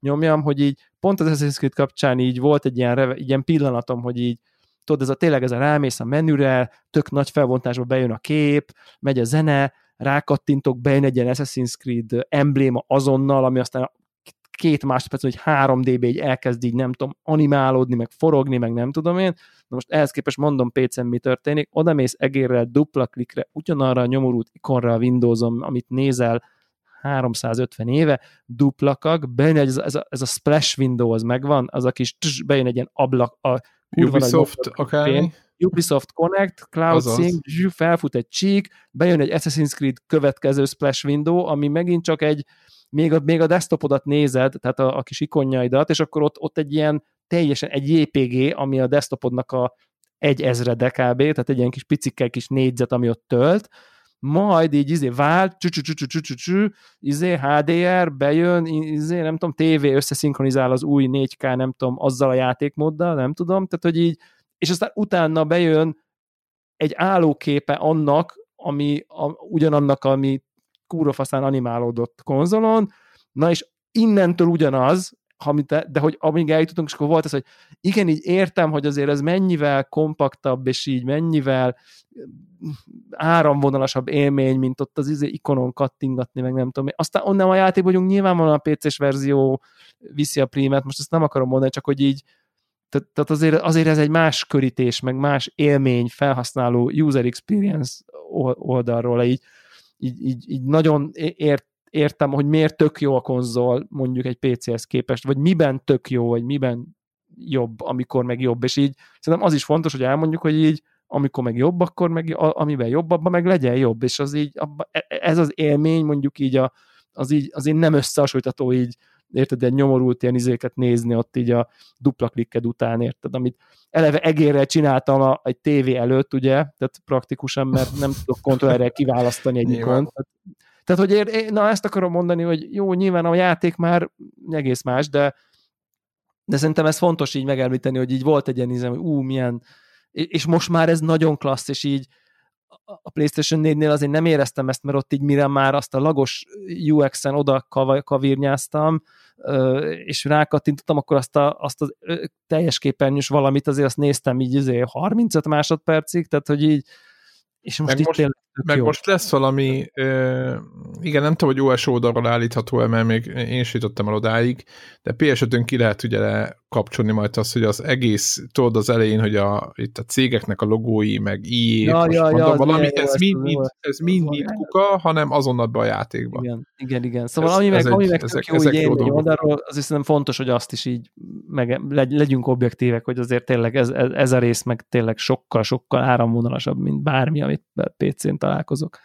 nyomjam, hogy így pont az Assassin's Creed kapcsán így volt egy ilyen, ilyen pillanatom, hogy így tudod, ez a tényleg ez a rámész a menüre, tök nagy felbontásba bejön a kép, megy a zene, rákattintok, bejön egy ilyen Assassin's Creed embléma azonnal, ami aztán két másodperc, hogy 3D-be így elkezd így nem tudom, animálódni, meg forogni, meg nem tudom én. Na most ehhez képest mondom pc mi történik, oda mész egérrel, dupla klikre, ugyanarra a nyomorult ikonra a windows amit nézel 350 éve, duplakak, bejön ez, ez, a, ez a splash window, az megvan, az a kis, tss, bejön egy ilyen ablak, a Ubisoft akármi. Ubisoft Connect, Cloud Azaz. Sync, zsű, felfut egy csík, bejön egy Assassin's Creed következő splash window, ami megint csak egy, még a, még a desktopodat nézed, tehát a, a kis ikonjaidat, és akkor ott, ott egy ilyen teljesen egy JPG, ami a desktopodnak a egy ezrede kb, tehát egy ilyen kis picikkel kis négyzet, ami ott tölt, majd így izé vált, csü csü csü csü csü izé HDR, bejön, izé, nem tudom, TV összeszinkronizál az új 4K, nem tudom, azzal a játékmóddal, nem tudom, tehát hogy így, és aztán utána bejön egy állóképe annak, ami a, ugyanannak, ami kúrofaszán animálódott konzolon, na és innentől ugyanaz, de, de hogy amíg eljutottunk, és akkor volt ez, hogy igen, így értem, hogy azért ez mennyivel kompaktabb, és így mennyivel áramvonalasabb élmény, mint ott az izé ikonon kattingatni, meg nem tudom. Aztán onnan a játék vagyunk, nyilvánvalóan a PC-s verzió viszi a prímet, most ezt nem akarom mondani, csak hogy így tehát, tehát azért, azért ez egy más körítés, meg más élmény, felhasználó user experience oldalról, így, így, így, így nagyon ért, értem, hogy miért tök jó a konzol mondjuk egy PC-hez képest, vagy miben tök jó, vagy miben jobb, amikor meg jobb, és így szerintem az is fontos, hogy elmondjuk, hogy így amikor meg jobb, akkor meg amiben jobb, abban meg legyen jobb, és az így, abba, e, e, ez az élmény mondjuk így a, az így, az így nem összehasonlítható így, érted, egy nyomorult ilyen izéket nézni ott így a dupla klikked után, érted, amit eleve egérrel csináltam a, egy tévé előtt, ugye, tehát praktikusan, mert nem tudok kontrollerrel kiválasztani egy ikont. Tehát, hogy ér, na ezt akarom mondani, hogy jó, nyilván a játék már egész más, de de szerintem ez fontos így megemlíteni, hogy így volt egy ilyen izem, hogy ú, milyen, és most már ez nagyon klassz, és így a PlayStation 4-nél azért nem éreztem ezt, mert ott így mire már azt a lagos UX-en oda kavírnyáztam, és rákattintottam, akkor azt a, azt a teljes képernyős valamit azért azt néztem így azért 35 másodpercig, tehát hogy így és most meg itt most, tényleg meg jó. most lesz valami, ö, igen, nem tudom, hogy OS oldalról állítható-e, mert még én sem jutottam el odáig, de PS5-ön ki lehet ugye kapcsolni majd azt, hogy az egész, tudod az elején, hogy a, itt a cégeknek a logói, meg i ja, ja, mondom, ja, valami, jó, ez mind, mind, ez mind, mind kuka, hanem azonnal be a játékba. Igen, igen, igen. Szóval ez, ami meg, ez ami egy, meg ezek, jó, ezek így jó oldalról, az szerintem fontos, hogy azt is így meg, legyünk objektívek, hogy azért tényleg ez, ez, ez a rész meg tényleg sokkal, sokkal áramvonalasabb, mint bármi, amit PC-n találkozok.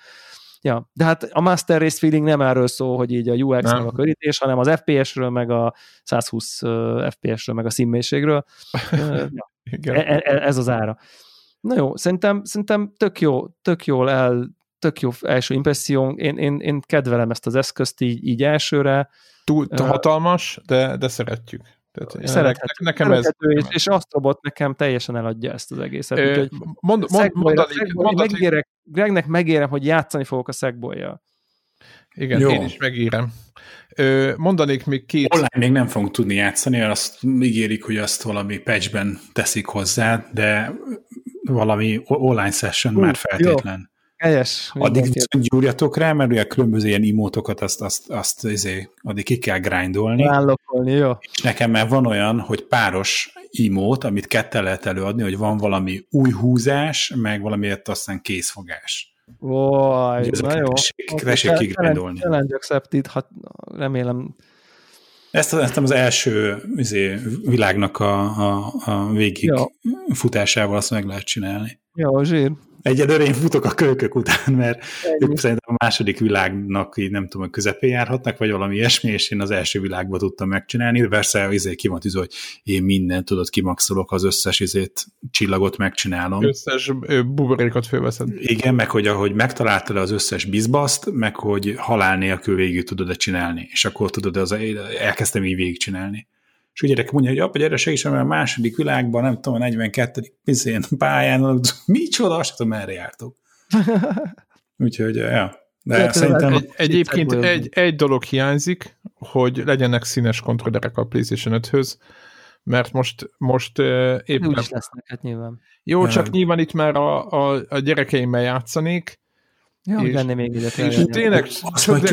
Ja, de hát a Master Race Feeling nem erről szól, hogy így a UX nem. meg a körítés, hanem az FPS-ről, meg a 120 FPS-ről, meg a színmélységről. ja. E, e, ez az ára. Na jó, szerintem, szerintem tök jó, tök jól el, tök jó első impresszió. Én, én, én kedvelem ezt az eszközt így, így elsőre. Túl hatalmas, de, de szeretjük. Tehát, szerethető, nekem ez, és, és Astrobot nekem teljesen eladja ezt az egészet. É, úgyhogy mond, mond, mondanék. Megérek, Gregnek megérem, hogy játszani fogok a szegbolya. Igen, Jó. én is megírem. Ö, mondanék még két... Online még nem fogunk tudni játszani, azt ígérik, hogy azt valami patchben teszik hozzá, de valami online session uh, már feltétlen. Jó. Helyes. Addig viszont gyúrjatok rá, mert ugye a különböző ilyen imótokat azt, azt, azt izé, addig ki kell grindolni. Állokolni, jó. És nekem már van olyan, hogy páros imót, amit kettel lehet előadni, hogy van valami új húzás, meg valamiért aztán készfogás. Vaj, na jó. Tessék kigrindolni. Challenge accepted, hát remélem ezt, ezt az első izé, világnak a, a, a végig jó. futásával azt meg lehet csinálni. Jó, zsír. Egyelőre én futok a kölykök után, mert Ennyi. ők szerintem a második világnak így nem tudom, a közepén járhatnak, vagy valami ilyesmi, és én az első világban tudtam megcsinálni, persze izé ki van tűző, hogy én mindent tudod, kimaxolok, az összes izét, csillagot megcsinálom. Összes buborékot fölveszed. Igen, meg hogy ahogy megtaláltad az összes bizbaszt, meg hogy halál nélkül végig tudod-e csinálni, és akkor tudod, az, elkezdtem így végigcsinálni. És úgy gyerek mondja, hogy apa, gyere segítsen, mert a második világban, nem tudom, a 42. pizén pályán, micsoda, azt tudom, merre jártok. Úgyhogy, ja. De Lehet, szerintem... Egy, egyébként egy, egy dolog hiányzik, hogy legyenek színes kontrollerek a PlayStation 5-höz, mert most, most éppen... Úgy is lesznek, hát nyilván. Jó, csak nyilván itt már a, a, a gyerekeimmel játszanék, Ja, és, lenne még ide. És tényleg, tényleg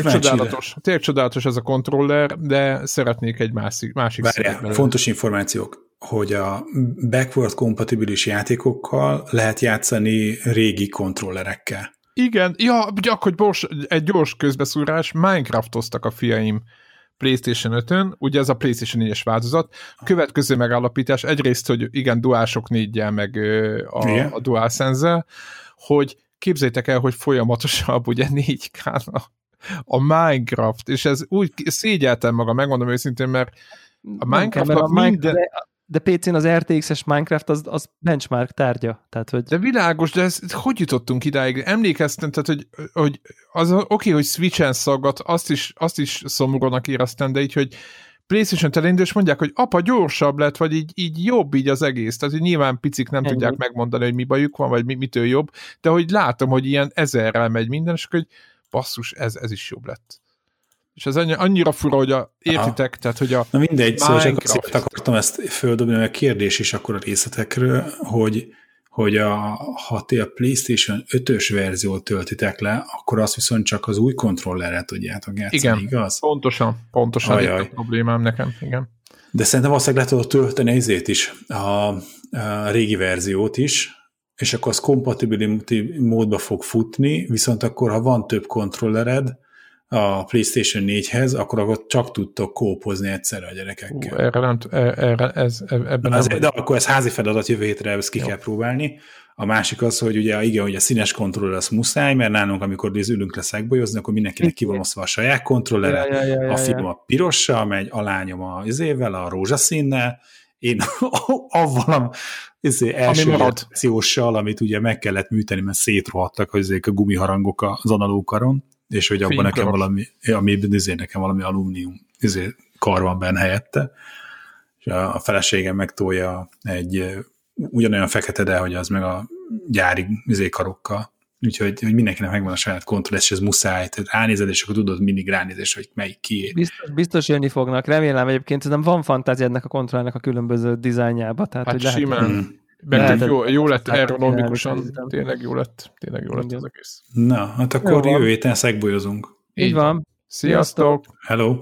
csodálatos, tényleg csodálatos ez a kontroller, de szeretnék egy másik, másik Várjál, fontos információk, hogy a backward kompatibilis játékokkal lehet játszani régi kontrollerekkel. Igen, ja, gyak, hogy bors, egy gyors közbeszúrás, Minecraftoztak a fiaim PlayStation 5-ön, ugye ez a PlayStation 4-es változat. Következő megállapítás, egyrészt, hogy igen, duálsok négyel, meg a, a DualSense-zel, hogy képzeljétek el, hogy folyamatosan ugye 4 k a, a Minecraft, és ez úgy szégyeltem maga, megmondom őszintén, mert a minecraft a minden... De, de PC-n az RTX-es Minecraft az, az benchmark tárgya. Tehát, hogy... De világos, de ez, hogy jutottunk idáig? Emlékeztem, tehát, hogy, hogy az oké, okay, hogy Switch-en szaggat, azt is, azt is szomorúnak éreztem, de így, hogy PlayStation telendő, és mondják, hogy apa, gyorsabb lett, vagy így, így jobb így az egész. Tehát, hogy nyilván picik nem Ennyi. tudják megmondani, hogy mi bajuk van, vagy mi, mitől jobb, de hogy látom, hogy ilyen ezerrel megy minden, és hogy basszus, ez, ez is jobb lett. És ez annyira fura, hogy a, értitek, Aha. tehát, hogy a Na mindegy, szóval csak akartam ezt földobni, a kérdés is akkor a részletekről, hogy hogy a, ha ti a PlayStation 5-ös verziót töltitek le, akkor azt viszont csak az új kontrollerrel tudjátok játszani, igen, igaz? pontosan, pontosan Ajaj. a problémám nekem, igen. De szerintem valószínűleg le tudod tölteni izét is, a, a régi verziót is, és akkor az compatibility módba fog futni, viszont akkor, ha van több kontrollered a PlayStation 4-hez, akkor akkor csak tudtok kópozni egyszerre a gyerekekkel. Uh, erre nem, e, erre, ez, e, ebben az, nem De akkor ez házi feladat jövő hétre, ezt ki Jó. kell próbálni. A másik az, hogy ugye igen, hogy a színes kontroller az muszáj, mert nálunk, amikor ülünk le szegbolyozni, akkor mindenkinek ki van osztva a saját kontrollere, ja, ja, ja, ja, a fiam a pirossal megy, a lányom a izével, a rózsaszínnel, én avval a izé, első Ami amit ugye meg kellett műteni, mert szétrohadtak az a gumiharangok az analókaron, és hogy abban nekem valami, ami izé, nekem valami alumínium izé, kar van benne helyette, és a, feleségem megtolja egy ugyanolyan fekete, de hogy az meg a gyári izé, karokkal, úgyhogy hogy mindenkinek megvan a saját kontroll, és ez muszáj, tehát ránézed, és akkor tudod mindig ránézés, hogy melyik kié. Biztos, biztos jönni fognak, remélem egyébként, nem van fantázia ennek a kontrollnak a különböző dizájnjába, tehát hát hogy simán. Lehet, hmm. Mert jó, jó lett ergonomikusan, tényleg jó lett, tényleg jó lett az egész. Na, hát akkor jó jövő héten szegbolyozunk. Így van. Sziasztok! Hello!